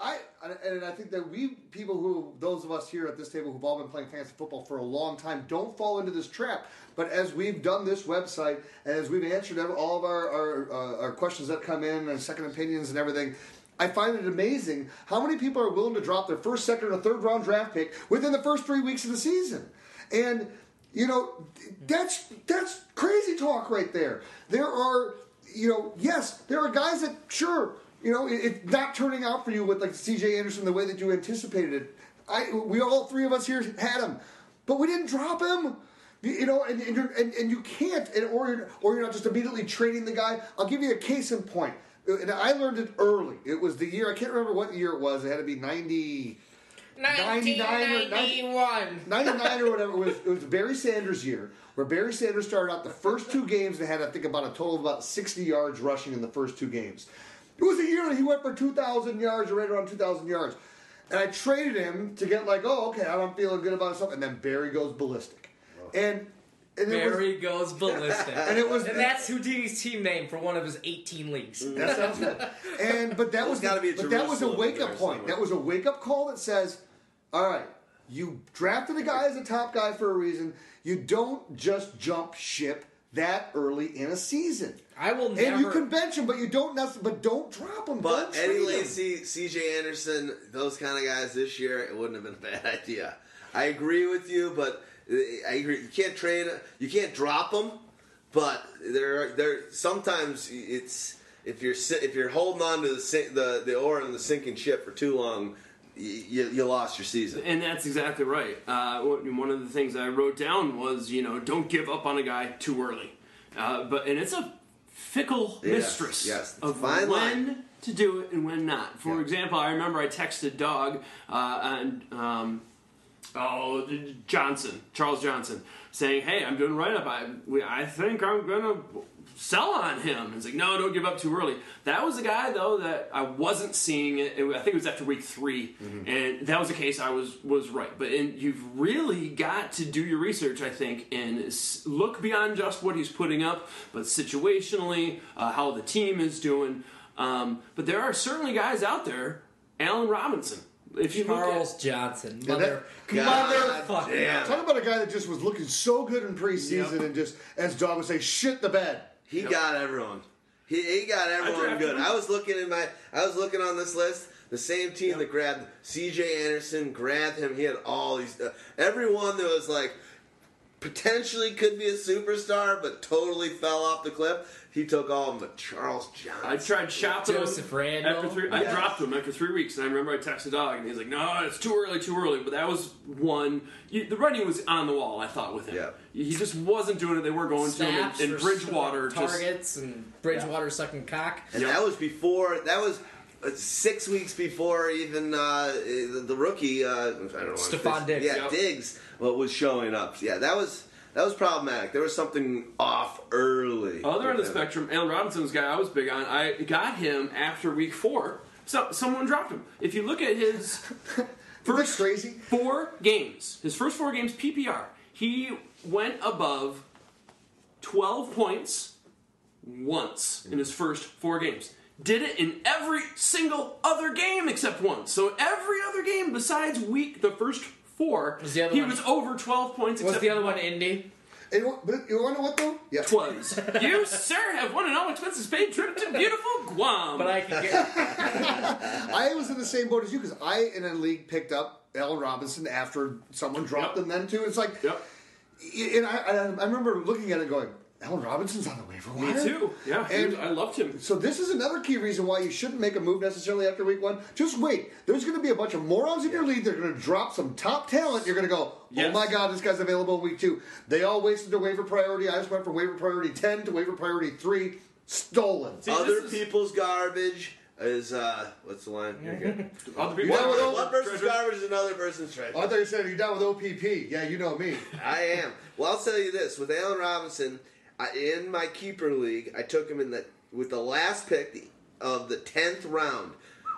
I and I think that we people who those of us here at this table who've all been playing fantasy football for a long time don't fall into this trap. But as we've done this website and as we've answered all of our our, uh, our questions that come in and second opinions and everything, I find it amazing how many people are willing to drop their first, second, or third round draft pick within the first three weeks of the season. And you know, that's that's crazy talk right there. There are, you know, yes, there are guys that sure, you know, it, it's not turning out for you with like C.J. Anderson the way that you anticipated it. I we all three of us here had him, but we didn't drop him. You, know, and and, and and you can't, and, or you're, or you're not just immediately trading the guy. I'll give you a case in point. And I learned it early. It was the year I can't remember what year it was. It had to be ninety. 1991. 99 or [LAUGHS] whatever it was, it was Barry Sanders' year, where Barry Sanders started out the first two games and had, I think, about a total of about 60 yards rushing in the first two games. It was a year that he went for 2,000 yards or right around 2,000 yards. And I traded him to get like, oh, okay, I'm feeling good about myself. And then Barry goes ballistic. And, and it was, goes ballistic. [LAUGHS] and it was, and that's Houdini's team name for one of his 18 leagues. Mm. That sounds good. [LAUGHS] And but that was There's gotta be a but that was a wake up point. That was a wake up call that says, all right, you drafted a guy as a top guy for a reason. You don't just jump ship that early in a season. I will never. And you can bench him, but you don't. necess- But don't drop him. But Eddie. Lacy, C.J. Anderson, those kind of guys this year, it wouldn't have been a bad [LAUGHS] idea. I agree with you, but I agree. You can't trade. You can't drop them. But there, there. Sometimes it's if you're if you're holding on to the the the oar in the sinking ship for too long, you, you lost your season. And that's exactly right. Uh, one of the things I wrote down was, you know, don't give up on a guy too early. Uh, but and it's a fickle Yes, mistress yes. Of when line. to do it and when not. For Yeah. example, I remember I texted Dog uh, and um, oh Johnson, Charles Johnson, saying, "Hey, I'm doing right up. I I think I'm gonna." Sell on him. And It's like, no, don't give up too early. That was a guy though that I wasn't seeing it. I think it was after week 3 and that was a case I was was right. But in, you've really got to do your research, I think, and look beyond just what he's putting up, but situationally, uh, how the team is doing. Um, but there are certainly guys out there, Allen Robinson. If you look at- Charles Johnson. Yeah, Mother, God motherfucker. damn. Talk about a guy that just was looking so good in preseason and just, as Dog would say, shit the bed. He got everyone. He, he got everyone drafted good. him. I was looking in my. I was looking on this list. The same team that grabbed C.J. Anderson grabbed him. He had all these. Uh, everyone that was like, potentially could be a superstar, but totally fell off the cliff. He took all of them, but Charles Johnson. I tried shopping Joseph Randall. after three. I Yeah. dropped him after three weeks, and I remember I texted Dog, and he's like, "No, it's too early, too early." But that was one. You, the writing was on the wall. I thought with him. Yeah. He just wasn't doing it. They were going to him, Snaps and, and for Bridgewater just targets and Bridgewater sucking cock. And that was before. That was uh, six weeks before even uh, the, the rookie. Uh, I don't know. Stefon Diggs. Yeah, Yep. Diggs. What was showing up? Yeah, that was that was problematic. There was something off early. Oh, other end of the spectrum, Allen Robinson's guy I was big on. I got him after week four. So someone dropped him. If you look at his [LAUGHS] First crazy. four games, his first four games PPR, he went above 12 points once in his first four games. Did it in every single other game except one. So every other game besides week the first four, Was the other he one- was over 12 points. Was except the other one Indy? And what- but you want to know what though? Yeah. was. [LAUGHS] you, sir, have won an all expenses paid trip to beautiful Guam. But I can get. [LAUGHS] I was in the same boat as you because I in a league picked up Allen Robinson after someone dropped Yep. him then too. It's like, Yep. and I, I, I remember looking at it going, Allen Robinson's on the waiver Me too. Yeah, And- I loved him. So this is another key reason why you shouldn't make a move necessarily after week one. Just wait. There's going to be a bunch of morons in your league. They're going to drop some top talent. You're going to go, oh Yes. my god, this guy's available in week two. They all wasted their waiver priority. I just went from waiver priority ten to waiver priority three. Stolen. See, Other is- people's garbage is uh, what's the line? You're [LAUGHS] good. Other people. Yeah, well, one person's garbage is another person's treasure. Oh, I thought you said you're down with OPP. Yeah, you know me. I am. Well, I'll tell you this: with Allen Robinson, I, in my keeper league, I took him in the with the last pick the, of the tenth round.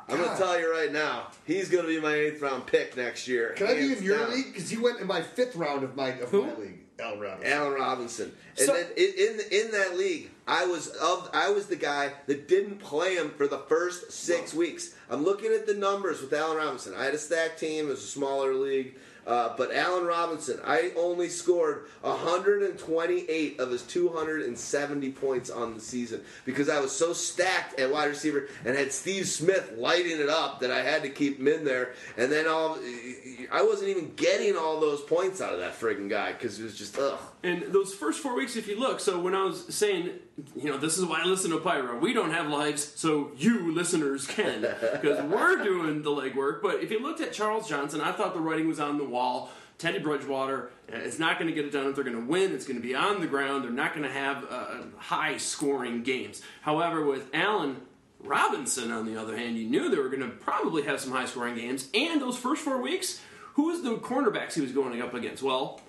I'm gonna tell you right now, he's going to be my eighth round pick next year. Can I be in your down. league? Because he went in my fifth round of my of Who? my league. Allen Robinson. Allen Robinson, and So- then in, in in that league, I was of I was the guy that didn't play him for the first six weeks. I'm looking at the numbers with Allen Robinson. I had a stack team; it was a smaller league. Uh, but Allen Robinson, I only scored 128 of his 270 points on the season because I was so stacked at wide receiver and had Steve Smith lighting it up that I had to keep him in there. And then all I wasn't even getting all those points out of that friggin' guy because it was just ugh. And those first four weeks, if you look, so when I was saying, you know, this is why I listen to Pyro. We don't have lives, so you listeners can, because [LAUGHS] we're doing the legwork. But if you looked at Charles Johnson, I thought the writing was on the wall. Teddy Bridgewater uh, is not going to get it done if they're going to win. It's going to be on the ground. They're not going to have uh, high scoring games. However, with Allen Robinson, on the other hand, you knew they were going to probably have some high scoring games. And those first four weeks, who was the cornerbacks he was going up against? Well,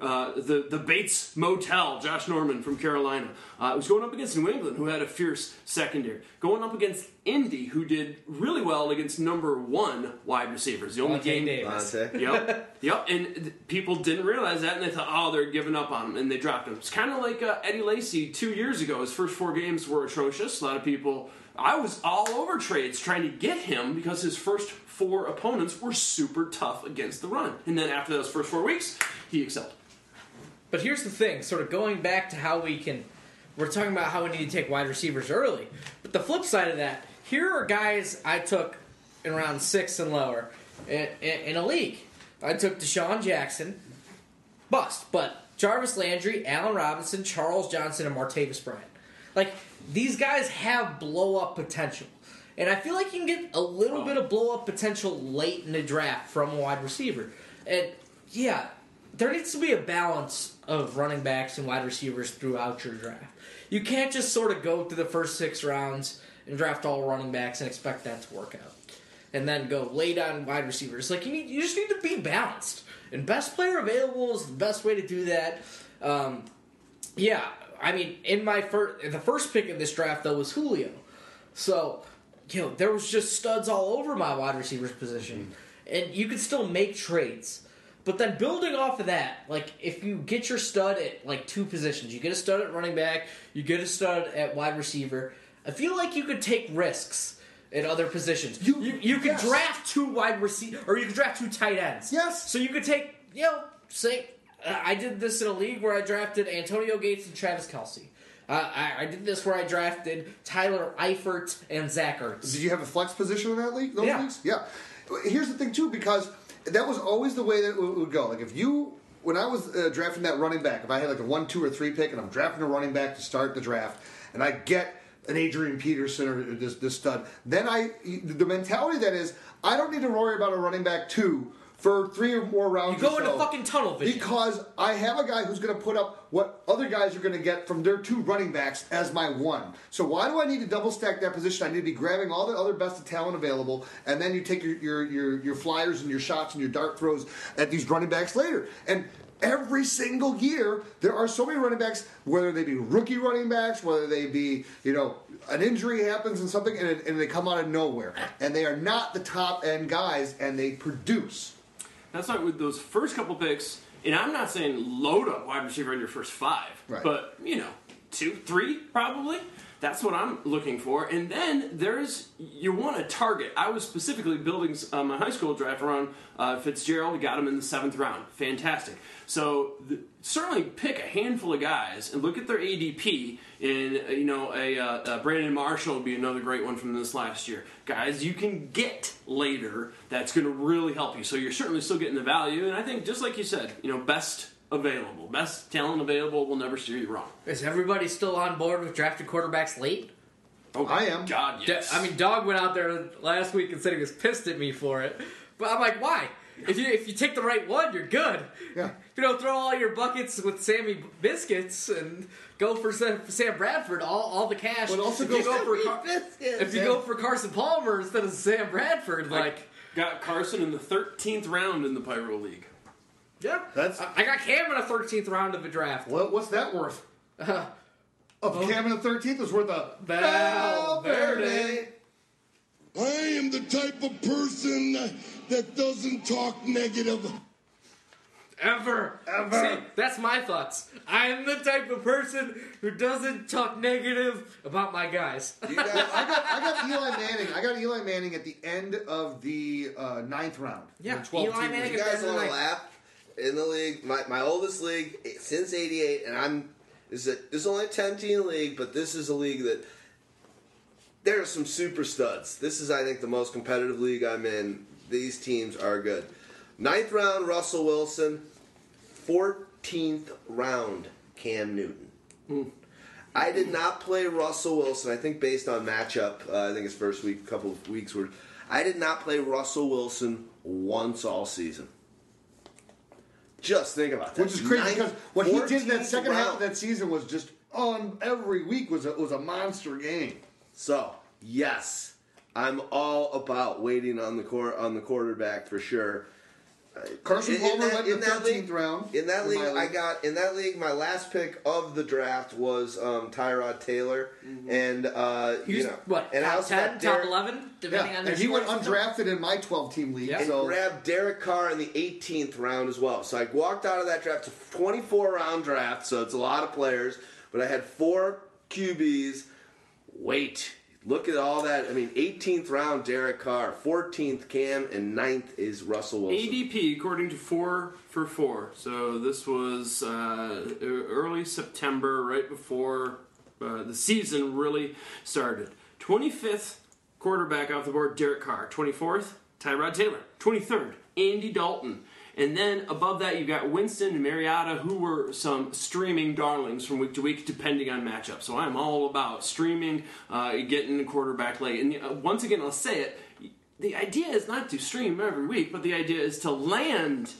uh, the the Bates Motel, Josh Norman from Carolina, uh, was going up against New England, who had a fierce secondary. Going up against Indy, who did really well against number one wide receivers. The only Vontae game. Davis. Vontae. Yep, yep. And th- people didn't realize that, and they thought, oh, they're giving up on him, and they dropped him. It's kind of like uh, Eddie Lacy two years ago. His first four games were atrocious. A lot of people. I was all over trades trying to get him because his first four opponents were super tough against the run, and then after those first four weeks, he excelled. But here's the thing, sort of going back to how we can. We're talking about how we need to take wide receivers early. But the flip side of that, here are guys I took in round six and lower in, in, in a league. I took DeSean Jackson, bust, but Jarvis Landry, Allen Robinson, Charles Johnson, and Martavis Bryant. Like, these guys have blow up potential. And I feel like you can get a little Oh. bit of blow up potential late in the draft from a wide receiver. And yeah, there needs to be a balance of running backs and wide receivers throughout your draft. You can't just sort of go through the first six rounds and draft all running backs and expect that to work out. And then go late on wide receivers. Like you need, you just need to be balanced. And best player available is the best way to do that. Um, yeah, I mean, in my first, the first pick in this draft though was Julio. So, you know, there was just studs all over my wide receivers position, and you could still make trades. But then building off of that, like if you get your stud at like two positions, you get a stud at running back, you get a stud at wide receiver. I feel like you could take risks at other positions. You- you, you could yes. draft two wide receiver, or you could draft two tight ends. Yes. So you could take, you know, say I did this in a league where I drafted Antonio Gates and Travis Kelce. Uh, I, I did this where I drafted Tyler Eifert and Zach Ertz. Did you have a flex position in that league? Those Yeah. leagues? Yeah. Here's the thing too, because that was always the way that it would go. Like if you when I was uh, drafting that running back, if I had like a one, two, or three pick, and I'm drafting a running back to start the draft, and I get an Adrian Peterson or this, this stud, then I the mentality that is I don't need to worry about a running back two for three or more rounds. You go into so fucking tunnel vision. because I have a guy who's going to put up what other guys are going to get from their two running backs as my one. So why do I need to double stack that position? I need to be grabbing all the other best of talent available, and then you take your your your, your flyers and your shots and your dart throws at these running backs later. And every single year, there are so many running backs, whether they be rookie running backs, whether they be you know an injury happens and something, and, it, and they come out of nowhere, and they are not the top end guys, and they produce. That's why with those first couple picks, and I'm not saying load up wide receiver in your first five, Right. but you know, two, three probably. That's what I'm looking for. And then there's you want a target. I was specifically building uh, my high school draft around uh, Fitzgerald. Got him in the seventh round. Fantastic. So the, certainly pick a handful of guys and look at their ADP. And uh, you know, a uh, uh, Brandon Marshall would be another great one from this last year. Guys, you can get later. That's going to really help you. So you're certainly still getting the value. And I think just like you said, you know, best available, best talent available will never steer you wrong. Is everybody still on board with drafting quarterbacks late? Oh, I am. God, yes. I mean, Dog went out there last week and said he was pissed at me for it. But I'm like, why? If you if you take the right one, you're good. Yeah. If you don't throw all your buckets with Sammy biscuits and go for Sam, Sam Bradford, all, all the cash. But also if go you go for Car- Biscuits. if you Yeah. go for Carson Palmer instead of Sam Bradford, like Got Carson in the 13th round in the Pyro League. Yeah, That's- I I got Cam in a 13th round of a draft. What, what's that worth? Uh, [LAUGHS] Of Cam in the 13th is worth a Valverde. I am the type of person that doesn't talk negative. Ever. Ever. See, that's my thoughts. I'm the type of person who doesn't talk negative about my guys. You guys, I got I got Eli Manning. I got Eli Manning at the end of the uh, ninth round. Yeah, The 12 Eli team Manning league. you guys Better than want to laugh in the league? My, my oldest league eh, since '88, and I'm this is a, this is only a 10 team league, but this is a league that there are some super studs. This is, I think, the most competitive league I'm in. These teams are good. Ninth round, Russell Wilson. 14th round, Cam Newton. I did not play Russell Wilson. I think based on matchup, uh, I think his first week, couple of weeks were. I did not play Russell Wilson once all season. Just think about that. Which is crazy because what he did in 14th that second half of that season was just on every week was a, was a monster game. So yes, I'm all about waiting on the court on the quarterback for sure. Carson In- in Palmer that- went in in the that 13th league- round. In that in league, I got in that league. My last pick of the draft was um, Tyrod Taylor, and uh, He you know, what, and I top also 10, got top 11, depending Yeah, on and your he went scores? undrafted in my 12 team league. Yeah. and So grabbed Derek Carr in the 18th round as well. So I walked out of that draft to 24 round draft, so it's a lot of players. But I had four QBs. Wait, look at all that. I mean, 18th round Derek Carr, 14th Cam, and 9th is Russell Wilson. ADP according to four for four. So this was uh, early September, right before uh, the season really started. 25th quarterback off the board, Derek Carr. 24th, Tyrod Taylor. 23rd, Andy Dalton. And then above that, you've got Winston and Mariota, who were some streaming darlings from week to week, depending on matchup. So I'm all about streaming, uh, getting a quarterback late. And uh, once again, I'll say it the idea is not to stream every week, but the idea is to land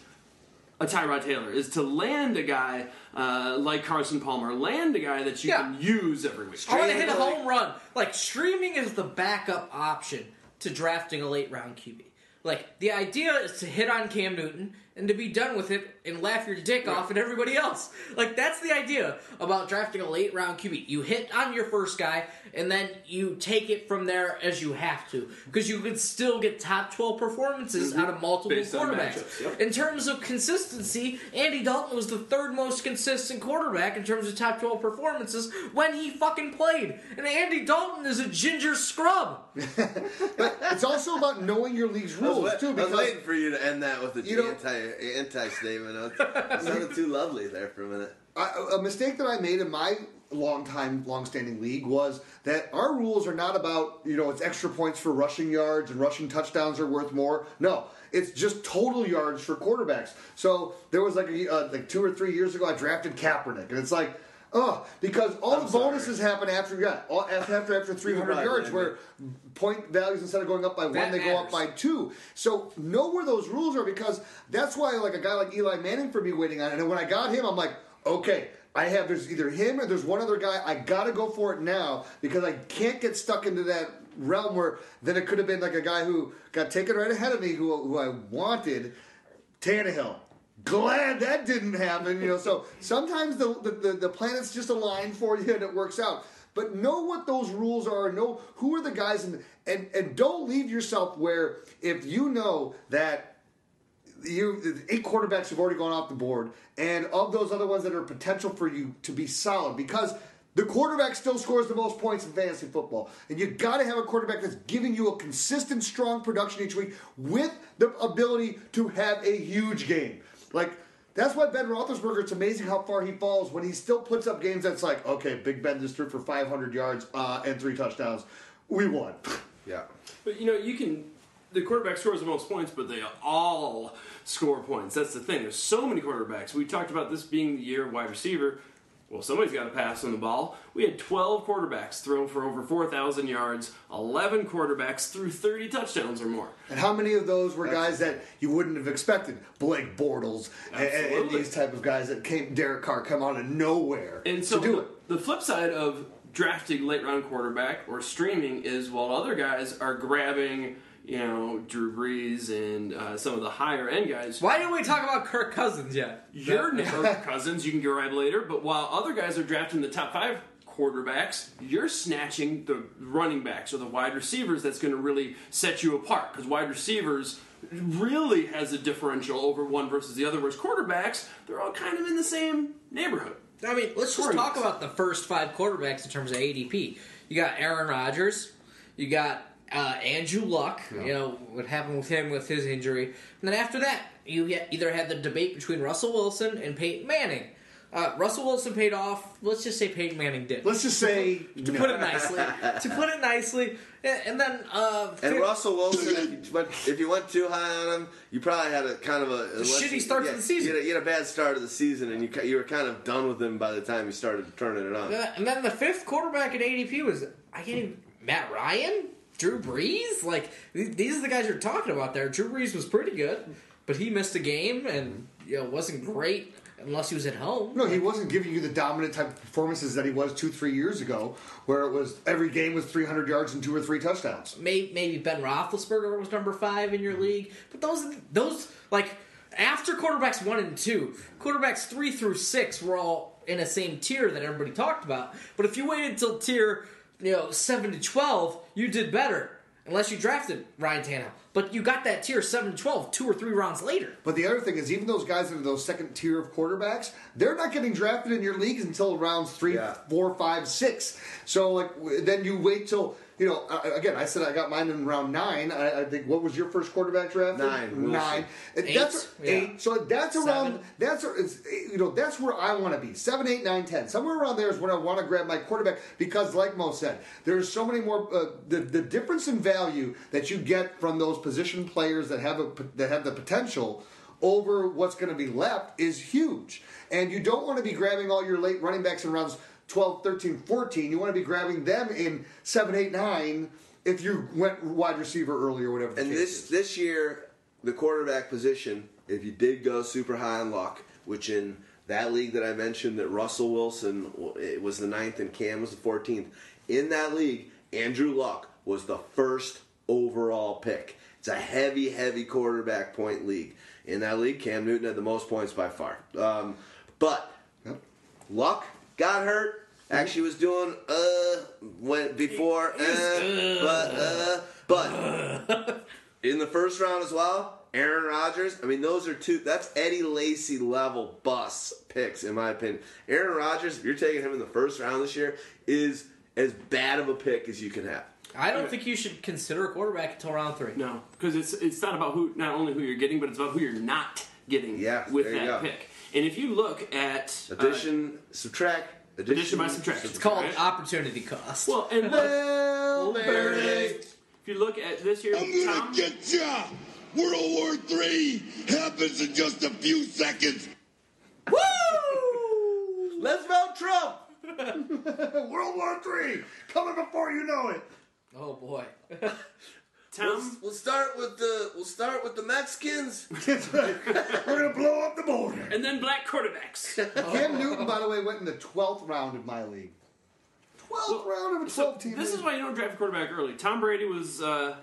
a Tyrod Taylor, is to land a guy uh, like Carson Palmer, land a guy that you Yeah. can use every week. I want to hit a home run. Like streaming is the backup option to drafting a late round QB. Like the idea is to hit on Cam Newton and to be done with it and laugh your dick off at everybody else. Like that's the idea about drafting a late round QB. You hit on your first guy and then you take it from there as you have to because you could still get top 12 performances out of multiple Mm-hmm. Based quarterbacks. yep. In terms of consistency, Andy Dalton was the third most consistent quarterback in terms of top 12 performances when he fucking played. And Andy Dalton is a ginger scrub. [LAUGHS] but it's also about knowing your league's rules wait- too. I was waiting for you to end that with a You know- anti anti statement. It [LAUGHS] sounded too lovely there for a minute. I, a mistake that I made in my long time, long standing league was that our rules are not about you know it's extra points for rushing yards and rushing touchdowns are worth more. No, it's just total yards for quarterbacks. So there was like a, uh, like two or three years ago, I drafted Kaepernick, and it's like. Oh, because all I'm the bonuses happen after you got all, after after after 300 right, yards, where point values instead of going up by one, That they go up by two. So know where those rules are because that's why like a guy like Eli Manning for me waiting on it. And when I got him, I'm like, okay, I have there's either him or there's one other guy. I gotta go for it now because I can't get stuck into that realm where then it could have been like a guy who got taken right ahead of me who who I wanted, Tannehill. Glad that didn't happen, you know. So sometimes the, the, the, planets just align for you and it works out. But know what those rules are. Know who are the guys, and and and don't leave yourself where if you know that you eight quarterbacks have already gone off the board, and of those other ones that are potential for you to be solid, because the quarterback still scores the most points in fantasy football, and you got to have a quarterback that's giving you a consistent, strong production each week with the ability to have a huge game. Like that's why Ben Roethlisberger. It's amazing how far he falls when he still puts up games that's like, okay, Big Ben just threw for 500 yards uh, and three touchdowns. We won. [LAUGHS] Yeah. But you know, you can. The quarterback scores the most points, but they all score points. That's the thing. There's so many quarterbacks. We talked about this being the year of wide receiver. Well, somebody's got to pass on the ball. We had 12 quarterbacks thrown for over 4,000 yards. 11 quarterbacks threw 30 touchdowns or more. And how many of those were guys that you wouldn't have expected? Blake Bortles and, and- these type of guys that came. Derek Carr come out of nowhere And so to do it. the flip side of drafting late round quarterback or streaming is while other guys are grabbing, you know, Drew Brees and uh, some of the higher end guys. Why didn't we talk about Kirk Cousins yet? Your Kirk [LAUGHS] Cousins you can grab later, but while other guys are drafting the top five quarterbacks, you're snatching the running backs or the wide receivers. That's going to really set you apart because wide receivers really has a differential over one versus the other. Whereas quarterbacks, they're all kind of in the same neighborhood. I mean, let's just talk about the first five quarterbacks in terms of ADP. You got Aaron Rodgers, you got uh, Andrew Luck. You know what happened with him with his injury, and then after that, you either had the debate between Russell Wilson and Peyton Manning. Uh, Russell Wilson paid off. Let's just say Peyton Manning did. Let's just say to put it nicely, to put it nicely, and, then uh, And Russell Wilson, if you, went, if you went too high on him, you probably had a kind of a, unless shitty you- start to the season. You had, a, you had a bad start of the season, and you you were kind of done with him by the time you started turning it on. And then the fifth quarterback at ADP was I can't even Matt Ryan, Drew Brees. Like these are the guys you're talking about there. Drew Brees was pretty good, but he missed a game and you know wasn't great unless he was at home. No, he wasn't giving you the dominant type of performances that he was two, three years ago, where it was every game was 300 yards and two or three touchdowns. Maybe, maybe Ben Roethlisberger was number five in your mm-hmm. league, but those those like after quarterbacks one and two, quarterbacks three through six were all in the same tier that everybody talked about. But if you waited until tier you know seven to twelve, you did better unless you drafted Ryan Tannehill. But you got that tier seven to 12 two or three rounds later. But the other thing is, even those guys that are those second tier of quarterbacks, they're not getting drafted in your leagues until rounds three, Yeah. four, five, six. So like, then you wait till you know. Again, I said I got mine in round nine. I, I think what was your first quarterback draft? Nine, Nine. Eight, That's yeah. eight. So that's around. That's you know that's where I want to be. Seven, eight, nine, ten. Somewhere around there is when I want to grab my quarterback because, like Mo said, there's so many more. Uh, the the difference in value that you get from those position players that have a that have the potential over what's going to be left is huge. And you don't want to be grabbing all your late running backs and rounds 12, 13, 14. You want to be grabbing them in 7, 8, 9 if you went wide receiver early or whatever. the And case this is. this year, the quarterback position, if you did go super high on luck, which in that league that I mentioned, that Russell Wilson it was the ninth and Cam was the fourteenth. In that league, Andrew Luck was the first overall pick. It's a heavy, heavy quarterback point league. In that league, Cam Newton had the most points by far. Um, but Luck got hurt. Actually, was doing uh when before uh, but uh but [LAUGHS] in the first round as well. Aaron Rodgers. I mean, those are two. That's Eddie Lacy level bus picks, in my opinion. Aaron Rodgers, if you're taking him in the first round this year, is as bad of a pick as you can have. I don't think you should consider a quarterback until round three. No, because it's it's not about who not only who you're getting, but it's about who you're not getting Yeah, with there you that go. pick. And if you look at uh, Addition, subtract. addition by subtraction, It's called right? opportunity cost. well, and look, Well, there it Barry. is. If you look at this year, I'm gonna Tom, get ya! World War III happens in just a few seconds. Woo! Let's vote Trump. [LAUGHS] World War III coming before you know it. oh boy. [LAUGHS] Tom, We'll start with the we'll start with the Mexicans. [LAUGHS] We're gonna blow up the border. and then black quarterbacks. [LAUGHS] Cam Newton, by the way, went in the twelfth round of my league. Twelfth round of a So twelve team. this league. is why you don't draft a quarterback early. Tom Brady was uh,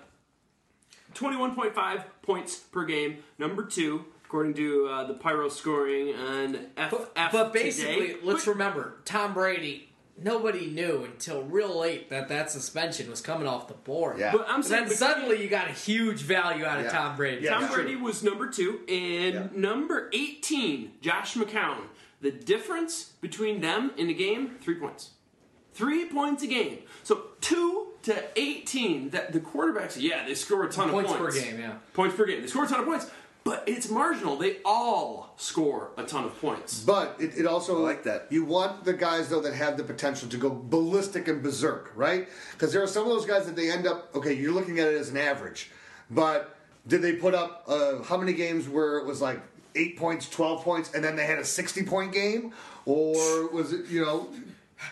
21.5 points per game, number two, according to uh, the Pyro scoring on FF But, but basically, today. let's But- remember Tom Brady. Nobody knew until real late that that suspension was coming off the board. Yeah. But I'm And saying then but suddenly you got a huge value out of Yeah. Tom Brady. Yeah. Tom Yeah. Brady was number two, and Yeah. number 18, Josh McCown. The difference between them in a game, three points. Three points a game. So two to 18. That the quarterbacks, yeah, they score a ton of Points of per game, yeah. Points per game. They score a ton of points, but it's marginal. They all score a ton of points. But it, it also I like that. You want the guys though that have the potential to go ballistic and berserk, right? Because there are some of those guys that they end up. Okay, you're looking at it as an average, but did they put up uh, how many games where it was like eight points, twelve points, and then they had a sixty point game, or was it you know?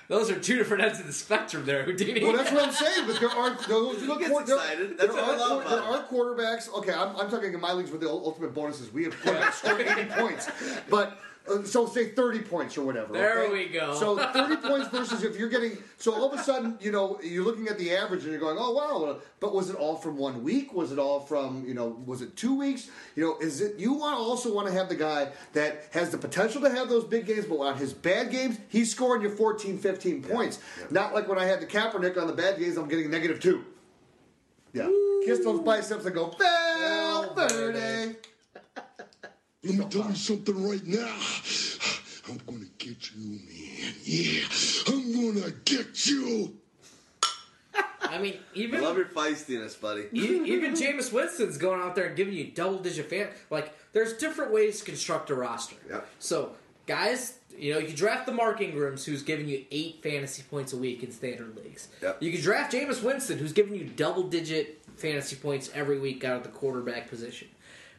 Those are two different ends of the spectrum there, Houdini. Well, that's what I'm saying. But there are those. He gets there- excited. That's there what I are, love there are quarterbacks. Okay, I'm, I'm talking in my leagues with the ultimate bonuses. We have quarterbacks scoring 80 points, but. Uh, so say 30 points or whatever. There okay? we go. So 30 points versus if you're getting so all of a sudden you know you're looking at the average and you're going oh wow but was it all from one week? Was it all from you know was it two weeks? You know is it you want also want to have the guy that has the potential to have those big games but on his bad games he's scoring you 14 15 points. not like when I had the Kaepernick on the bad games I'm getting negative two. Yeah. Kiss those biceps and go Valverde Let me tell you something right now. I'm gonna get you, man. Yeah, I'm gonna get you. I mean, even Love your feistiness, buddy. [LAUGHS] E- even Jameis Winston's going out there and giving you double digit fan. Like, there's different ways to construct a roster. Yeah. So, guys, you know, you can draft the Mark Ingrams, who's giving you eight fantasy points a week in standard leagues. Yep. You can draft Jameis Winston, who's giving you double digit fantasy points every week out of the quarterback position.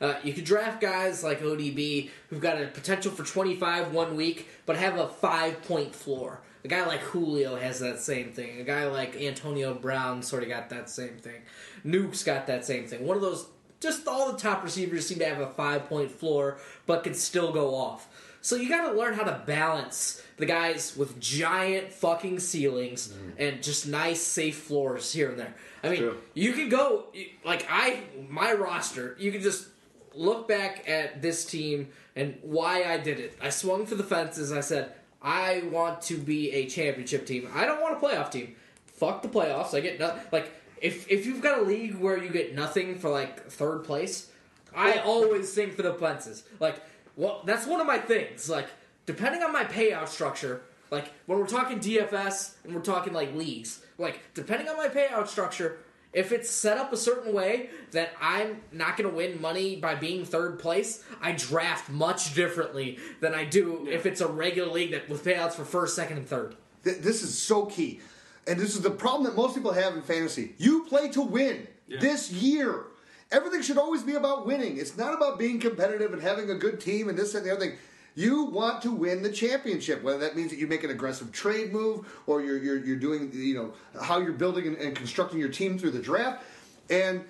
Uh, you could draft guys like ODB who've got a potential for 25 one week, but have a five point floor. A guy like Julio has that same thing. A guy like Antonio Brown sort of got that same thing. Nuke's got that same thing. One of those, just all the top receivers seem to have a five point floor, but can still go off. So you got to learn how to balance the guys with giant fucking ceilings and just nice safe floors here and there. I mean, True. you can go like I my roster. You can just look back at this team and why I did it. I swung for the fences. I said I want to be a championship team. I don't want a playoff team. Fuck the playoffs. I get nothing. like if if you've got a league where you get nothing for like third place, I always think for the fences. Like, well, that's one of my things. Like, depending on my payout structure, like when we're talking DFS and we're talking like leagues, like depending on my payout structure, if it's set up a certain way that I'm not going to win money by being third place, I draft much differently than I do if it's a regular league that with payouts for first, second, and third. Th- this is so key. And this is the problem that most people have in fantasy. You play to win this year. Everything should always be about winning. It's not about being competitive and having a good team and this and the other thing. You want to win the championship, whether that means that you make an aggressive trade move or you're, you're, you're doing, you know, how you're building and, and constructing your team through the draft. And,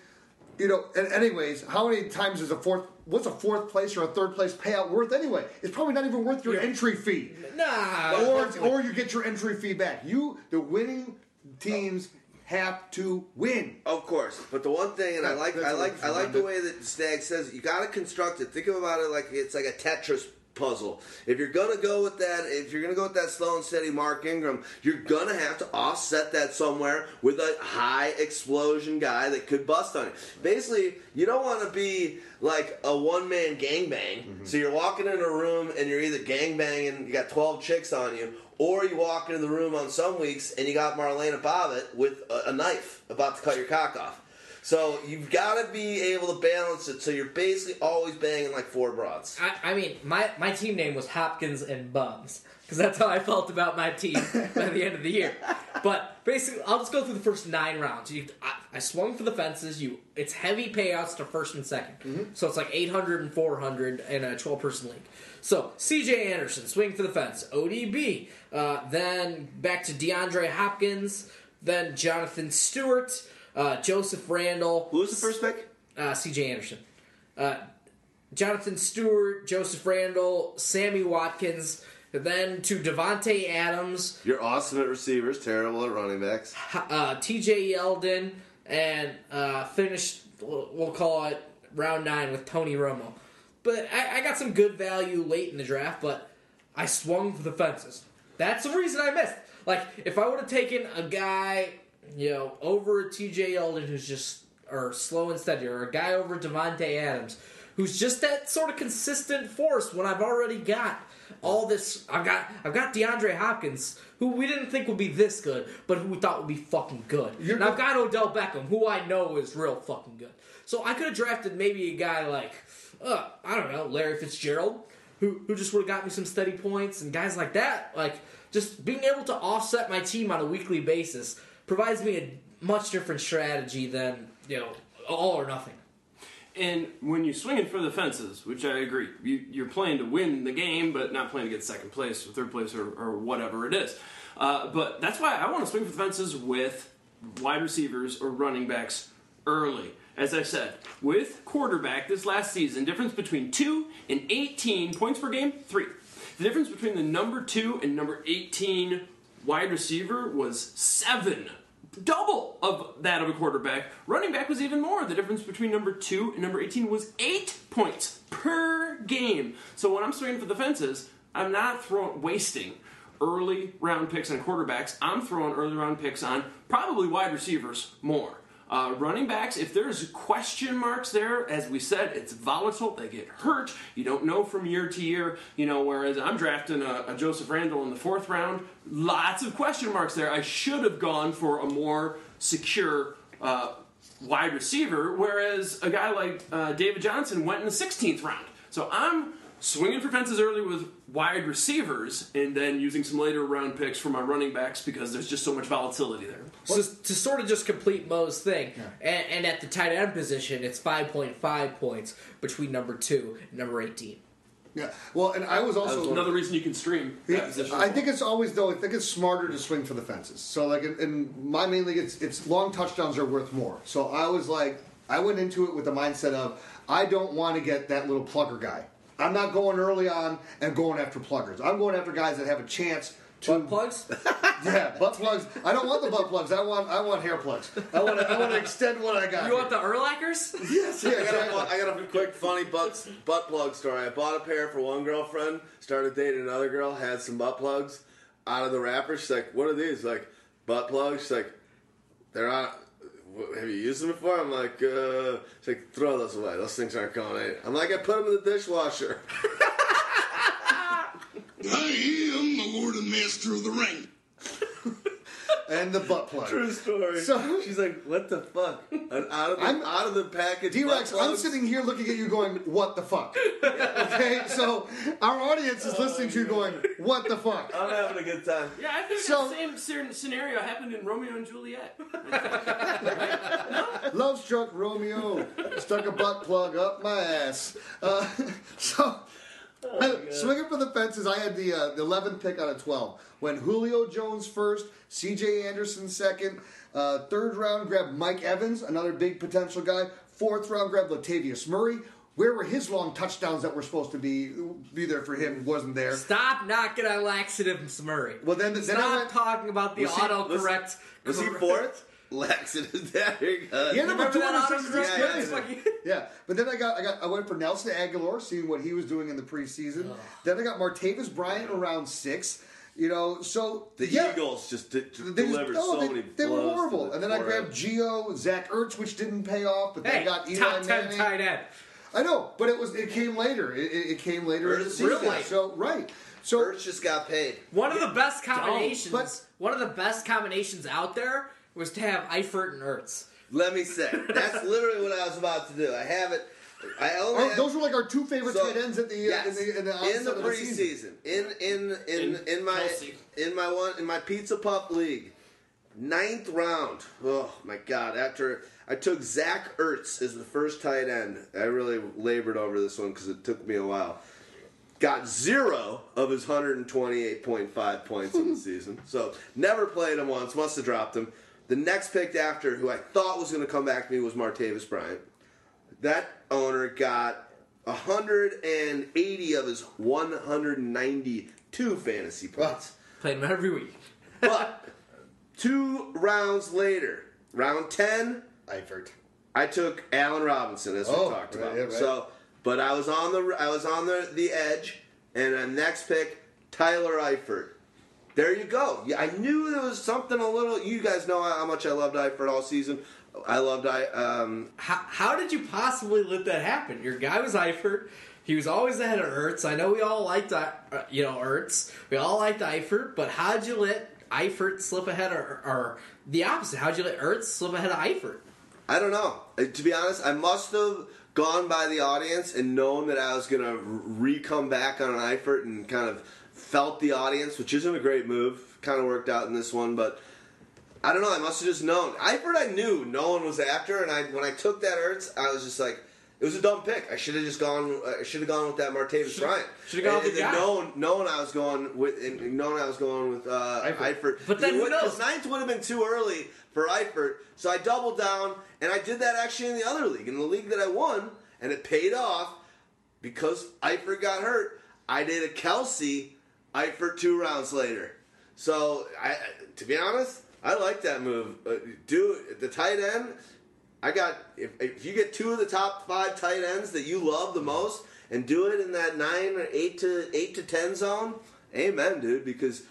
you know, and anyways, how many times is a fourth, what's a fourth place or a third place payout worth anyway? It's probably not even worth your entry fee Nah, or or you get your entry fee back. You the winning teams have to win. Of course, but the one thing, and I like, I like, I like the way that Stag says you got to construct it. Think about it like it's like a Tetris puzzle. If you're gonna go with that, if you're gonna go with that slow and steady Mark Ingram, you're gonna have to offset that somewhere with a high explosion guy that could bust on you. Basically, you don't want to be like a one man gangbang. Mm-hmm. So you're walking in a room and you're either gangbanging, you got 12 chicks on you, or you walk into the room on some weeks and you got Marlena Bobbitt with a, a knife about to cut your cock off. So you've got to be able to balance it. So you're basically always banging like four broads. I, I mean, my, my team name was Hopkins and Bums because that's how I felt about my team [LAUGHS] by the end of the year. But basically, I'll just go through the first nine rounds. You, I, I swung for the fences. You, it's heavy payouts to first and 2nd so it's like 800 and 400 in a 12 person league. So C.J. Anderson, swing for the fence. ODB, uh, then back to DeAndre Hopkins, then Jonathan Stewart, uh, Joseph Randle. Who was the first pick? Uh, C.J. Anderson. Uh, Jonathan Stewart, Joseph Randle, Sammy Watkins, then to Davante Adams, You're awesome at receivers, terrible at running backs. uh, T.J. Yeldon, and uh, finished. We'll we'll call it round nine with Tony Romo. But I, I got some good value late in the draft, but I swung for the fences. That's the reason I missed. Like, if I would have taken a guy, you know, over T.J. Yeldon, who's just or slow and steady, or a guy over Davante Adams, who's just that sort of consistent force when I've already got all this. I've got I've got DeAndre Hopkins, who we didn't think would be this good, but who we thought would be fucking good. You're and I've got Odell Beckham, who I know is real fucking good. So I could have drafted maybe a guy like, uh, I don't know, Larry Fitzgerald, who who just would have got me some steady points and guys like that. Like just being able to offset my team on a weekly basis provides me a much different strategy than you know all or nothing. And when you're swinging for the fences, which I agree, you, you're playing to win the game, but not playing to get second place or third place or, or whatever it is. Uh, but that's why I want to swing for the fences with wide receivers or running backs early. As I said, with quarterback this last season, difference between 2 and 18 points per game, 3. The difference between the number 2 and number 18 wide receiver was 7 double of that of a quarterback. Running back was even more. The difference between number two and number 18 was eight points per game. So when I'm swinging for the fences, I'm not throwing wasting early round picks on quarterbacks. I'm throwing early round picks on probably wide receivers more. Uh, running backs, if there's question marks there, as we said, it's volatile. They get hurt. You don't know from year to year. You know, whereas I'm drafting a, a Joseph Randle in the fourth round, lots of question marks there. I should have gone for a more secure uh, wide receiver, whereas a guy like uh, David Johnson went in the 16th round. So I'm swinging for fences early with wide receivers and then using some later round picks for my running backs because there's just so much volatility there. So to sort of just complete Mo's thing, and, and at the tight end position, it's 5.5 points between number two and number 18. Yeah. Well, and I was also Another reason you can stream that Yeah, position. I think it's always though. I think it's smarter to swing for the fences. So like in, in my main league, it's it's long touchdowns are worth more. So I was like, I went into it with the mindset of I don't want to get that little plugger guy. I'm not going early on and going after pluggers. I'm going after guys that have a chance to Butt plugs? [LAUGHS] yeah butt plugs. I don't want the butt plugs. I want I want hair plugs. I want to, I want to extend what I got. you want the Urlachers? [LAUGHS] yes, yeah, I got, a, exactly. I got a quick funny butt, butt plug story. I bought a pair for one girlfriend, started dating another girl, had some butt plugs out of the wrapper. She's like, What are these? Like, butt plugs? She's like, They're not. "What, Have you used them before? I'm like, uh, she's like, throw those away. Those things aren't going in. I'm like, I put them in the dishwasher. [LAUGHS] I am the Lord and Master of the Ring. [LAUGHS] and the butt plug. True story. So- she's like, what the fuck? And out of the, I'm- out of the package. D-Rex, I'm sitting here looking at you going, what the fuck? [LAUGHS] Okay, so our audience is listening to you going, what the fuck? I'm having a good time. yeah, I think So- that same scenario happened in Romeo and Juliet. [LAUGHS] Love struck Romeo, stuck a butt plug up my ass. Uh, [LAUGHS] so, swinging for the fences, I had the, uh, the 11th pick out of 12. When Julio Jones first, C.J. Anderson second, uh, third round grabbed Mike Evans, another big potential guy. Fourth round grabbed Latavius Murray. Where were his long touchdowns that were supposed to be be there for him? Wasn't there. Stop knocking on laxatives, Murray. Well, then, then I Stop went, talking about the Was he- autocorrect. Was he correct- fourth? Laxative. There uh, you go. He ended up Remember with that 266 autocorrect? Yeah, yeah, plays. [LAUGHS] yeah. But then I got I got I went for Nelson Agholor, seeing what he was doing in the preseason. Then I got Martavis Bryant around six. You know, so The yeah, Eagles just d- d- They, just, delivered no, so they, many they were horrible. the And then I forehead. grabbed Geo, Zach Ertz, which didn't pay off, but then Hey, got Eli top 10 Manning. tight end. I know, but it was it came later. It, it, it came later in the Ertz season. real. So right, so Ertz just got paid. One of the best combinations. but- one of the best combinations out there was to have Eifert and Ertz Let me say, that's [LAUGHS] literally what I was about to do. I have it. I only Oh, have- those were like our two favorite So, tight ends at the uh, yes, in the in the, in the onset of the season. preseason, in in in In in my Kelce. in my one in my pizza pup league, ninth round. Oh my god! After I took Zach Ertz as the first tight end, I really labored over this one because it took me a while. Got zero of his 128.5 points in the [LAUGHS] season, so never played him once. Must have dropped him. The next pick after, who I thought was going to come back to me, was Martavis Bryant that owner got 180 of his 192 fantasy points. Played him every week. [LAUGHS] but two rounds later, round 10, Eifert. I took Allen Robinson as we Oh, talked right, about. yeah, right. So, but I was on the I was on the the edge, and the next pick, Tyler Eifert. There you go. I knew there was something a little. You guys know how much I loved Eifert all season. I loved I um, How, how did you possibly let that happen? Your guy was Eifert. He was always ahead of Ertz. I know we all liked, uh, you know, Ertz. We all liked Eifert, but how'd you let Eifert slip ahead, or, or the opposite? How'd you let Ertz slip ahead of Eifert? I don't know. Uh, To be honest, I must have gone by the audience and known that I was going to re come back on an Eifert and kind of felt the audience, which isn't a great move. Kind of worked out in this one, but I don't know. I must have just known. Eifert, I knew no one was after, and I when I took that Ertz, I was just like, it was a dumb pick. I should have just gone. I should have gone with that Martavis Bryant. should've gone And- with the and. Knowing, knowing I was going with, and knowing I was going with uh, Eifert. Eifert. But then who Because knows? ninth would have been too early for Eifert, so I doubled down, and I did that actually in the other league, in the league that I won, and it paid off because Eifert got hurt. I did a Kelce Eifert two rounds later. So, I, I- to be honest, I like that move. Uh, do the tight end. I got if, if you get two of the top five tight ends that you love the most, and do it in that nine or eight to eight to ten zone. Amen, dude. Because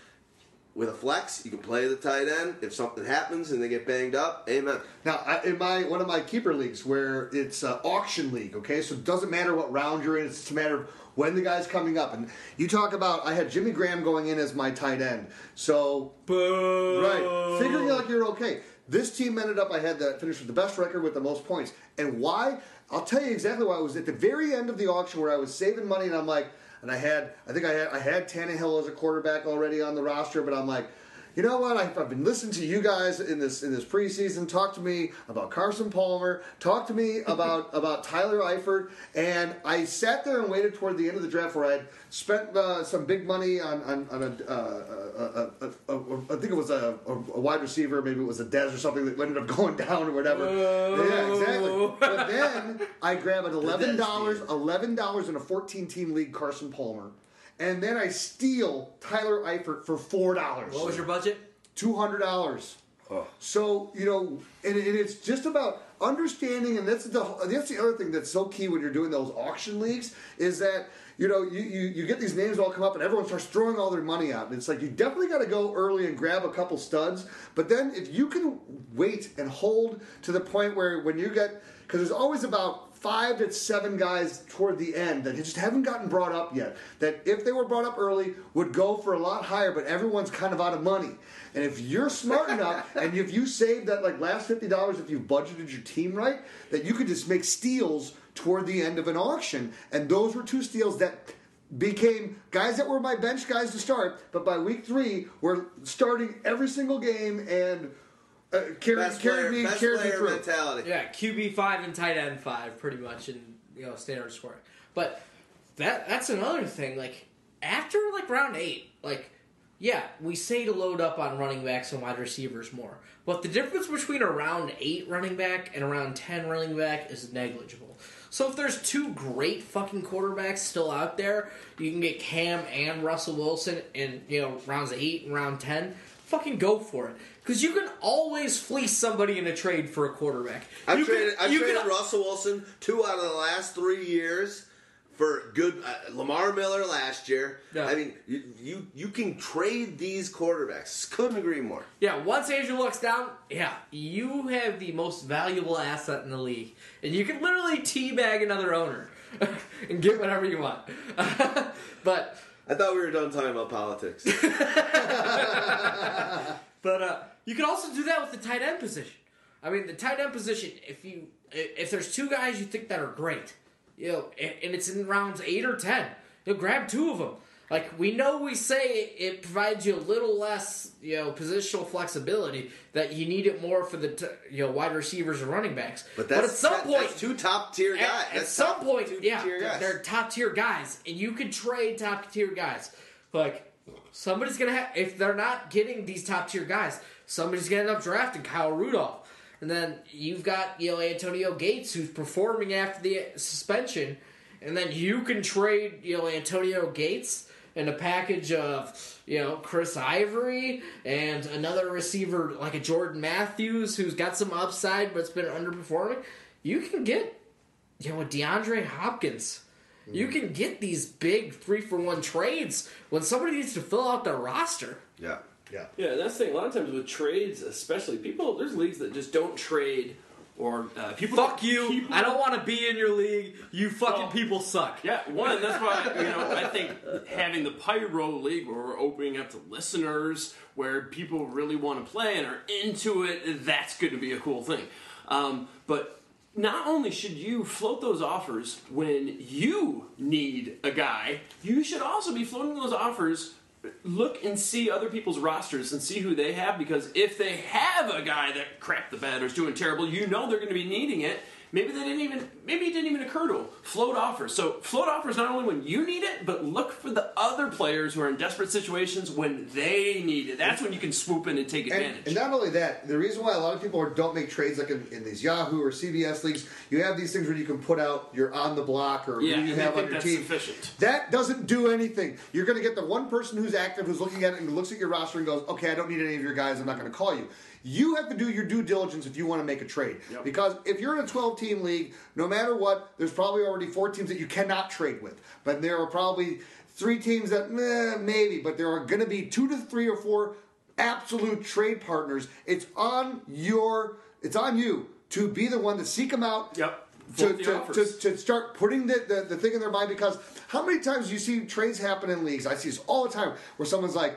with a flex, you can play the tight end. If something happens and they get banged up, amen. Now, in my one of my keeper leagues where it's uh, auction league, okay, so it doesn't matter what round you're in; it's just a matter of when the guy's coming up. And you talk about, I had Jimmy Graham going in as my tight end, so Boo! right, figuring like you're okay. This team ended up, I had the finished with the best record with the most points, and why? I'll tell you exactly why. I was at the very end of the auction where I was saving money, and I'm like, and I had, I think I had, I had Tannehill as a quarterback already on the roster, but I'm like. You know what? I've, I've been listening to you guys in this in this preseason. Talk to me about Carson Palmer. Talk to me [LAUGHS] about about Tyler Eifert. And I sat there and waited toward the end of the draft where I'd spent uh, some big money on on, on a, uh, a, a, a, a, I think it was a wide receiver. Maybe it was a Dez or something that ended up [LAUGHS] going down or whatever. Yeah, exactly. But then I grabbed [LAUGHS] an eleven dollars eleven dollars in a fourteen team league. Carson Palmer. And then I steal Tyler Eifert for four dollars. What was your budget? two hundred dollars. So you know, and, and it's just about understanding, and that's the that's the other thing that's so key when you're doing those auction leagues is that you know you, you, you get these names all come up and everyone starts throwing all their money out, and it's like you definitely got to go early and grab a couple studs, but then if you can wait and hold to the point where when you get because there's always about five to seven guys toward the end that just haven't gotten brought up yet. That if they were brought up early, would go for a lot higher, but everyone's kind of out of money. And if you're smart [LAUGHS] enough, and if you save that like last fifty dollars, if you've budgeted your team right, that you could just make steals toward the end of an auction. And those were two steals that became guys that were my bench guys to start, but by week three, were starting every single game and uh, carried, Best carried player, me, best carried me player through. mentality. Yeah, QB five and tight end five, pretty much in you know standard scoring. But that that's another thing. Like after like round eight, like yeah, we say to load up on running backs and wide receivers more, but the difference between a round eight running back and a round ten running back is negligible. So if there's two great fucking quarterbacks still out there, you can get Cam and Russell Wilson in you know rounds eight and round ten. Fucking go for it, because you can always fleece somebody in a trade for a quarterback. I've You can- traded, I've you traded can- Russell Wilson two out of the last three years for good uh, Lamar Miller last year. Yeah. I mean, you, you you can trade these quarterbacks. Couldn't agree more. Yeah, once Andrew Luck's down, yeah, you have the most valuable asset in the league, and you can literally teabag another owner [LAUGHS] and get whatever you want. [LAUGHS] but I thought we were done talking about politics. [LAUGHS] but uh, you can also do that with the tight end position. I mean, the tight end position. If you if there's two guys you think that are great, you know, and, it's in rounds eight or ten, you'll grab two of them. Like we know, we say it provides you a little less, you know, positional flexibility. That you need it more for the, t- you know, wide receivers and running backs. But that's at some that- point, two top tier guys. at, at some top point, yeah, guys. they're top tier guys, and you can trade top tier guys. Like somebody's gonna have if they're not getting these top tier guys, somebody's gonna end up drafting Kyle Rudolph, and then you've got you know Antonio Gates who's performing after the suspension, and then you can trade you know Antonio Gates and a package of you know Chris Ivory and another receiver like a Jordan Matthews who's got some upside but's been underperforming. You can get you know, DeAndre Hopkins. You Mm. can get these big three for one trades when somebody needs to fill out their roster. yeah. Yeah. Yeah, that's the thing. A lot of times with trades, especially people, there's leagues that just don't trade, or uh, people. Fuck you! people- I don't want to be in your league. You fucking Well, people suck. Yeah, one. That's why you know I think having the Pyro League, where we're opening up to listeners, where people really want to play and are into it, that's going to be a cool thing. Um, but not only should you float those offers when you need a guy, you should also be floating those offers. Look and see other people's rosters and see who they have because if they have a guy that crapped the bed or is doing terrible, you know they're going to be needing it. Maybe they didn't even. Maybe it didn't even occur to them. Float offers. So float offers not only when you need it, but look for the other players who are in desperate situations when they need it. That's when you can swoop in and take advantage. and not only that, the reason why a lot of people are, don't make trades like in, in these Yahoo or CBS leagues, you have these things where you can put out your on the block or Yeah, who you have on your team. sufficient. That doesn't do anything. You're going to get the one person who's active, who's looking at it and looks at your roster and goes, "Okay, I don't need any of your guys. I'm not going to call you." You have to do your due diligence if you want to make a trade. Yep. Because if you're in a 12 team league, no matter what, there's probably already four teams that you cannot trade with. But there are probably three teams that meh, maybe, but there are going to be two to three or four absolute trade partners. It's on your, it's on you to be the one to seek them out. Yep. To, to, to, to start putting the, the, the thing in their mind because how many times do you see trades happen in leagues? I see this all the time where someone's like,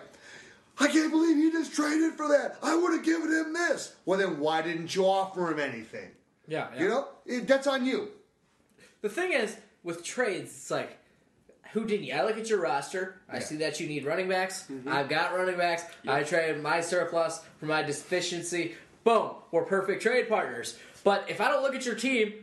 I can't believe you just traded for that. I would have given him this. Well, then why didn't you offer him anything? Yeah, You know, it, that's on you. The thing is, with trades, it's like, who didn't you? I look at your roster. I see that you need running backs. Mm-hmm. I've got running backs. I traded my surplus for my deficiency. Boom, we're perfect trade partners. But if I don't look at your team,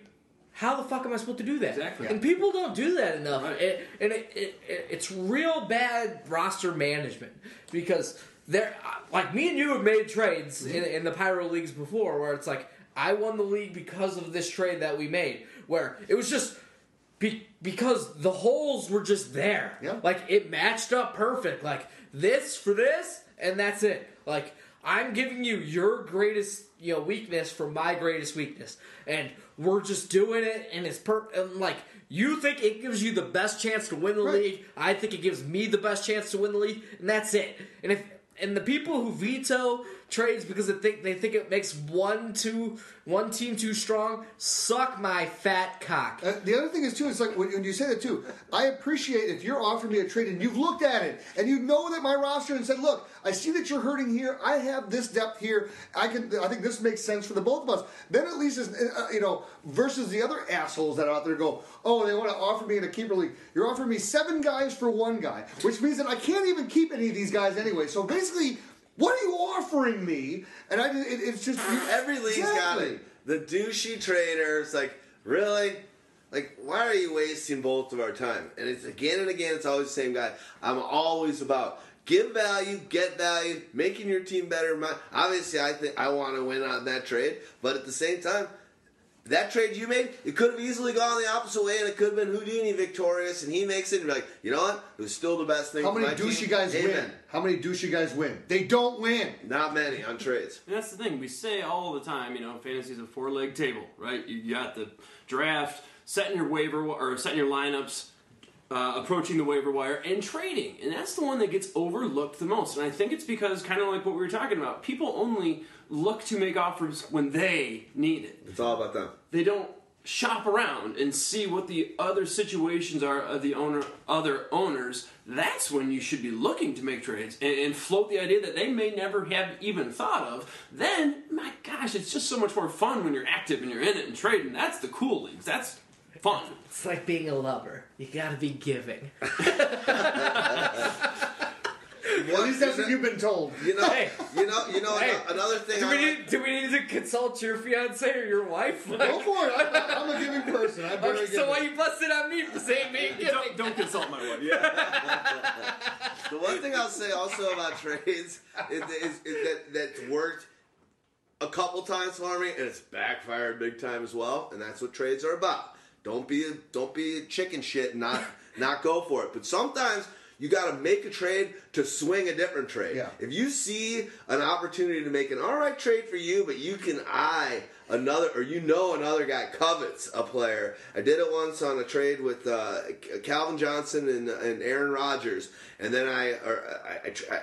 how the fuck am I supposed to do that? Exactly. And people don't do that enough. Right. It, and it, it, it, it's real bad roster management because there, like me and you have made trades in, mm-hmm. in the Pyro leagues before, where it's like I won the league because of this trade that we made, where it was just be, because the holes were just there. Yeah. Like it matched up perfect. Like this for this, and that's it. Like I'm giving you your greatest, you know, weakness for my greatest weakness, and we're just doing it, and it's per. And like you think it gives you the best chance to win the Right. league, I think it gives me the best chance to win the league, and that's it. And if and the people who veto trades because they think they think it makes one too one team too strong suck my fat cock. Uh, the other thing is too, it's like when, when you say that too. I appreciate if you're offering me a trade and you've looked at it and you know that my roster and said, "Look, I see that you're hurting here. I have this depth here. I can. I think this makes sense for the both of us." Then at least, is uh, you know, versus the other assholes that are out there go, "Oh, they want to offer me in a keeper league. You're offering me seven guys for one guy, which means that I can't even keep any of these guys anyway." So basically. What are you offering me? And I, it, it's just [LAUGHS] Every league's got it. The douchey traders, like, really? Like, why are you wasting both of our time? And it's again and again, it's always the same guy. I'm always about give value, get value, making your team better. My, obviously, I think I want to win on that trade, but at the same time, that trade you made, it could have easily gone the opposite way, and it could have been Houdini victorious, and he makes it. And you're like, you know what? It was still the best thing. How many my team. douchey guys Amen. win? How many douchey guys win? They don't win. Not many on trades. And that's the thing we say all the time. You know, fantasy's a four-leg table, right? You got the draft, setting your waiver or setting your lineups, uh, approaching the waiver wire, and trading. And that's the one that gets overlooked the most. And I think it's because, kind of like what we were talking about, people only look to make offers when they need it. It's all about them. They don't shop around and see what the other situations are of the owner other owners that's when you should be looking to make trades and, and float the idea that they may never have even thought of then my gosh it's just so much more fun when you're active and you're in it and trading that's the cool leagues that's fun It's like being a lover. You gotta be giving. [LAUGHS] At least that's what you've been told. You know, Hey. you know, you know. Hey. another thing. Do I we like- need, do we need to consult your fiance or your wife? Go for it. I'm, I'm a giving person. I'm Okay, so giving. why you busted on me for saying being giving? don't, don't consult my wife yeah [LAUGHS] The one thing I'll say also about trades is, is, is that that's worked a couple times for me, and it's backfired big time as well. And that's what trades are about. Don't be a, don't be a chicken shit and not not go for it. But sometimes you got to make a trade to swing a different trade. Yeah. If you see an opportunity to make an all right trade for you, but you can eye another, or you know another guy covets a player. I did it once on a trade with uh, Calvin Johnson and, and Aaron Rodgers, and then I, or I, I, I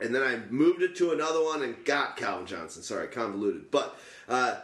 and then I moved it to another one and got Calvin Johnson. Sorry, convoluted, but. Uh,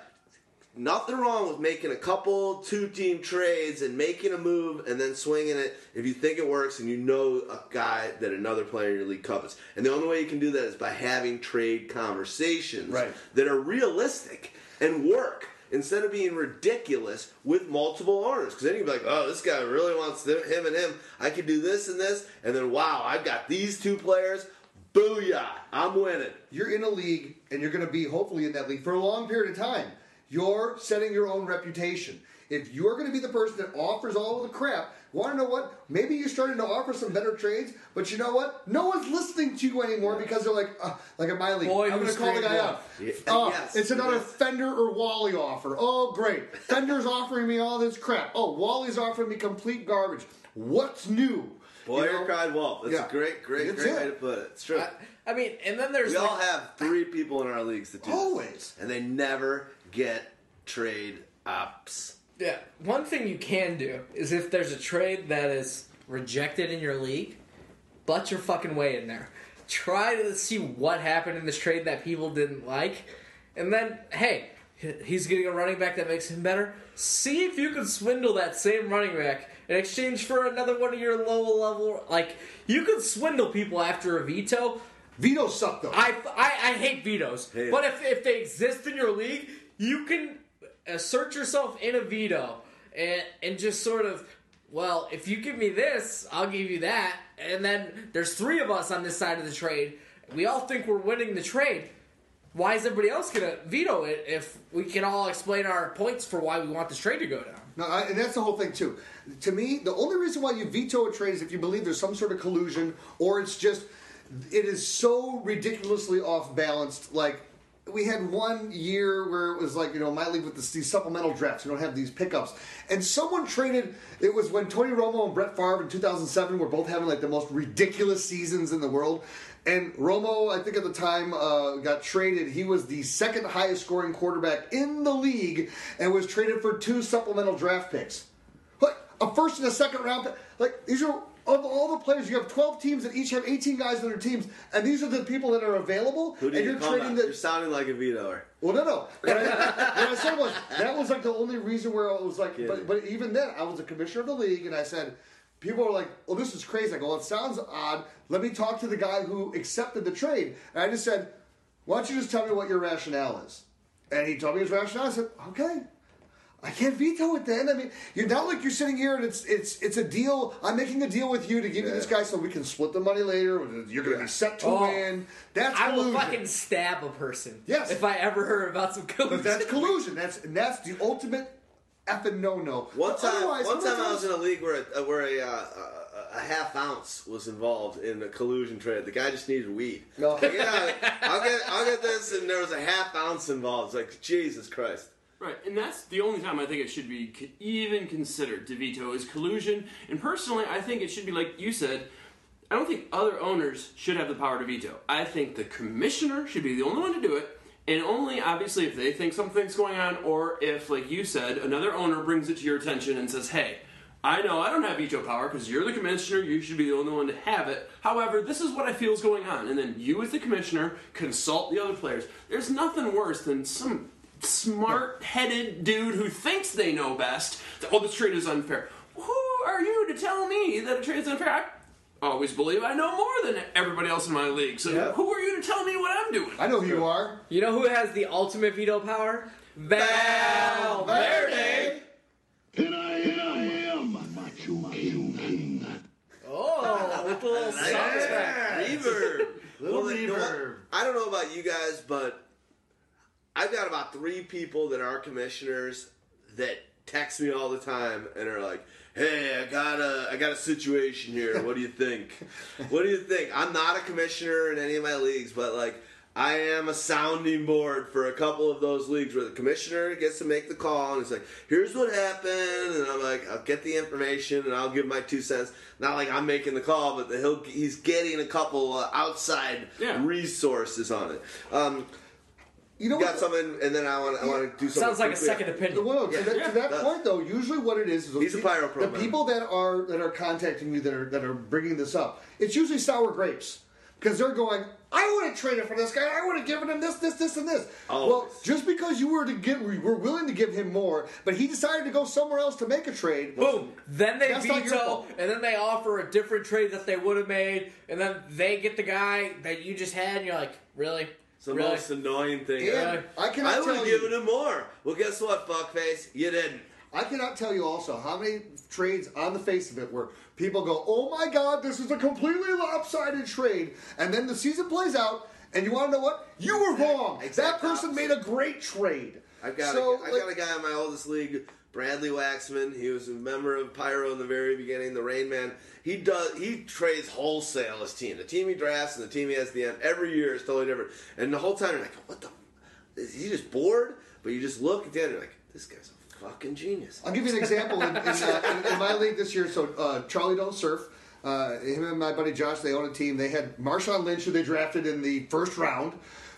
Nothing wrong with making a couple two team trades and making a move and then swinging it if you think it works and you know a guy that another player in your league covets. And the only way you can do that is by having trade conversations Right. that are realistic and work instead of being ridiculous with multiple owners. Because then you'd be like, oh, this guy really wants them, him and him. I could do this and this. And then, wow, I've got these two players. Booyah, I'm winning. you're in a league and you're going to be hopefully in that league for a long period of time. You're setting your own reputation. If you're going to be the person that offers all of the crap, want to know what? Maybe you're starting to offer some better trades, but you know what? No one's listening to you anymore because they're like, uh, like in my league, Boy, I'm going to call the guy up. Yeah, Oh, yes, it's another yes. Fender or Wally offer. Oh, great. [LAUGHS] Fender's offering me all this crap. Oh, Wally's offering me complete garbage. What's new? Boy, You you know? cried wolf. That's Yeah. a great, great, That's great it. way to put it. It's true. I, I mean, and then there's we like, all have three people in our leagues that do this. Always. and they never get trade ups. Yeah, one thing you can do is if there's a trade that is rejected in your league, butt your fucking way in there. Try to see what happened in this trade that people didn't like, and then hey, he's getting a running back that makes him better. See if you can swindle that same running back in exchange for another one of your low level. Like you can swindle people after a veto. Vito sucked though. I, I, I hate vetoes. Hate but it. if, if they exist in your league, you can uh, assert yourself in a veto and, and just sort of, well, if you give me this, I'll give you that. And then there's three of us on this side of the trade. We all think we're winning the trade. Why is everybody else going to veto it if we can all explain our points for why we want this trade to go down? No, I, and that's the whole thing too. To me, the only reason why you veto a trade is if you believe there's some sort of collusion, or it's just it is so ridiculously off balanced. Like we had one year where it was like you know my league with this, these supplemental drafts. We don't have these pickups, and someone traded. It was when Tony Romo and Brett Favre in 2007 were both having like the most ridiculous seasons in the world. And Romo, I think at the time, uh, got traded. He was the second highest scoring quarterback in the league and was traded for two supplemental draft picks. Like a first and a second round pick. Like these are of all the players, you have 12 teams that each have 18 guys on their teams, and these are the people that are available. Who do and you you're call trading that? the You're sounding like a vetoer. well, no, no. What I, [LAUGHS] what I said was that was like the only reason where I was like, but, but even then, I was a commissioner of the league, and I said, people are like, "Oh, this is crazy." I go, "Well, "It sounds odd." Let me talk to the guy who accepted the trade, and I just said, "Why don't you just tell me what your rationale is?" And he told me his rationale. I said, "Okay." I can't veto it then. I mean, you're not like you're sitting here and it's it's it's a deal. I'm making a deal with you to give you this guy so we can split the money later. You're going to be set to Oh. win. That's I will fucking stab a person. Yes. If I ever heard about some collusion. But that's collusion. That's and that's the ultimate effing no no. One time, Otherwise, one time I was in a league where a, where a, uh, a, a half ounce was involved in a collusion trade. The guy just needed weed. No. Like, yeah, I'll get I'll get this, and there was a half ounce involved. It's like Jesus Christ. Right, and that's the only time I think it should be even considered to veto is collusion. And personally, I think it should be like you said. I don't think other owners should have the power to veto. I think the commissioner should be the only one to do it, and only obviously if they think something's going on, or if, like you said, another owner brings it to your attention and says, "Hey, I know I don't have veto power because you're the commissioner. You should be the only one to have it. However, this is what I feel is going on." And then you, as the commissioner, consult the other players. There's nothing worse than some smart-headed dude who thinks they know best. that, Oh, this trade is unfair. Who are you to tell me that a trade is unfair? I always believe I know more than everybody else in my league. So Yeah. who are you to tell me what I'm doing? I know who you are. You know who has the ultimate veto power? Valverde. And I, and I am Macho King King. Oh, with a little [LAUGHS] sound effect. Reverb. Little Well, know reverb. I don't know about you guys, but I've got about three people that are commissioners that text me all the time and are like, "Hey, I got a, I got a situation here. What do you think? [LAUGHS] what do you think?" I'm not a commissioner in any of my leagues, but like. I am a sounding board for a couple of those leagues where the commissioner gets to make the call and it's like, here's what happened, and I'm like, I'll get the information and I'll give my two cents. Not like I'm making the call, but he'll he's getting a couple uh, outside Yeah. resources on it. Um, You know got what? something, and then I want I want to do something. Sounds like a quickly. second opinion. Well, to, that, to that Yeah. point though, usually what it is is He's a pyro pro the people that are that are contacting you that are that are bringing this up. It's usually sour grapes because they're going. I would have traded for this guy. I would have given him this, this, this, and this. Always. Well, just because you were to get, were willing to give him more, but he decided to go somewhere else to make a trade. Boom. Then they That's not your veto, and then they offer a different trade that they would have made, and then they get the guy that you just had, and you're like, really? It's the really? most annoying thing. And ever. I cannot I would tell have you. given him more. Well, guess what, fuckface? You didn't. I cannot tell you also how many trades on the face of it where people go, "Oh my God, this is a completely lopsided trade," and then the season plays out, and you want to know what? You were wrong. exact that person opposite. made a great trade. I've got So, a, I've like- got a guy in my oldest league, Bradley Waxman. He was a member of Pyro in the very beginning, the Rain Man. He does he trades wholesale his team. The team he drafts and the team he has at the end every year is totally different. And the whole time you're like, what the? Is he just bored? But you just look at the end, you're like, this guy's a fucking genius. I'll give you an example in, in, uh, in, in my league this year. So uh, Charlie Don't Surf, uh, him and my buddy Josh, they own a team. They had Marshawn Lynch, who they drafted in the first round,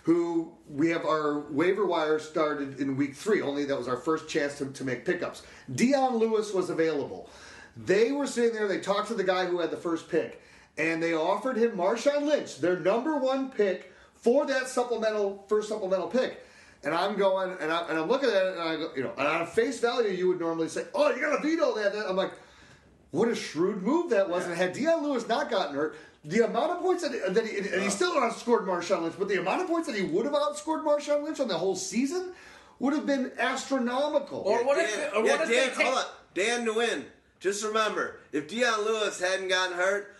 who we have our waiver wire started in week three. Only that was our first chance to, to make pickups. Dion Lewis was available. They were sitting there. They talked to the guy who had the first pick, and they offered him Marshawn Lynch, their number one pick for that supplemental first supplemental pick. And I'm going, and, I, and I'm looking at it, and I go, you know, and on face value, you would normally say, "Oh, you got to veto that." I'm like, what a shrewd move that was. And had Dion Lewis not gotten hurt, the amount of points that, that he, and he still outscored Marshawn Lynch, but the amount of points that he would have outscored Marshawn Lynch on the whole season would have been astronomical. Or what Dan, if, or yeah, if Dan, they take, hold on. Dan Nguyen. Just remember, if Dion Lewis hadn't gotten hurt,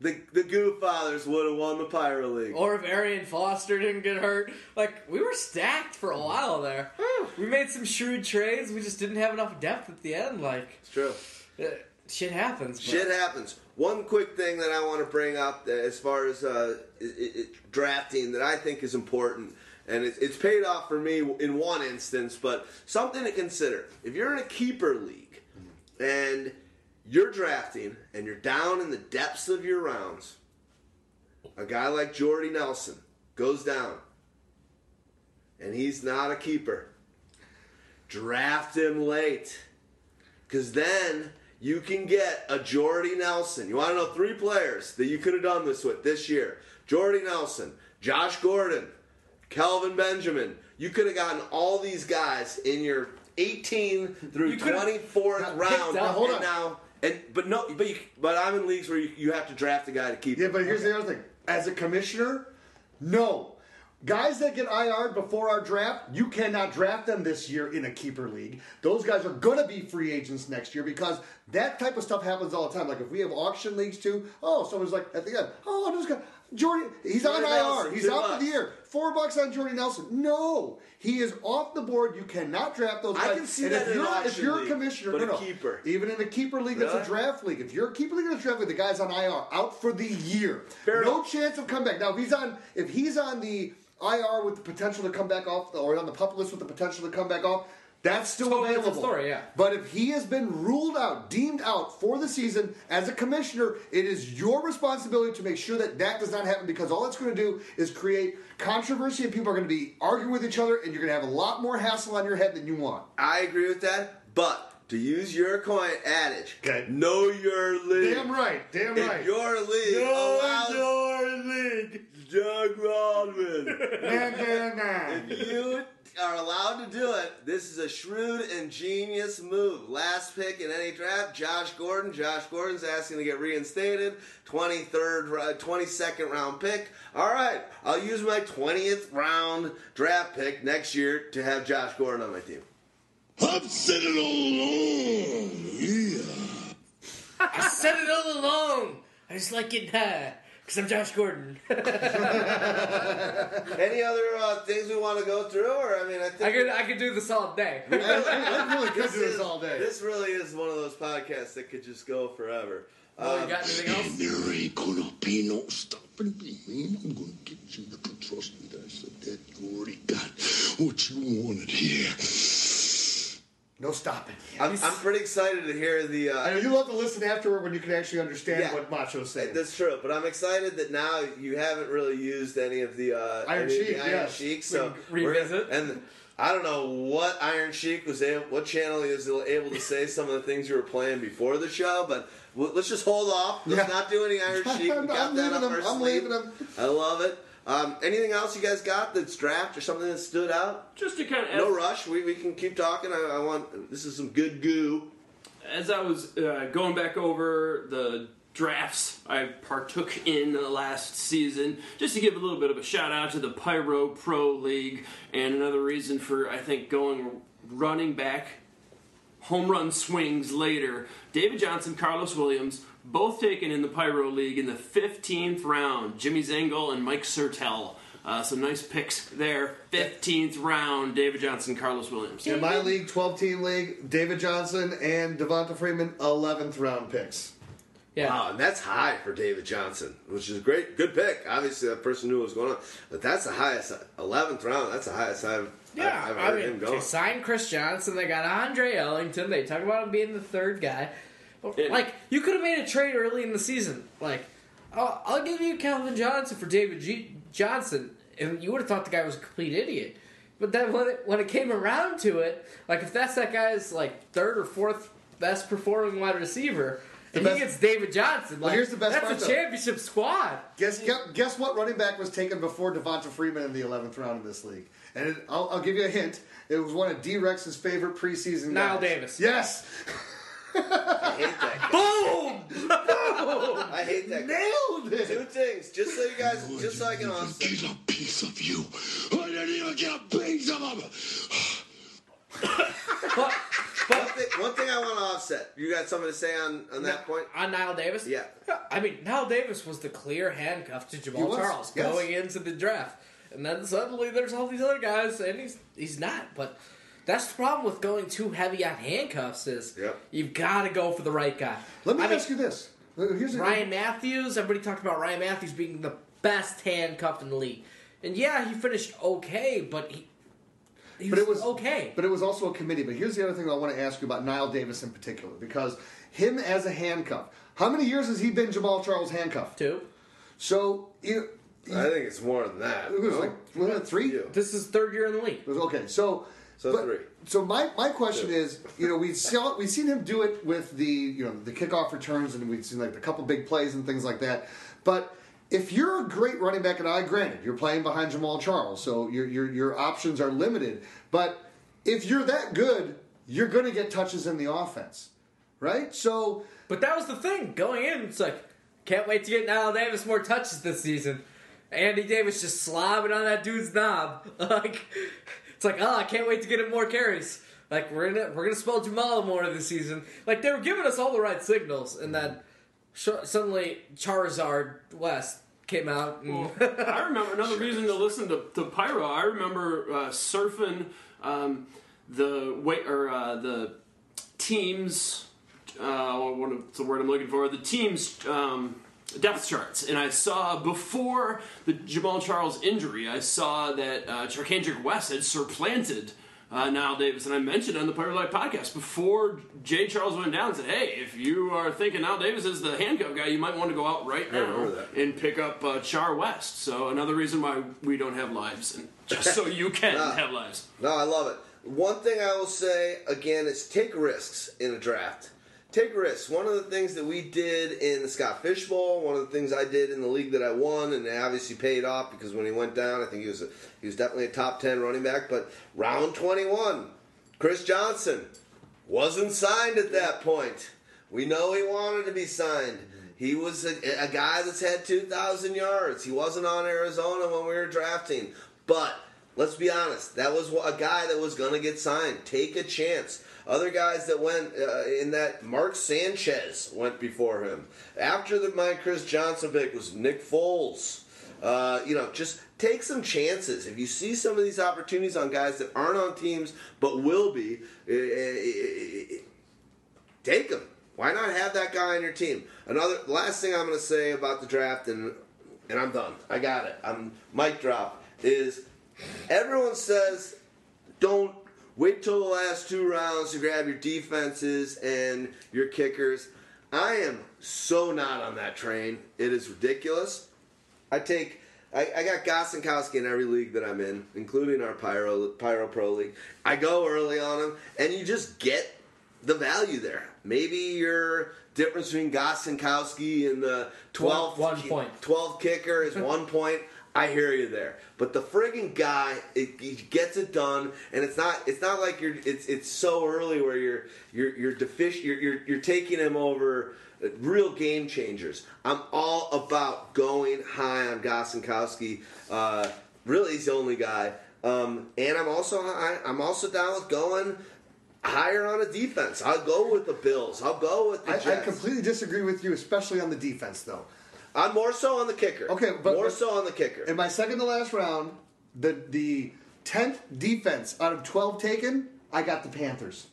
the the Goo Fathers would have won the Pyro League. or if Arian Foster didn't get hurt? Like, we were stacked for a while there. We made some shrewd trades, we just didn't have enough depth at the end. Like, It's true. uh, shit happens. but- Shit happens. One quick thing that I want to bring up uh, as far as uh, i i drafting that I think is important, and it, it's paid off for me in one instance, but something to consider. If you're in a keeper league and you're drafting and you're down in the depths of your rounds, a guy like Jordy Nelson goes down and he's not a keeper. Draft him late. Because then you can get a Jordy Nelson. You want to know three players that you could have done this with this year Jordy Nelson, Josh Gordon, Kelvin Benjamin. You could have gotten all these guys in your 18 through You 24th round. picked up. Hold and on. now, and but no, but you, but I'm in leagues where you, you have to draft a guy to keep. Yeah, him. but here's the other thing. As a commissioner, no. Guys that get IR'd before our draft, you cannot draft them this year in a keeper league. Those guys are going to be free agents next year because that type of stuff happens all the time. Like if we have auction leagues too, oh, someone's like at the end, oh, I'm just going to. Jordy, he's on Nelson, IR. He's out for the year. Four bucks on Jordy Nelson. No, he is off the board. You cannot draft those I guys. can see and that if in you're if you're a commissioner, no, keeper. even in a keeper league that's Really? a draft league, if you're a keeper league that's a draft league, the guy's on IR, out for the year. Fair no enough. chance of comeback. Now if he's on if he's on the IR with the potential to come back off or on the pup list with the potential to come back off, that's still Totally different available. story, yeah. But if he has been ruled out, deemed out for the season as a commissioner, it is your responsibility to make sure that that does not happen because all it's going to do is create controversy and people are going to be arguing with each other and you're going to have a lot more hassle on your head than you want. I agree with that, but to use your coin adage, Okay. know your league. Damn right. Damn If right. your league Know allows your league. Doug Rodman, Nah, nah, nah. if you are allowed to do it, this is a shrewd and genius move. Last pick in any draft, Josh Gordon. Josh Gordon's asking to get reinstated. 23rd, 22nd round pick. All right, I'll use my 20th round draft pick next year to have Josh Gordon on my team. I've said it all along. Yeah. [LAUGHS] I said it all along. I just like getting high uh, because I'm Josh Gordon. [LAUGHS] Any other uh, things we want to go through? Or I mean, I think I could I could do this all day. [LAUGHS] I, I, I really [LAUGHS] could do is- this all day. This really is one of those podcasts that could just go forever. Oh, you Um, got anything else? There ain't gonna be no stopping me, man. I'm gonna get you. You can trust me. I said that you already got what you wanted here. No stopping. I'm, I'm pretty excited to hear the. Uh, I know you love to listen afterward when you can actually understand Yeah. what Macho's saying. That's true, but I'm excited that now you haven't really used any of the uh, Iron Sheik, the Iron yes. Sheik, so We can we're gonna- revisit. and I don't know what Iron Sheik was able, what channel he was able to say some of the things you were playing before the show, but let's just hold off. Let's Yeah. not do any Iron [LAUGHS] Sheik. We I'm, got I'm that leaving up them. our I'm sleeve. leaving them. I love it. Um, anything else you guys got that's draft or something that stood out? Just to kind of No rush. We, we can keep talking. I, I want this is some good goo. as I was uh, going back over the drafts I partook in the last season, just to give a little bit of a shout out to the Pyro Pro League, and another reason for I think going running back home run swings later. David Johnson, Carlos Williams, both taken in the Pyro League in the 15th round. Jimmy Zengel and Mike Sertel. Uh, some nice picks there. 15th round, David Johnson, Carlos Williams. In my league, 12 team league, David Johnson and Devonta Freeman, 11th round picks. Yeah. Wow, and that's high for David Johnson, which is a great, good pick. Obviously, that person knew what was going on, but that's the highest, eleventh round. That's the highest I've, Yeah, I've, I've I heard mean, him they go. signed Chris Johnson. They got Andre Ellington. They talk about him being the third guy. But, Yeah. Like, you could have made a trade early in the season. Like, I'll, I'll give you Calvin Johnson for David G- Johnson, and you would have thought the guy was a complete idiot. But then when it, when it came around to it, like if that's that guy's like third or fourth best performing wide receiver, and best- he gets David Johnson, like here's the best that's part, a though. championship squad. Guess, guess guess what running back was taken before Devonta Freeman in the 11th round in this league? And it, I'll, I'll give you a hint. It was one of D Rex's favorite preseason Knile guys. Davis. Yes. [LAUGHS] I hate that. [LAUGHS] Boom! Guy. I hate that. guy. Nailed Two things, just so you guys, I just so I can didn't even get a piece of you. I didn't even get a piece of him. [LAUGHS] But, One thing, one thing I want to offset. You got something to say on on that point? on Knile Davis? Yeah. I mean, Knile Davis was the clear handcuff to Jamaal He was, Charles yes. going into the draft. And then suddenly there's all these other guys, and he's he's not. But that's the problem with going too heavy on handcuffs is Yep. you've got to go for the right guy. Let me I mean, ask you this. Uh, here's a, Ryan Mathews, everybody talked about Ryan Mathews being the best handcuffed in the league. And yeah, he finished okay, but he, he But was, it was okay. But it was also a committee. But here's the other thing I want to ask you about Knile Davis in particular, because him as a handcuff. How many years has he been Jamaal Charles handcuffed? Too. So you, I think it's more than that. it was no? like three. This is third year in the league. It was okay. So So but- three. So my, my question Two. is, you know, we saw we've seen him do it with the you know the kickoff returns, and we've seen like a couple big plays and things like that. But if you're a great running back, and I granted you're playing behind Jamaal Charles, so your your your options are limited. But if you're that good, you're going to get touches in the offense, right? So But that was the thing going in. It's like can't wait to get Knile Davis more touches this season. Andy Davis just slobbing on that dude's knob. [LAUGHS] Like it's like oh, I can't wait to get him more carries. Like we're gonna we're gonna spell Jamaal more this season. Like they were giving us all the right signals, and then sh- suddenly Charizard West came out. And [LAUGHS] I remember another reason to listen to, to Pyro. I remember uh, surfing um, the way or uh, the teams. Uh, what's the word I'm looking for? The teams. Um, Depth charts, and I saw before the Jamaal Charles injury, I saw that uh, Charcandrick West had supplanted uh, Knile Davis, and I mentioned on the Pyro Life podcast before Jay Charles went down, said, "Hey, if you are thinking Knile Davis is the handcuff guy, you might want to go out right now and pick up uh, Char West. So another reason why we don't have lives, and just so you [LAUGHS] can Ah. have lives. No, I love it. One thing I will say again is take risks in a draft. Take risks. One of the things that we did in the Scott Fish Bowl, one of the things I did in the league that I won, and it obviously paid off because when he went down, I think he was a, he was definitely a top ten running back. But round twenty one, Chris Johnson wasn't signed at that point. We know he wanted to be signed. He was a, a guy that's had 2,000 yards. He wasn't on Arizona when we were drafting. But let's be honest, that was a guy that was going to get signed. Take a chance. Other guys that went uh, in that, Mark Sanchez went before him. After the my Chris Johnson pick was Nick Foles. Uh, you know, just take some chances. If you see some of these opportunities on guys that aren't on teams but will be, eh, eh, eh, take them. Why not have that guy on your team? Another last thing I'm going to say about the draft, and and I'm done. I got it. I'm mic drop. Is everyone says don't wait till the last two rounds to grab your defenses and your kickers. I am so not on that train. It is ridiculous. I take. I, I got Gostkowski in every league that I'm in, including our Pyro Pyro Pro League. I go early on him, and you just get the value there. Maybe your difference between Gostkowski and the 12th, One- [LAUGHS] one point. 12 kicker is one point. I hear you there, but the friggin' guy, it, he gets it done, and it's not. It's not like you're. It's it's so early where you're you're you're. You're, you're you're taking him over uh, real game changers. I'm all about going high on Gostkowski. Uh, really, he's the only guy. Um, and I'm also I, I'm also down with going higher on a defense. I'll go with the Bills. I'll go with the I, Jets. I completely disagree with you, especially on the defense, though. I'm more so on the kicker. Okay, but- more but- so on the kicker. In my second to last round, the the tenth defense out of twelve taken, I got the Panthers,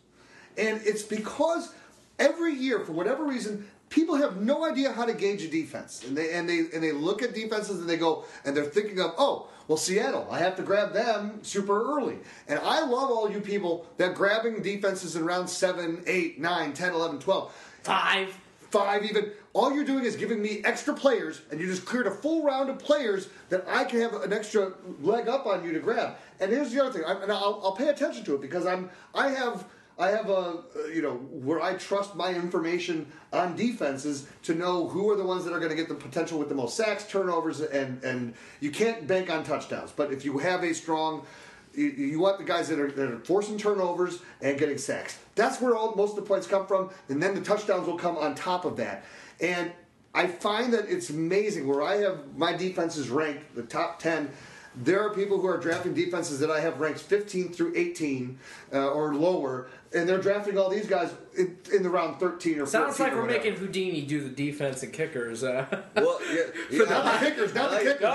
and it's because every year, for whatever reason, people have no idea how to gauge a defense, and they and they and they look at defenses and they go and they're thinking of oh. Well, Seattle, I have to grab them super early. And I love all you people that grabbing defenses in round 7, 8, 9, 10, 11, 12 Five. five even. All you're doing is giving me extra players, and you just cleared a full round of players that I can have an extra leg up on you to grab. And here's the other thing, I, and I'll, I'll pay attention to it because I'm I have I have a uh, you know where I trust my information on defenses to know who are the ones that are going to get the potential with the most sacks, turnovers, and and you can't bank on touchdowns. But if you have a strong you, want the guys that are, that are forcing turnovers and getting sacks. That's where all, most of the points come from, and then the touchdowns will come on top of that. And I find that it's amazing where I have my defenses ranked the top ten. There are people who are drafting defenses that I have ranked 15 through 18 uh, or lower, and they're drafting all these guys in, in the round 13 or 14. Sounds like or we're whatever. making Houdini do the defense and kickers. Uh, well, yeah, [LAUGHS] yeah, Not the kickers, not the I like- kickers.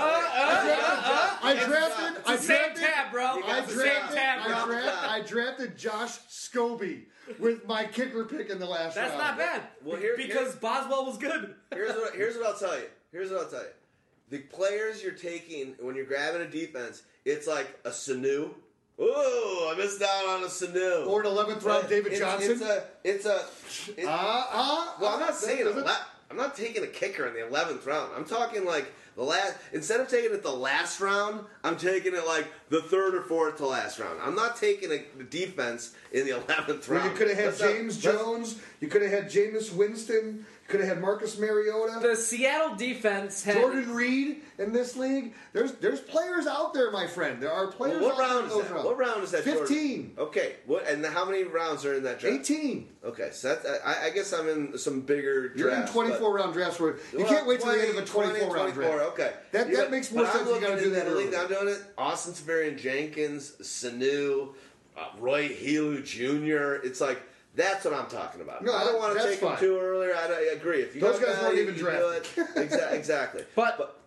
I drafted, I it's the same drafted, tab, bro. I same drafted, tab, I, bro. I drafted Josh Scobee with my kicker pick in the last round. That's round. not bad. Well, here- because Boswell was good. here's what [LAUGHS] here's what I'll tell you. Here's what I'll tell you. The players you're taking when you're grabbing a defense, it's like a Sanu. Ooh, I missed out on a Sanu. Or an 11th round David It's- Johnson. It's a. It's a. it- Ah, ah. well, I'm not saying there's a- ele- I'm not taking a kicker in the 11th round. I'm talking like the last. Instead of taking it the last round, I'm taking it like the third or fourth to last round. I'm not taking a, the defense in the [LAUGHS] 11th Well, round. you could have had That's James Jones. You could have had Jameis Winston. You could have had Marcus Mariota. The Seattle defense had Jordan Reed in this league. There's there's players out there, my friend. There are players. Well, what out round in is that? rounds. What round is that? Jordan? Fifteen. Okay. What and how many rounds are in that draft? 18. Okay, so that's, I, I guess I'm in some bigger You're in 24 round drafts where you Well, can't wait till the end of a 24 round draft. Okay, That- You that know, makes more but sense I'm if you gotta looking do in that the league early. I'm doing it. Austin Seferian-Jenkins, Sanu, uh, Roy Helu Jr. It's like that's what I'm talking about. No, I don't want to take him fine. too early. I, I agree. If you Those got guys weren't value, even you do drafted. it. [LAUGHS] Exa- exactly. [LAUGHS] But-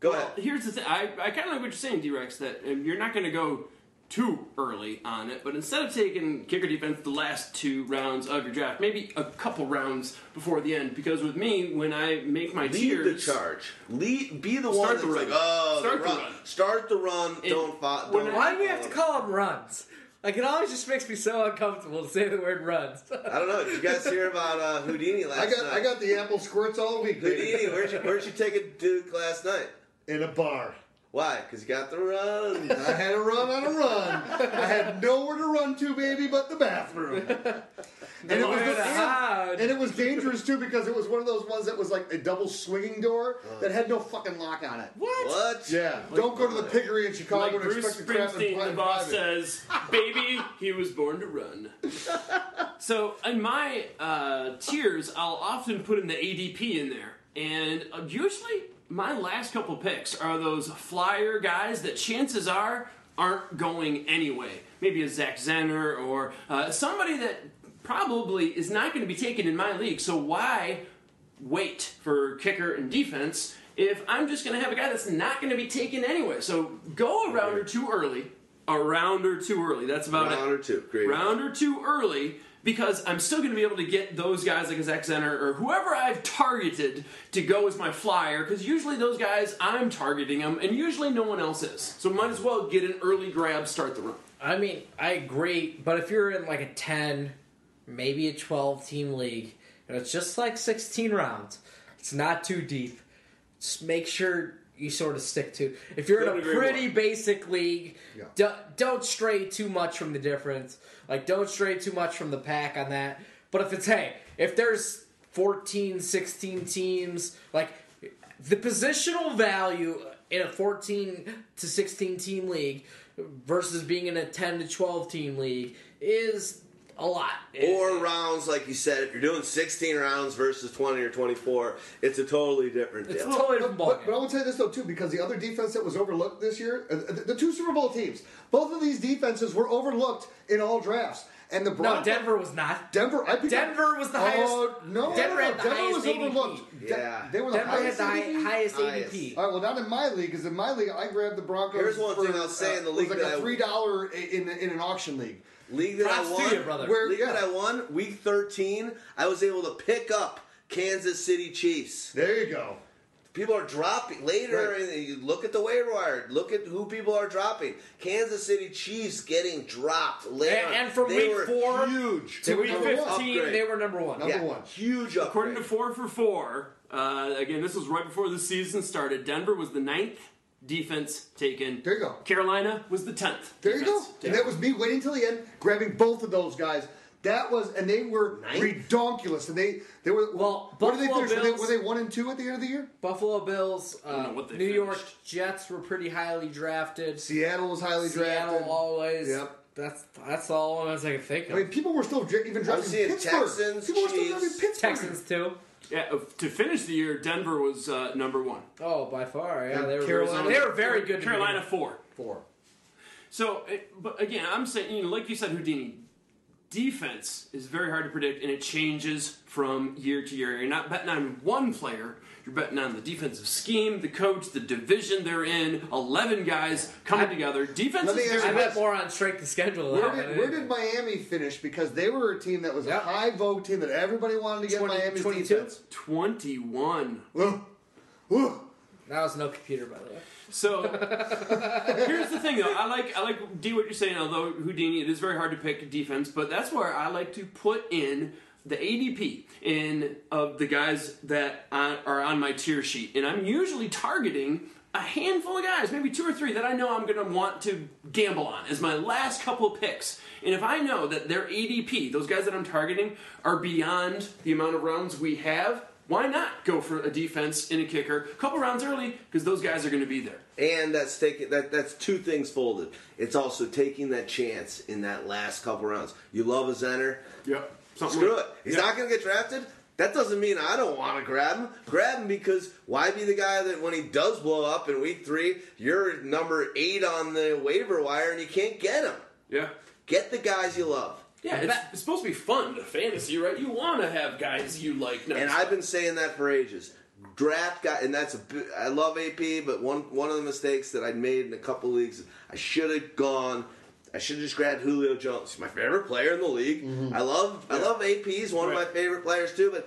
go Well, ahead. here's the thing. I, I kind of like what you're saying, D-Rex, that um, you're not going to go too early on it, but instead of taking kicker defense the last two rounds of your draft, maybe a couple rounds before the end, because with me, when I make my Lead tiers... the charge. Lead. Be the Start one the that's run. like, oh, Start the the run. run. Start the run. And don't fo- when don't Why do we have to call them runs? Like it always just makes me so uncomfortable to say the word runs. [LAUGHS] I don't know. Did you guys hear about uh, Houdini last I got night? I got the apple squirts all week. Houdini. Where'd you, where'd you take a Duke last night? in a bar. Why? Because you got the run. [LAUGHS] I had to run on a run. I had nowhere to run to, baby, but the bathroom. [LAUGHS] and it was the, and, and it was dangerous too because it was one of those ones that was like a double swinging door Uh. that had no fucking lock on it. What? What? Yeah, don't go to the piggery in Chicago Like and Bruce expect to crap in Springsteen, the private. boss says, "Baby, he was born to run." [LAUGHS] so in my uh, tiers, I'll often put in the ADP in there, and uh, usually my last couple picks are those flyer guys that chances are aren't going anyway. Maybe a Zach Zenner or uh, somebody that probably is not going to be taken in my league. So why wait for kicker and defense if I'm just going to have a guy that's not going to be taken anyway. So go a round or two early. A round or two early. That's about Round it. or two. Great. Round or two early because I'm still going to be able to get those guys like a Zach Zenner or whoever I've targeted to go as my flyer because usually those guys I'm targeting them and usually no one else is. So might as well get an early grab, start the run. I mean, I agree, but if you're in like a 10, maybe a 12 team league, and it's just like 16 rounds, it's not too deep. Just make sure you sort of stick to. If you're Couldn't in a pretty more. basic league, Yeah. do, don't stray too much from the difference. Like, don't stray too much from the pack on that. But if it's, hey, if there's 14, 16 teams, like, the positional value in a 14 to 16 team league versus being in a 10 to 12 team league is a lot. Or rounds, like you said, if you're doing 16 rounds versus 20 or 24, it's a totally different deal. it's a deal. totally But, different but, but I ballgame. would say this though too, because the other defense that was overlooked this year, uh, the, the two Super Bowl teams, both of these defenses were overlooked in all drafts, and the Broncos, No, Denver was not. Denver, I picked up- Denver was the Oh, highest- No, Denver no, had the Denver highest was ADP. overlooked. De- Yeah. they were the Denver had highest the high, ADP? highest Highest. ADP. All right, well, not in my league, because in my league, I grabbed the Broncos. Here's one for, thing I'll say in the uh, league it was like that a I- three dollar in in an auction league. League that Props I to won, you, brother. Where- league yeah. that I won, week 13, I was able to pick up Kansas City Chiefs. There you go. People are dropping later. Right. And you look at the waiver wire. Look at who people are dropping. Kansas City Chiefs getting dropped later. And- and from They week were four huge. To week 15, Upgrade. they were number one. Number yeah, one. huge. According to four for four, uh, again, this was right before the season started. Denver was the ninth defense taken. There you go. Carolina was the tenth. There you go. defense And that was me waiting till the end, grabbing both of those guys. That was, and they were Ninth? redonkulous. And they, they were. Well, what did they Buffalo finish? Were they, were they one and two at the end of the year? Buffalo Bills, uh, what they New York. Jets were pretty highly drafted. Seattle was highly Seattle drafted. always. Yep. That's that's all ones I can think I mean, people were still even drafting seeing Pittsburgh. Texans, people were still Chiefs. drafting Pittsburgh. Texans too. Yeah, uh, to finish the year, Denver was uh, number one. Oh, by far, yeah, And they were. Carolina- they were very good. Carolina four. Four. So, but again, I'm saying, you know, like you said, Houdini, defense is very hard to predict, and it changes from year to year. You're not betting on one player. You're betting on the defensive scheme, the coach, the division they're in. Eleven guys coming together. Defense Let me ask. I bet more on strength of schedule. Where did, where did Miami finish? Because they were a team that was Yep. a high vote team that everybody wanted to get 20 Miami's 22? defense. twenty-one. Ugh. Ugh. That was no computer, by the way. So here's the thing, though. I like I like D what you're saying. Although Houdini, it is very hard to pick defense, but that's where I like to put in the ADP in of the guys that are on my tier sheet, and I'm usually targeting a handful of guys, maybe two or three that I know I'm going to want to gamble on as my last couple picks. And if I know that their ADP, those guys that I'm targeting, are beyond the amount of rounds we have, why not go for a defense and a kicker a couple rounds early because those guys are going to be there. And that's taking that that's two things folded. It's also taking that chance in that last couple rounds. You love a Zenner. Yep. Something Screw like- it. He's Yeah. not going to get drafted. That doesn't mean I don't want to grab him. Grab him because why be the guy that when he does blow up in week three, you're number eight on the waiver wire and you can't get him. Yeah. Get the guys you love. Yeah, it's, it's supposed to be fun to fantasy, right? You want to have guys you like. And I've been saying that for ages. Draft guy, and that's a. bi- I love AP, but one one of the mistakes that I made in a couple leagues, I should have gone. I should have just grabbed Julio Jones. My favorite player in the league. Mm-hmm. I love I love AP. He's one of my favorite players too. But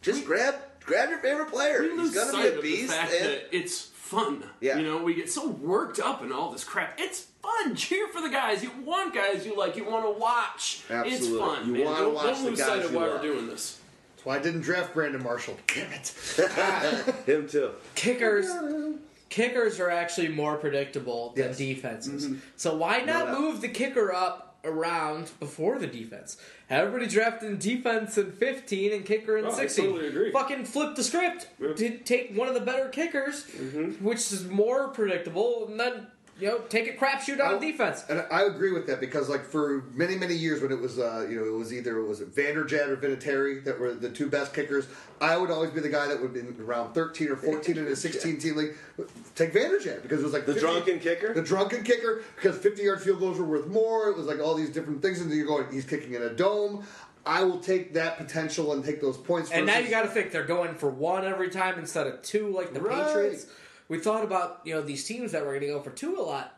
just grab grab your favorite player. we He's lose gonna sight be a of beast. the fact and that it's fun. Yeah. You know, we get so worked up in all this crap. It's fun. Cheer for the guys. You want guys you like. You want to watch. It's Absolutely. fun. You man. wanna don't, watch don't the lose guys sight of you why love. we're doing this. That's why I didn't draft Brandon Marshall. Damn it. [LAUGHS] him too. Kickers, [LAUGHS] kickers are actually more predictable than Yes. defenses. So why not doubt. move the kicker up around before the defense. Everybody drafted defense in 15 and kicker in Oh, I 16. totally agree. Fucking flip the script. Did take one of the better kickers, Mm-hmm. which is more predictable, and then you know take a crapshoot on defense. And I agree with that because, like, for many, many years when it was, uh, you know, it was either it was Vanderjagt or Vinatieri that were the two best kickers. I would always be the guy that would be around thirteen or fourteen in a [LAUGHS] sixteen team league. Take Vanderjagt because it was like The 50 drunken kicker? the drunken kicker because fifty yard field goals were worth more. It was like all these different things, and you're going, he's kicking in a dome. I will take that potential and take those points. And now you got to think they're going for one every time instead of two, like the Right. Patriots. We thought about you know these teams that were going to go for two a lot.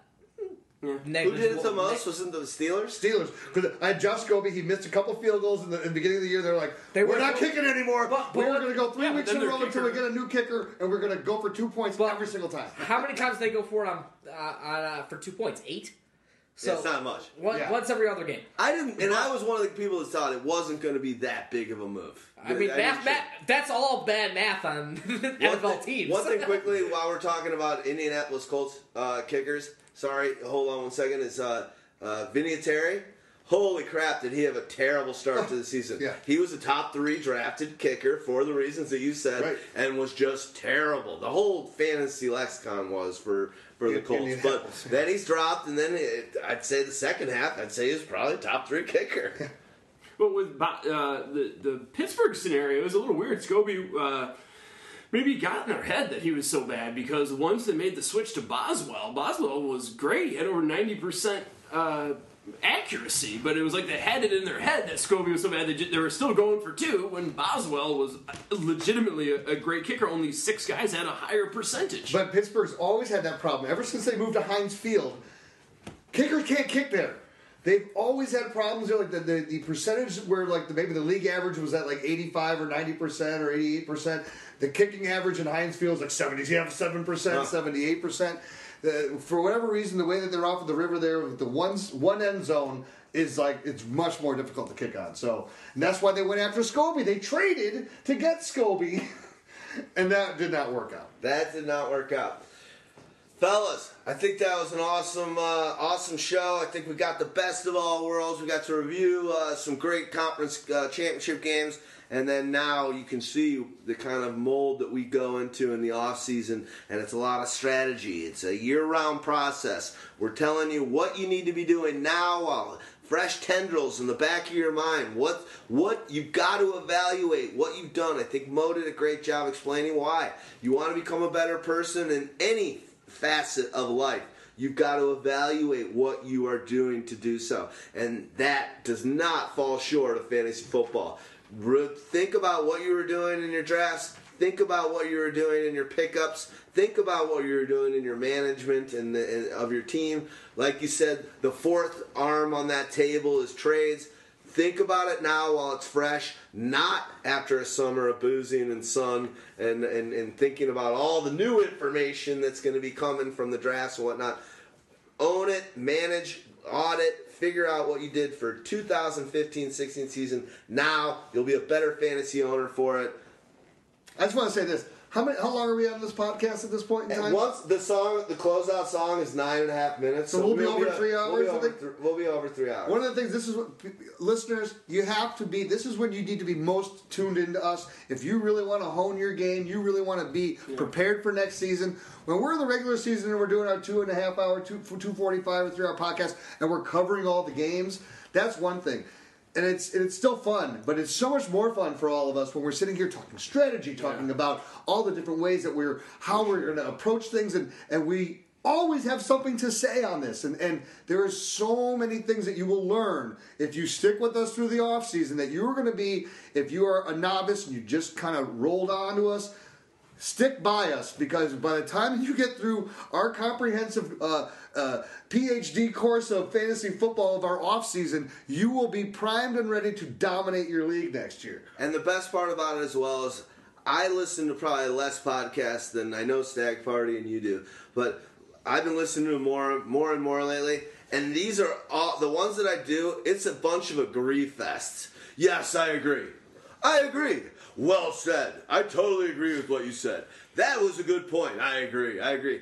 Who did it the most? Wasn't the Steelers? Steelers. Because I had Josh Scobee, he missed a couple field goals in the, in the beginning of the year. They're like, They we're were- not kicking anymore. But- but we're going to go three yeah, weeks in a row until we get a new kicker, and we're going to go for two points But- every single time. How many times did they go for it on, uh, on uh, for two points? Eight. So it's not much. One, Yeah. Once every other game. I didn't, and I was one of the people that thought it wasn't going to be that big of a move. I mean, didn't math, math, that's all bad math on [LAUGHS] One NFL thing, teams. one thing [LAUGHS] quickly while we're talking about Indianapolis Colts uh, kickers. Sorry, hold on one second. Is uh, uh, Vinatieri. Holy crap! Did he have a terrible start to the [LAUGHS] season? Yeah. he was a top three drafted kicker for the reasons that you said, Right. and was just terrible. The whole fantasy lexicon was for for the Colts. But then he's dropped, and then it, I'd say the second half, I'd say he's probably top three kicker. [LAUGHS] But with uh, the the Pittsburgh scenario, it was a little weird. Scobee uh, maybe got in their head that he was so bad because once they made the switch to Boswell, Boswell was great. He had over ninety percent uh, accuracy, but it was like they had it in their head that Scobee was so bad they, they were still going for two when Boswell was uh, legitimately a, a great kicker. Only six guys had a higher percentage. But Pittsburgh's always had that problem. Ever since they moved to Heinz Field, kickers can't kick there. They've always had problems there. Like the, the, the percentage where like the, maybe the league average was at like eighty five or ninety percent or eighty eight percent. The kicking average in Heinz Field is like seventy seven percent, Huh. seventy eight percent. For whatever reason, the way that they're off of the river there with the one one end zone is like it's much more difficult to kick on. So and that's why they went after Scobee. They traded to get Scobee, [LAUGHS] and that did not work out. That did not work out. Fellas, I think that was an awesome, uh, awesome show. I think we got the best of all worlds. We got to review uh, some great conference uh, championship games, and then now you can see the kind of mold that we go into in the off season, and it's a lot of strategy. It's a year-round process. We're telling you what you need to be doing now while fresh tendrils in the back of your mind. What what you've got to evaluate what you've done. I think Mo did a great job explaining why. You want to become a better person in any facet of life. You've got to evaluate what you are doing to do so. And that does not fall short of fantasy football. Think about what you were doing in your drafts. Think about what you were doing in your pickups. Think about what you were doing in your management and, the, and of your team. Like you said, the fourth arm on that table is trades. Think about it now while it's fresh, not after a summer of boozing and sun and, and, and thinking about all the new information that's going to be coming from the drafts and whatnot. Own it, manage, audit, figure out what you did for 2015 16 season. Now you'll be a better fantasy owner for it. I just want to say this. How many? How long are we on this podcast at this point in And time? once the song, the closeout song is nine and a half minutes, So we'll be over three We'll hours, be I over, think? th- we'll be over three hours. One of the things, this is what listeners, you have to be. This is when you need to be most tuned into us. If you really want to hone your game, you really want to be prepared for next season. When we're in the regular season and we're doing our two and a half hour, two two forty five or three hour podcast, and we're covering all the games, that's one thing. And it's and it's still fun, but it's so much more fun for all of us when we're sitting here talking strategy, talking about all the different ways that we're how we're going to approach things, and and we always have something to say on this. And, and there are so many things that you will learn if you stick with us through the off season that you're going to be if you are a novice and you just kind of rolled on to us stick by us because by the time you get through our comprehensive uh, uh, phd course of fantasy football of our off season you will be primed and ready to dominate your league next year And the best part about it as well is I listen to probably less podcasts than I know Stag Party and you do, but I've been listening to more, more and more lately. And these are all the ones that I do. It's a bunch of agree fests. Yes, I agree. I agree. Well said. I totally agree with what you said. That was a good point. I agree. I agree.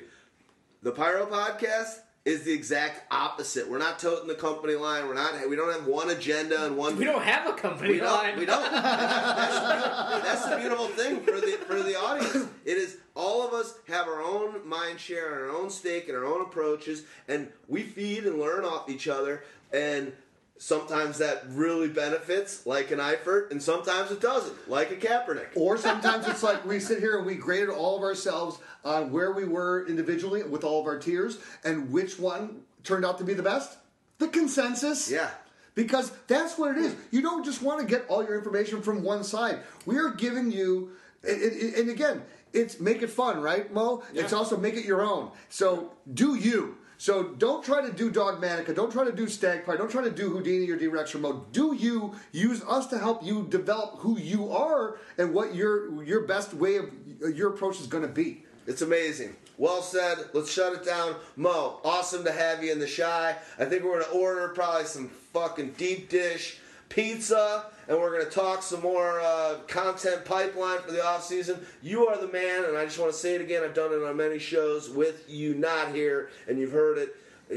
The Pyro Podcast, is the exact opposite. We're not toting the company line. We're not. We don't have one agenda and one. We don't have a company We line. don't. We don't. That's, the, that's the beautiful thing for the for the audience. It is all of us have our own mind share and our own stake and our own approaches, and we feed and learn off each other. And sometimes that really benefits, like an Eifert, and sometimes it doesn't, like a Kaepernick. Or sometimes it's like we sit here and we graded all of ourselves on where we were individually with all of our tiers and which one turned out to be the best. The consensus. Yeah. Because that's what it is. You don't just want to get all your information from one side. We are giving you, and, again, it's make it fun, right, Mo? It's also make it your own. So do you. So don't try to do Dogmatica. Don't try to do Stag Pride. Don't try to do Houdini or D-Rex or Mo. Do you use us to help you develop who you are and what your your best way of your approach is going to be. It's amazing. Well said. Let's shut it down. Mo, awesome to have you in the shy. I think we're going to order probably some fucking deep dish pizza, and we're going to talk some more uh, content pipeline for the off season. You are the man, and I just want to say it again. I've done it on many shows with you not here, and you've heard it. Uh,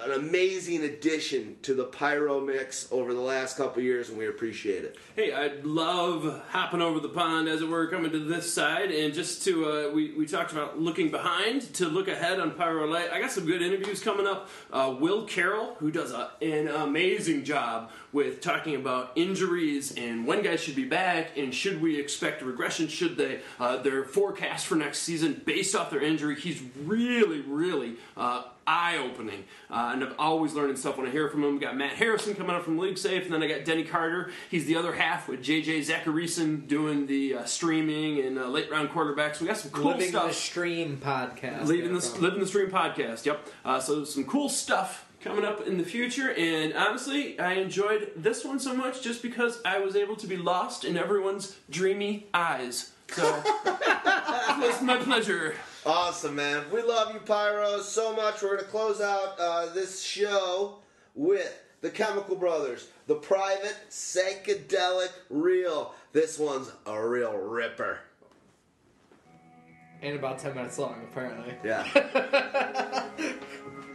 an amazing addition to the pyro mix over the last couple years, and we appreciate it. Hey, I'd love hopping over the pond, as it were, coming to this side, and just to uh, we we talked about looking behind to look ahead on Pyro Light. I got some good interviews coming up. Uh, Will Carroll, who does a, an amazing job with talking about injuries and when guys should be back, and should we expect regression? Should they uh, their forecast for next season based off their injury? He's really, really. Eye opening. Uh, and I'm always learning stuff when I hear from him. We got Matt Harrison coming up from League Safe, and then I got Denny Carter. He's the other half with JJ Zachariason doing the uh, streaming and uh, late round quarterbacks. We got some cool Living stuff. the Stream podcast. Leaving there, the living the stream podcast. Yep. Uh, so some cool stuff coming up in the future. And honestly, I enjoyed this one so much just because I was able to be lost in everyone's dreamy eyes. So [LAUGHS] it was my pleasure. Awesome, man. We love you, Pyro, so much. We're going to close out uh, this show with the Chemical Brothers, the private psychedelic reel. This one's a real ripper. And about 10 minutes long, apparently. Yeah. [LAUGHS]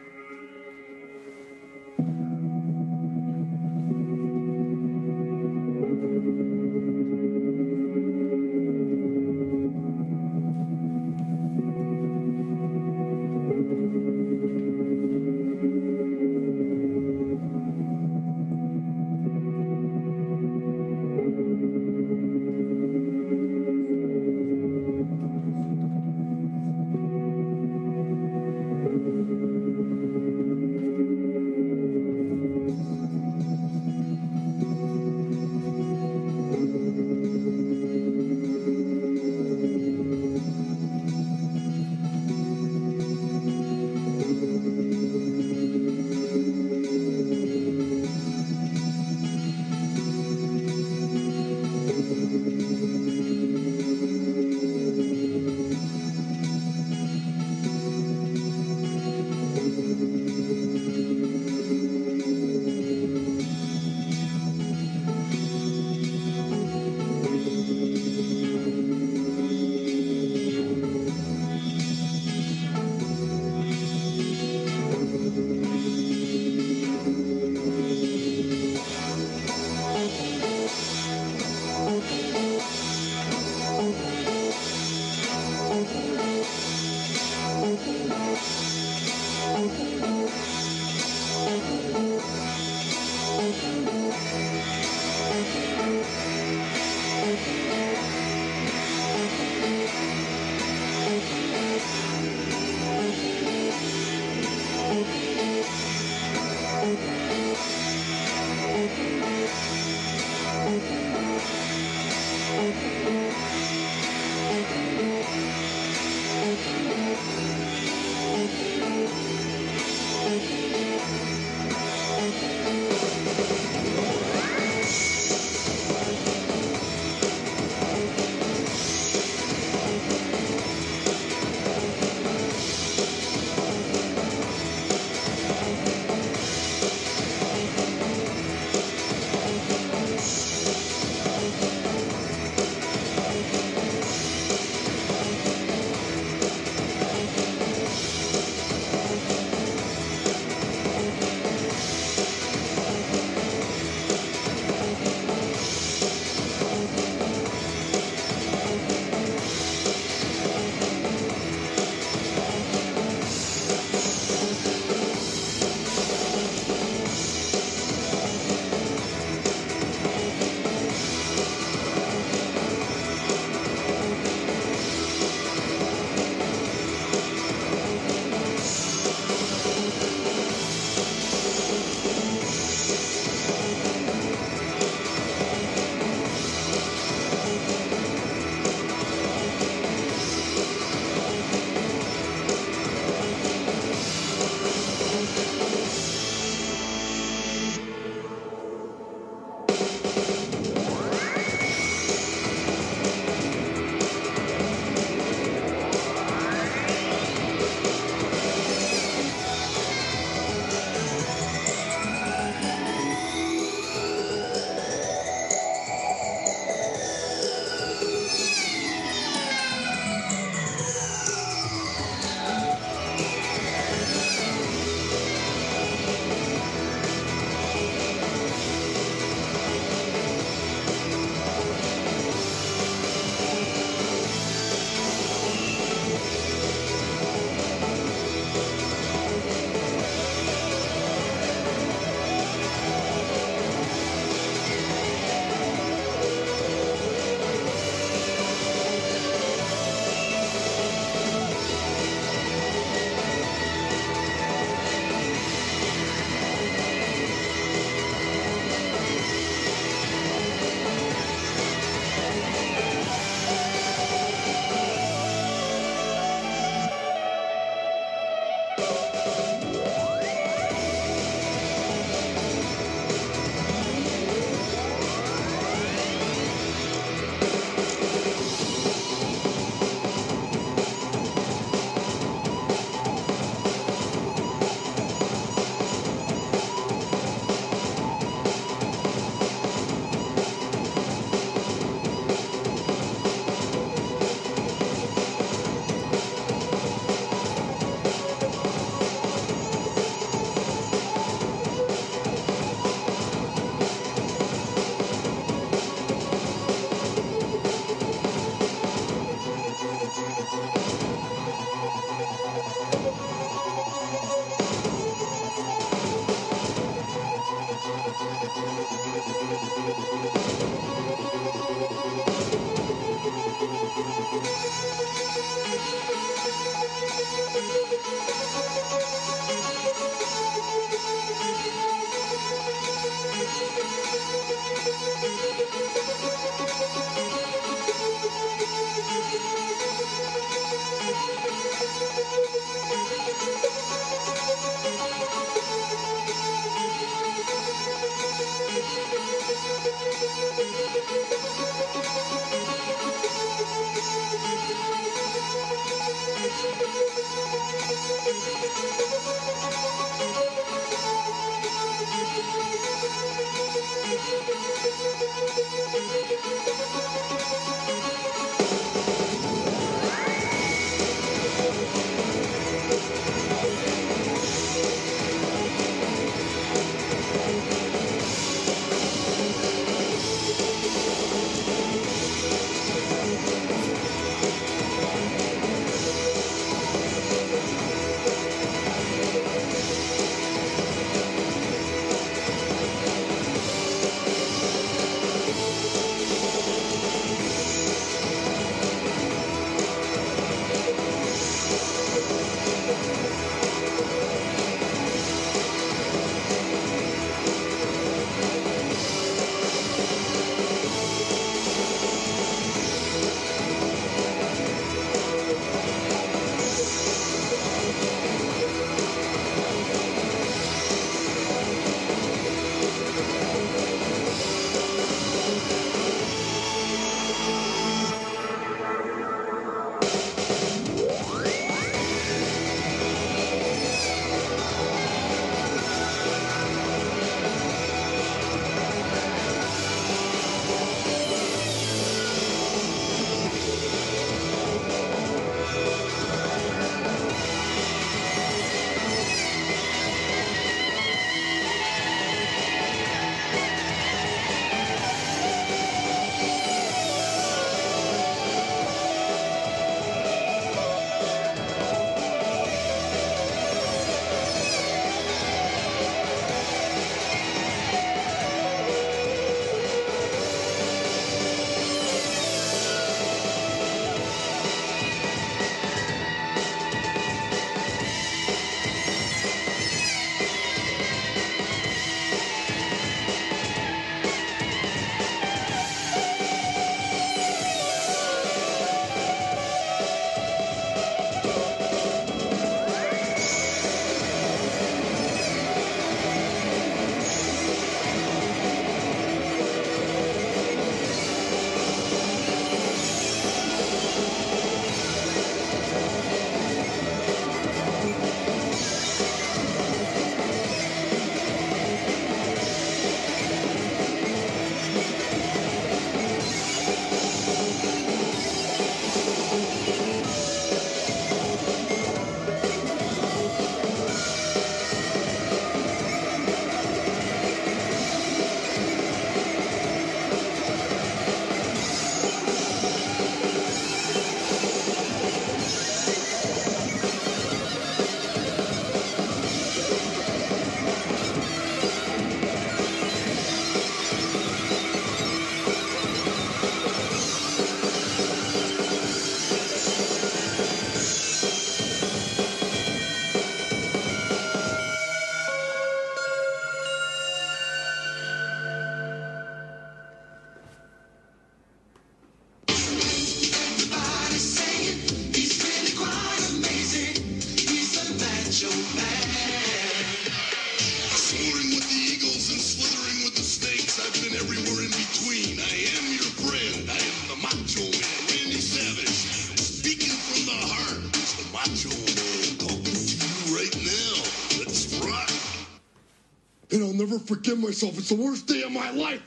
never forgive myself. It's the worst day of my life.